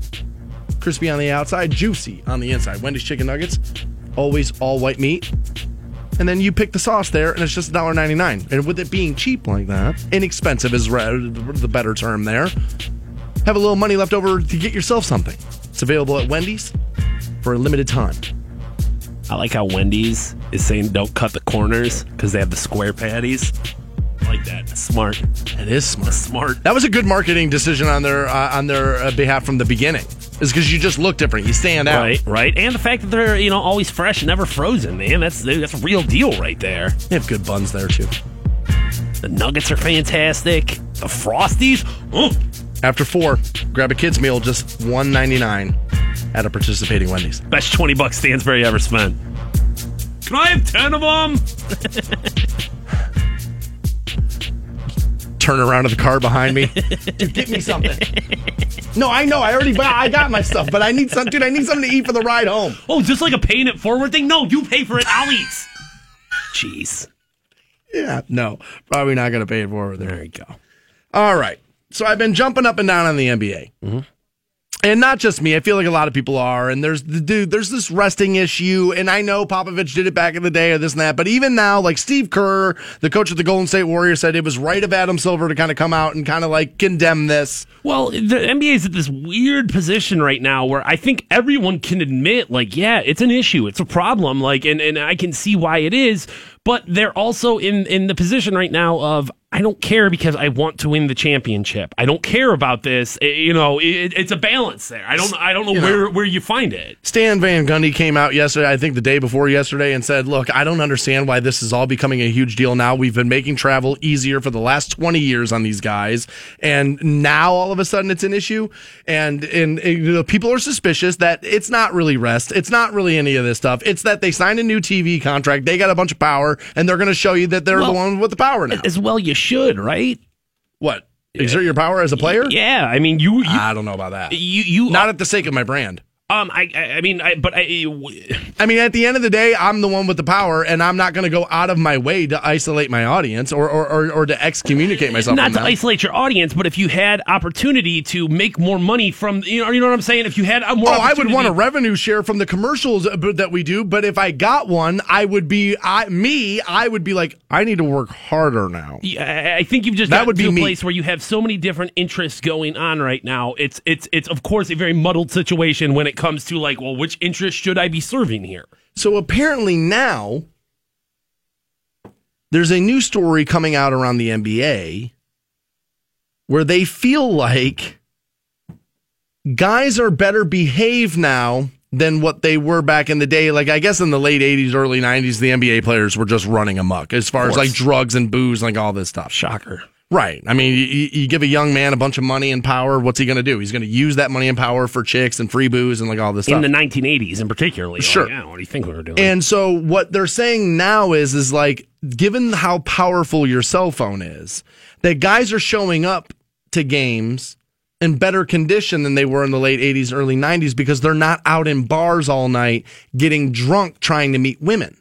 crispy on the outside, juicy on the inside. Wendy's chicken nuggets, always all white meat. And then you pick the sauce there, and it's just $1.99. And with it being cheap like that, inexpensive is the better term there, have a little money left over to get yourself something. It's available at Wendy's for a limited time. I like how Wendy's is saying don't cut the corners because they have the square patties. I like that. Smart. It is smart. Smart. That was a good marketing decision on their uh, on their uh, behalf from the beginning. is because you just look different. You stand out. Right, right, and the fact that they're you know always fresh, and never frozen, man. That's that's a real deal right there. They have good buns there too. The nuggets are fantastic. The frosties, After four, grab a kids meal, just one ninety nine at a participating Wendy's. best twenty bucks Stansbury ever spent. Can I have ten of them? *laughs* Turn around to the car behind me. *laughs* dude, get me something. No, I know. I already I got my stuff, but I need some dude, I need something to eat for the ride home. Oh, just like a paying it forward thing? No, you pay for it. I'll eat. Jeez. Yeah. No, probably not gonna pay it forward there. There you go. All right. So I've been jumping up and down on the NBA. Mm-hmm. And not just me. I feel like a lot of people are. And there's the dude, there's this resting issue. And I know Popovich did it back in the day or this and that. But even now, like Steve Kerr, the coach of the Golden State Warriors, said it was right of Adam Silver to kind of come out and kind of like condemn this. Well, the NBA is at this weird position right now where I think everyone can admit, like, yeah, it's an issue, it's a problem, like, and, and I can see why it is, but they're also in in the position right now of I don't care because I want to win the championship. I don't care about this. Eh, you know, it, it's a balance there. I don't I don't know You know. where where you find it. Stan Van Gundy came out yesterday, I think the day before yesterday, and said, Look, I don't understand why this is all becoming a huge deal now. We've been making travel easier for the last 20 years on these guys. And now all of a sudden it's an issue. And, and, and, you know, people are suspicious that it's not really rest. It's not really any of this stuff. It's that they signed a new TV contract. They got a bunch of power, and they're going to show you that they're Well, the one with the power now. As well, you should, right? What? Exert your power as a player? Yeah, I mean, you you I don't know about that. you, you Not at the sake of my brand. Um I I mean I but I I mean, at the end of the day, I'm the one with the power, and I'm not going to go out of my way to isolate my audience or or, or, or to excommunicate myself. not to them. isolate your audience, but if you had opportunity to make more money from, you know, you know what I'm saying? If you had a more, Oh, I would want a revenue share from the commercials uh, that we do, but if I got one, I would be I me. I would be like, I need to work harder now. Yeah, I I think you've just That would be a me. place where you have so many different interests going on right now. It's it's it's of course a very muddled situation when it comes to like, well, which interest should I be serving here? So apparently now there's a new story coming out around the NBA where they feel like guys are better behaved now than what they were back in the day. Like I guess in the late 80s, early 90s, the NBA players were just running amok as far as like drugs and booze, like all this stuff. Shocker. Right. I mean, you, you give a young man a bunch of money and power. What's he going to do? He's going to use that money and power for chicks and free booze and like all this stuff. In the 1980s, in particular. Sure. Like, yeah, what do you think we were doing? And so what they're saying now is is like given how powerful your cell phone is, that guys are showing up to games in better condition than they were in the late 80s early 90s because they're not out in bars all night getting drunk trying to meet women.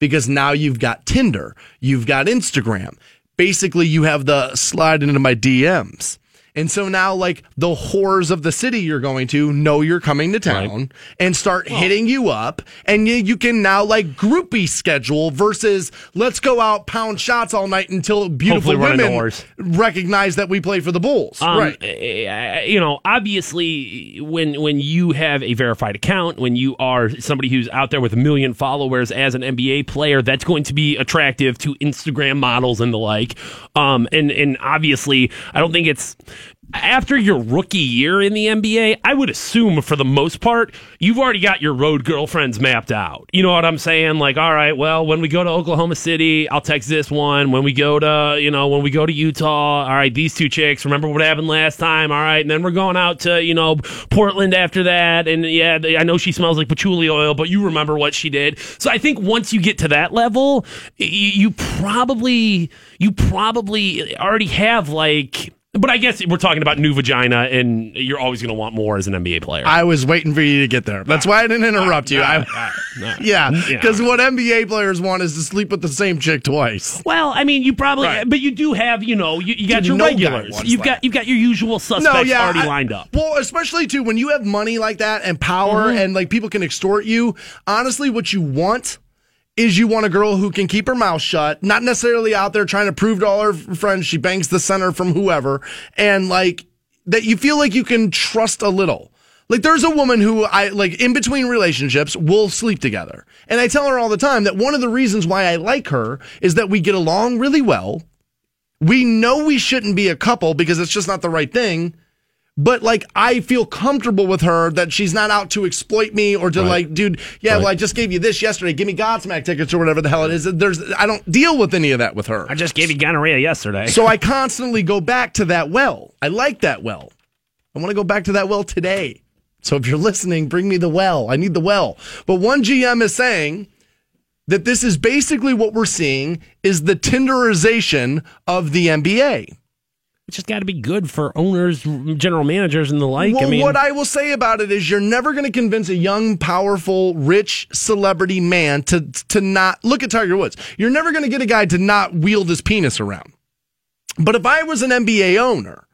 Because now you've got Tinder, you've got Instagram. Basically, you have the slide into my DMs. And so now, like the whores of the city you're going to know you're coming to town and start hitting you up. And you, you can now like groupie schedule versus let's go out pound shots all night until beautiful Hopefully run into women recognize that we play for the Bulls. Um, right. uh, You know, obviously, when when you have a verified account, when you are somebody who's out there with a million followers as an NBA player, that's going to be attractive to Instagram models and the like. Um, and and obviously, I don't think it's after your rookie year in the NBA, I would assume for the most part, you've already got your road girlfriends mapped out. You know what I'm saying? Like, all right, well, when we go to Oklahoma City, I'll text this one. When we go to, you know, when we go to Utah, all right, these two chicks, remember what happened last time? All right. And then we're going out to, you know, Portland after that. And yeah, I know she smells like patchouli oil, but you remember what she did. So I think once you get to that level, you probably, you probably already have like, but I guess we're talking about new vagina, and you're always going to want more as an NBA player. I was waiting for you to get there. That's why I didn't interrupt you. I, *laughs* yeah, because what NBA players want is to sleep with the same chick twice. well, I mean, you probably, Right. but you do have, you know, you, you got Dude, your no guy regulars. wants You've that. got you've got your usual suspects already I- lined up. Well, especially too when you have money like that and power Mm-hmm. and like people can extort you. Honestly, what you want is you want a girl who can keep her mouth shut, not necessarily out there trying to prove to all her friends she banks the center from whoever, and like that you feel like you can trust a little. Like there's a woman who I like in between relationships will sleep together. And I tell her all the time that one of the reasons why I like her is that we get along really well. We know we shouldn't be a couple because it's just not the right thing But like, I feel comfortable with her that she's not out to exploit me or to like, dude, yeah, well, I just gave you this yesterday. Give me Godsmack tickets or whatever the hell it is. There's, I don't deal with any of that with her. I just gave you gonorrhea yesterday. So I constantly go back to that well. I like that well. I want to go back to that well today. So if you're listening, bring me the well. I need the well. But one GM is saying that this is basically what we're seeing is the Tinderization of the NBA. It's just got to be good for owners, general managers, and the like. Well, I mean, what I will say about it is you're never going to convince a young, powerful, rich celebrity man to to not look at Tiger Woods. You're never going to get a guy to not wield his penis around. But if I was an NBA owner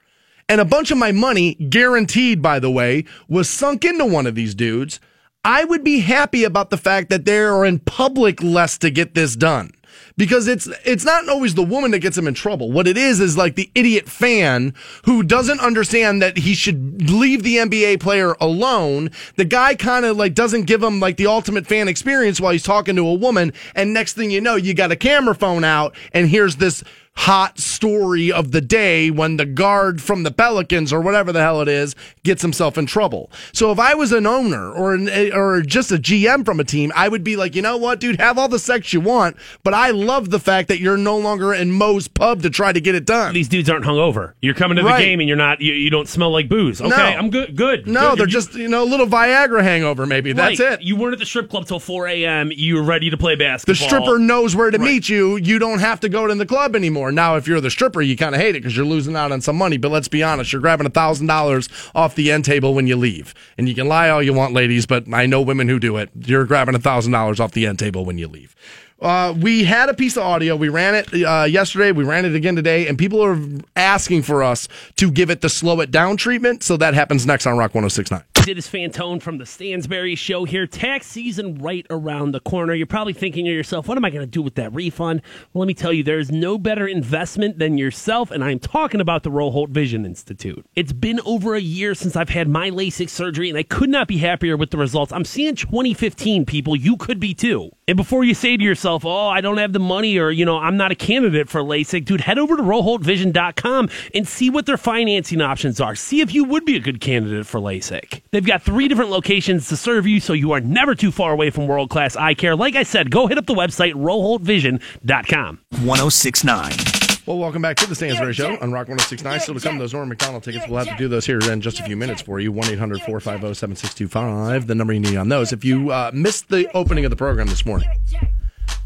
and a bunch of my money, guaranteed by the way, was sunk into one of these dudes, I would be happy about the fact that they are in public less to get this done. Because it's it's not always the woman that gets him in trouble. What it is is like the idiot fan who doesn't understand that he should leave the NBA player alone. The guy kind of like doesn't give him like the ultimate fan experience while he's talking to a woman. And next thing you know, you got a camera phone out and here's this hot story of the day when the guard from the Pelicans or whatever the hell it is gets himself in trouble. So if I was an owner or an, or just a GM from a team, I would be like, you know what, dude, have all the sex you want, but I love the fact that you're no longer in Moe's pub to try to get it done. these dudes aren't hungover. You're coming to the Right. game and you're not. You, you don't smell like booze. Okay, No. I'm good. Good. No, Good. they're just you know a little Viagra hangover maybe. That's it. You weren't at the strip club till 4 a.m. You were ready to play basketball. the stripper knows where to meet you. You don't have to go to the club anymore. Now, if you're the stripper, you kind of hate it because you're losing out on some money. But let's be honest, you're grabbing a thousand dollars off the end table when you leave. And you can lie all you want, ladies, but I know women who do it. You're grabbing a thousand dollars off the end table when you leave. Uh, we had a piece of audio. We ran it uh, yesterday. We ran it again today, and people are asking for us to give it the slow it down treatment. So that happens next on Rock 1069. It is Fantone from the Stansbury Show here. Tax season right around the corner. You're probably thinking to yourself, what am I going to do with that refund? Well, let me tell you, there is no better investment than yourself, and I'm talking about the Roholt Vision Institute. It's been over a year since I've had my LASIK surgery, and I could not be happier with the results. I'm seeing 2015 people. You could be too. And before you say to yourself, oh, I don't have the money, or, you know, I'm not a candidate for LASIK, dude, head over to RoholtVision.com and see what their financing options are. See if you would be a good candidate for LASIK. They've got three different locations to serve you, so you are never too far away from world class eye care. Like I said, go hit up the website, RoholtVision.com. 1069. Well, welcome back to the Stansbury Show on Rock 1069. Still to come, those Norm Macdonald tickets. We'll have to do those here in just a few minutes for you. 1 800 450 7625, the number you need on those. If you uh, missed the opening of the program this morning,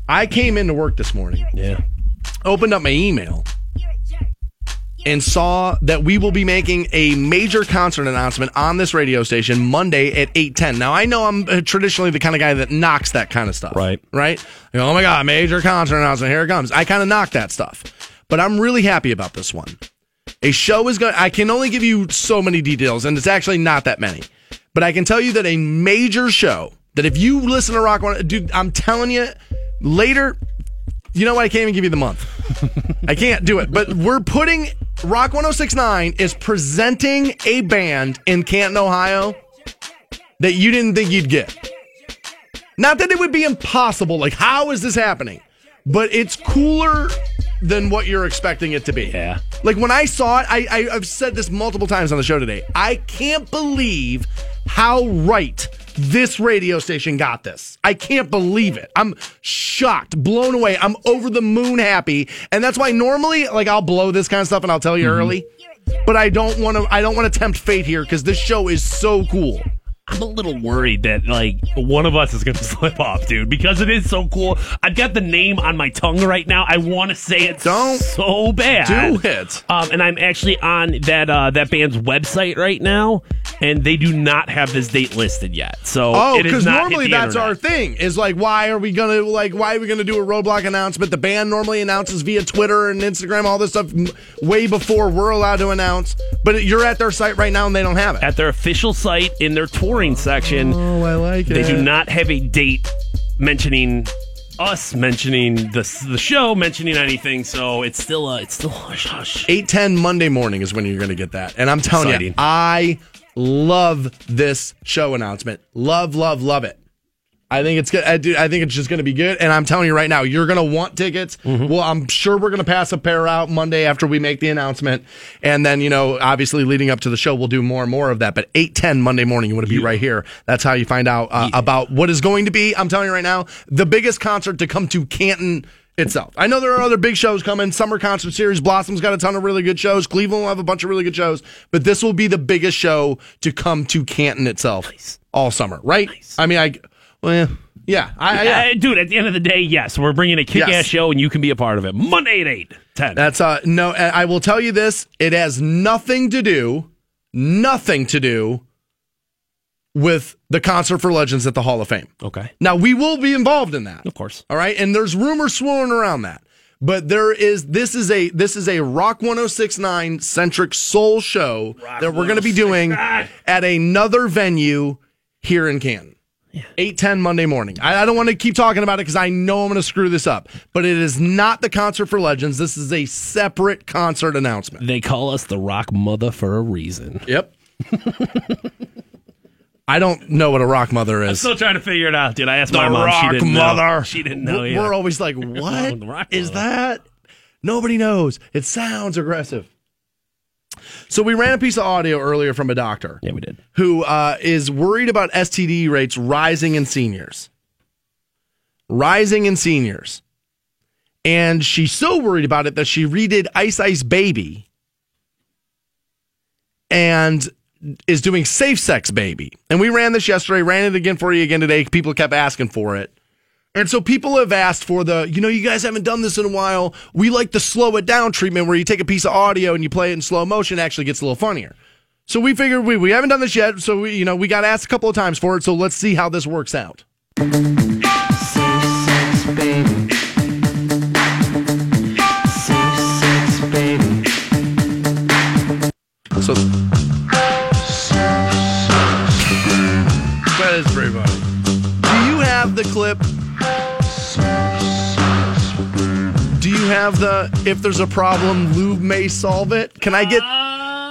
I came into work this morning, Yeah. opened up my email, and saw that we will be making a major concert announcement on this radio station Monday at 8:10. Now, I know I'm uh, traditionally the kind of guy that knocks that kind of stuff. Right. Right? You know, oh my god, major concert announcement, here it comes. I kind of knock that stuff. But I'm really happy about this one. A show is going I can only give you so many details and it's actually not that many. But I can tell you that a major show that if you listen to Rock One, dude, I'm telling you later you know what? I can't even give you the month. *laughs* I can't do it. But we're putting Rock 1069 is presenting a band in Canton, Ohio that you didn't think you'd get. Not that it would be impossible. Like, how is this happening? But it's cooler than what you're expecting it to be. Yeah. Like when I saw it, I, I I've said this multiple times on the show today. I can't believe how right this radio station got this. I can't believe it. I'm shocked, blown away. I'm over the moon happy, and that's why normally, like, I'll blow this kind of stuff and I'll tell you mm-hmm. early. But I don't want to. I don't want to tempt fate here because this show is so cool. I'm a little worried that like one of us is to *laughs* slip off, dude, because it is so cool. I've got the name on my tongue right now. I want to say it Don't so bad. do it. Um, and I'm actually on that uh, that band's website right now, and they do not have this date listed yet. So Oh, because normally that's our thing. Is like, why are we gonna like, why are we gonna do a roadblock announcement? The band normally announces via Twitter and Instagram, all this stuff, way before we're allowed to announce. But you're at their site right now and they don't have it. at their official site in their touring section. oh, I like it. They do not have a date mentioning us, mentioning the the show, mentioning anything. So it's still a it's still hush hush. Eight ten Monday morning is when you're gonna get that, and I'm telling you, I love this show announcement. Love, love, love it. I think it's good. I, do, I think it's just going to be good. And I'm telling you right now, you're going to want tickets. Well, I'm sure we're going to pass a pair out Monday after we make the announcement. And then, you know, obviously leading up to the show, we'll do more and more of that. But 8 10 Monday morning, you want to be right here. That's how you find out uh, about what is going to be, I'm telling you right now, the biggest concert to come to Canton itself. I know there are other big shows coming. Summer Concert Series, Blossom's got a ton of really good shows. Cleveland will have a bunch of really good shows. But this will be the biggest show to come to Canton itself all summer, right? I mean, I, well, yeah, I, yeah. Uh, dude, at the end of the day, yes, we're bringing a kick ass Yes. show and you can be a part of it. Monday at 8, 10. That's uh no. I will tell you this: it has nothing to do, nothing to do with the concert for legends at the Hall of Fame. okay. Now we will be involved in that, Of course. All right, and there's rumors swirling around that, but there is this is a this is a Rock 106.9 centric soul show that we're going to be doing at another venue here in Canton. 810 Monday morning. I, I don't want to keep talking about it because I know I'm going to screw this up, but it is not the concert for legends. This is a separate concert announcement. They call us the Rock Mother for a reason. Yep. *laughs* I don't know what a rock mother is. Still trying to figure it out, dude. I asked The my mom. Rock she didn't Mother. Know. She didn't know. We're, always like, *laughs* what is that? Nobody knows. It sounds aggressive. So we ran a piece of audio earlier from a doctor yeah, we did. who uh, is worried about STD rates rising in seniors. Rising in seniors. And she's so worried about it that she redid Ice Ice Baby and is doing Safe Sex Baby. And we ran this yesterday, ran it again for you again today. People kept asking for it. And so people have asked for the, you know, you guys haven't done this in a while. We like the slow it down treatment where you take a piece of audio and you play it in slow motion. It actually gets a little funnier. So we figured we, we haven't done this yet. So we, you know, we got asked a couple of times for it. So let's see how this works out. Safe sex, baby. Safe sex, baby. So that is pretty funny. Do you have the clip? Do you have the if there's a problem, lube may solve it? Can I get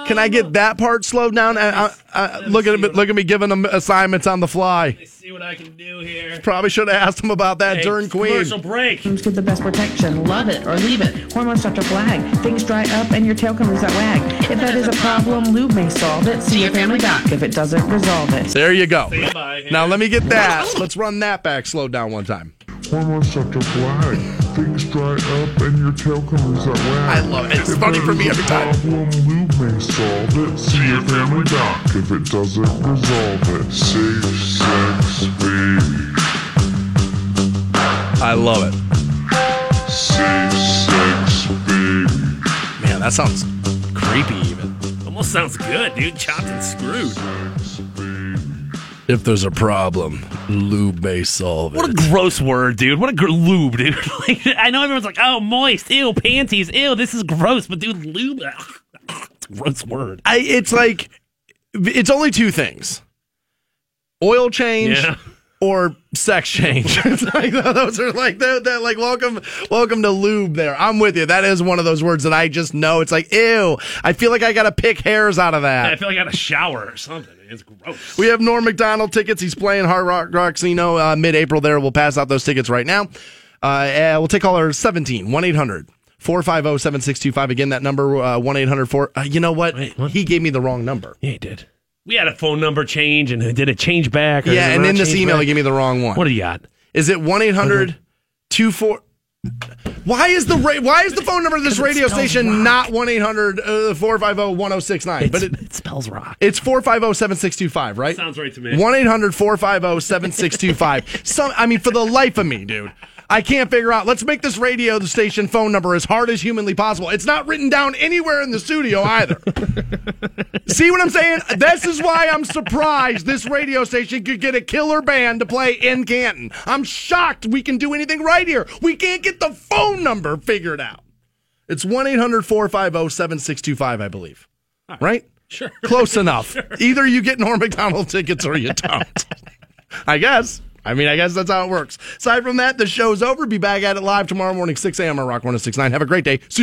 can I get that part slowed down? I, I, I, look at me, look at me giving them assignments on the fly. See what I can do here. Probably should have asked him about that during Queen. Commercial break. Get the best protection. Love it or leave it. Hormones start to flag. Things dry up and your tail can lose that wag. If that is a problem, lube may solve it. See your family doc if it doesn't resolve it. There you go. Now let me get that. Let's run that back slowed down one time. Hormones start to flag. Things dry up and your tail can lose that wag. I love it. It's If funny for me every time. Problem, lube may solve it. See your family doc if it doesn't resolve it. Safe sex, baby. I love it. Safe sex, baby. Man, that sounds creepy even. Almost sounds good, dude. Chopped and screwed. If there's a problem, lube may solve it. What a gross word, dude. What a gr- lube, dude. *laughs* like, I know everyone's like, oh, moist, ew, panties, ew, this is gross, but dude, lube, ugh, it's gross word. I, it's like it's only two things: oil change Yeah. Or sex change. *laughs* like *laughs* those are like that. that like welcome, welcome to lube. There, I'm with you. That is one of those words that I just know. It's like ew. I feel like I got to pick hairs out of that. I feel like I got to shower or something. It's gross. We have Norm Macdonald tickets. He's playing Hard Rock Rocksino uh, mid April there. We'll pass out those tickets right now. Uh, and we'll take caller 17 1 800 450 7625. Again, that number 1 800 4. uh, You know what? Wait, what? He gave me the wrong number. Yeah, he did. We had a phone number change, and did it change back? Or Yeah, and in this email, back? gave me the wrong one. What do you got? Is it 1 800 24? Why is the ra- why is the phone number of this radio station rock. not 1 800 uh, 450 1069? But it, it spells rock. it's 450 7625, right? Sounds right to me. 1 800 450 7625. Some, I mean, for the life of me, dude, I can't figure out. Let's make this radio station phone number as hard as humanly possible. It's not written down anywhere in the studio either. *laughs* See what I'm saying? This is why I'm surprised this radio station could get a killer band to play in Canton. I'm shocked we can do anything right here. We can't get the phone number figured out. It's 1 800 450 7625, I believe. Right? Sure. Close enough. *laughs* Either you get Norm Macdonald tickets or you don't. *laughs* I guess. I mean, I guess that's how it works. Aside from that, the show's over. Be back at it live tomorrow morning, 6 a.m. on Rock 1069. Have a great day. See you.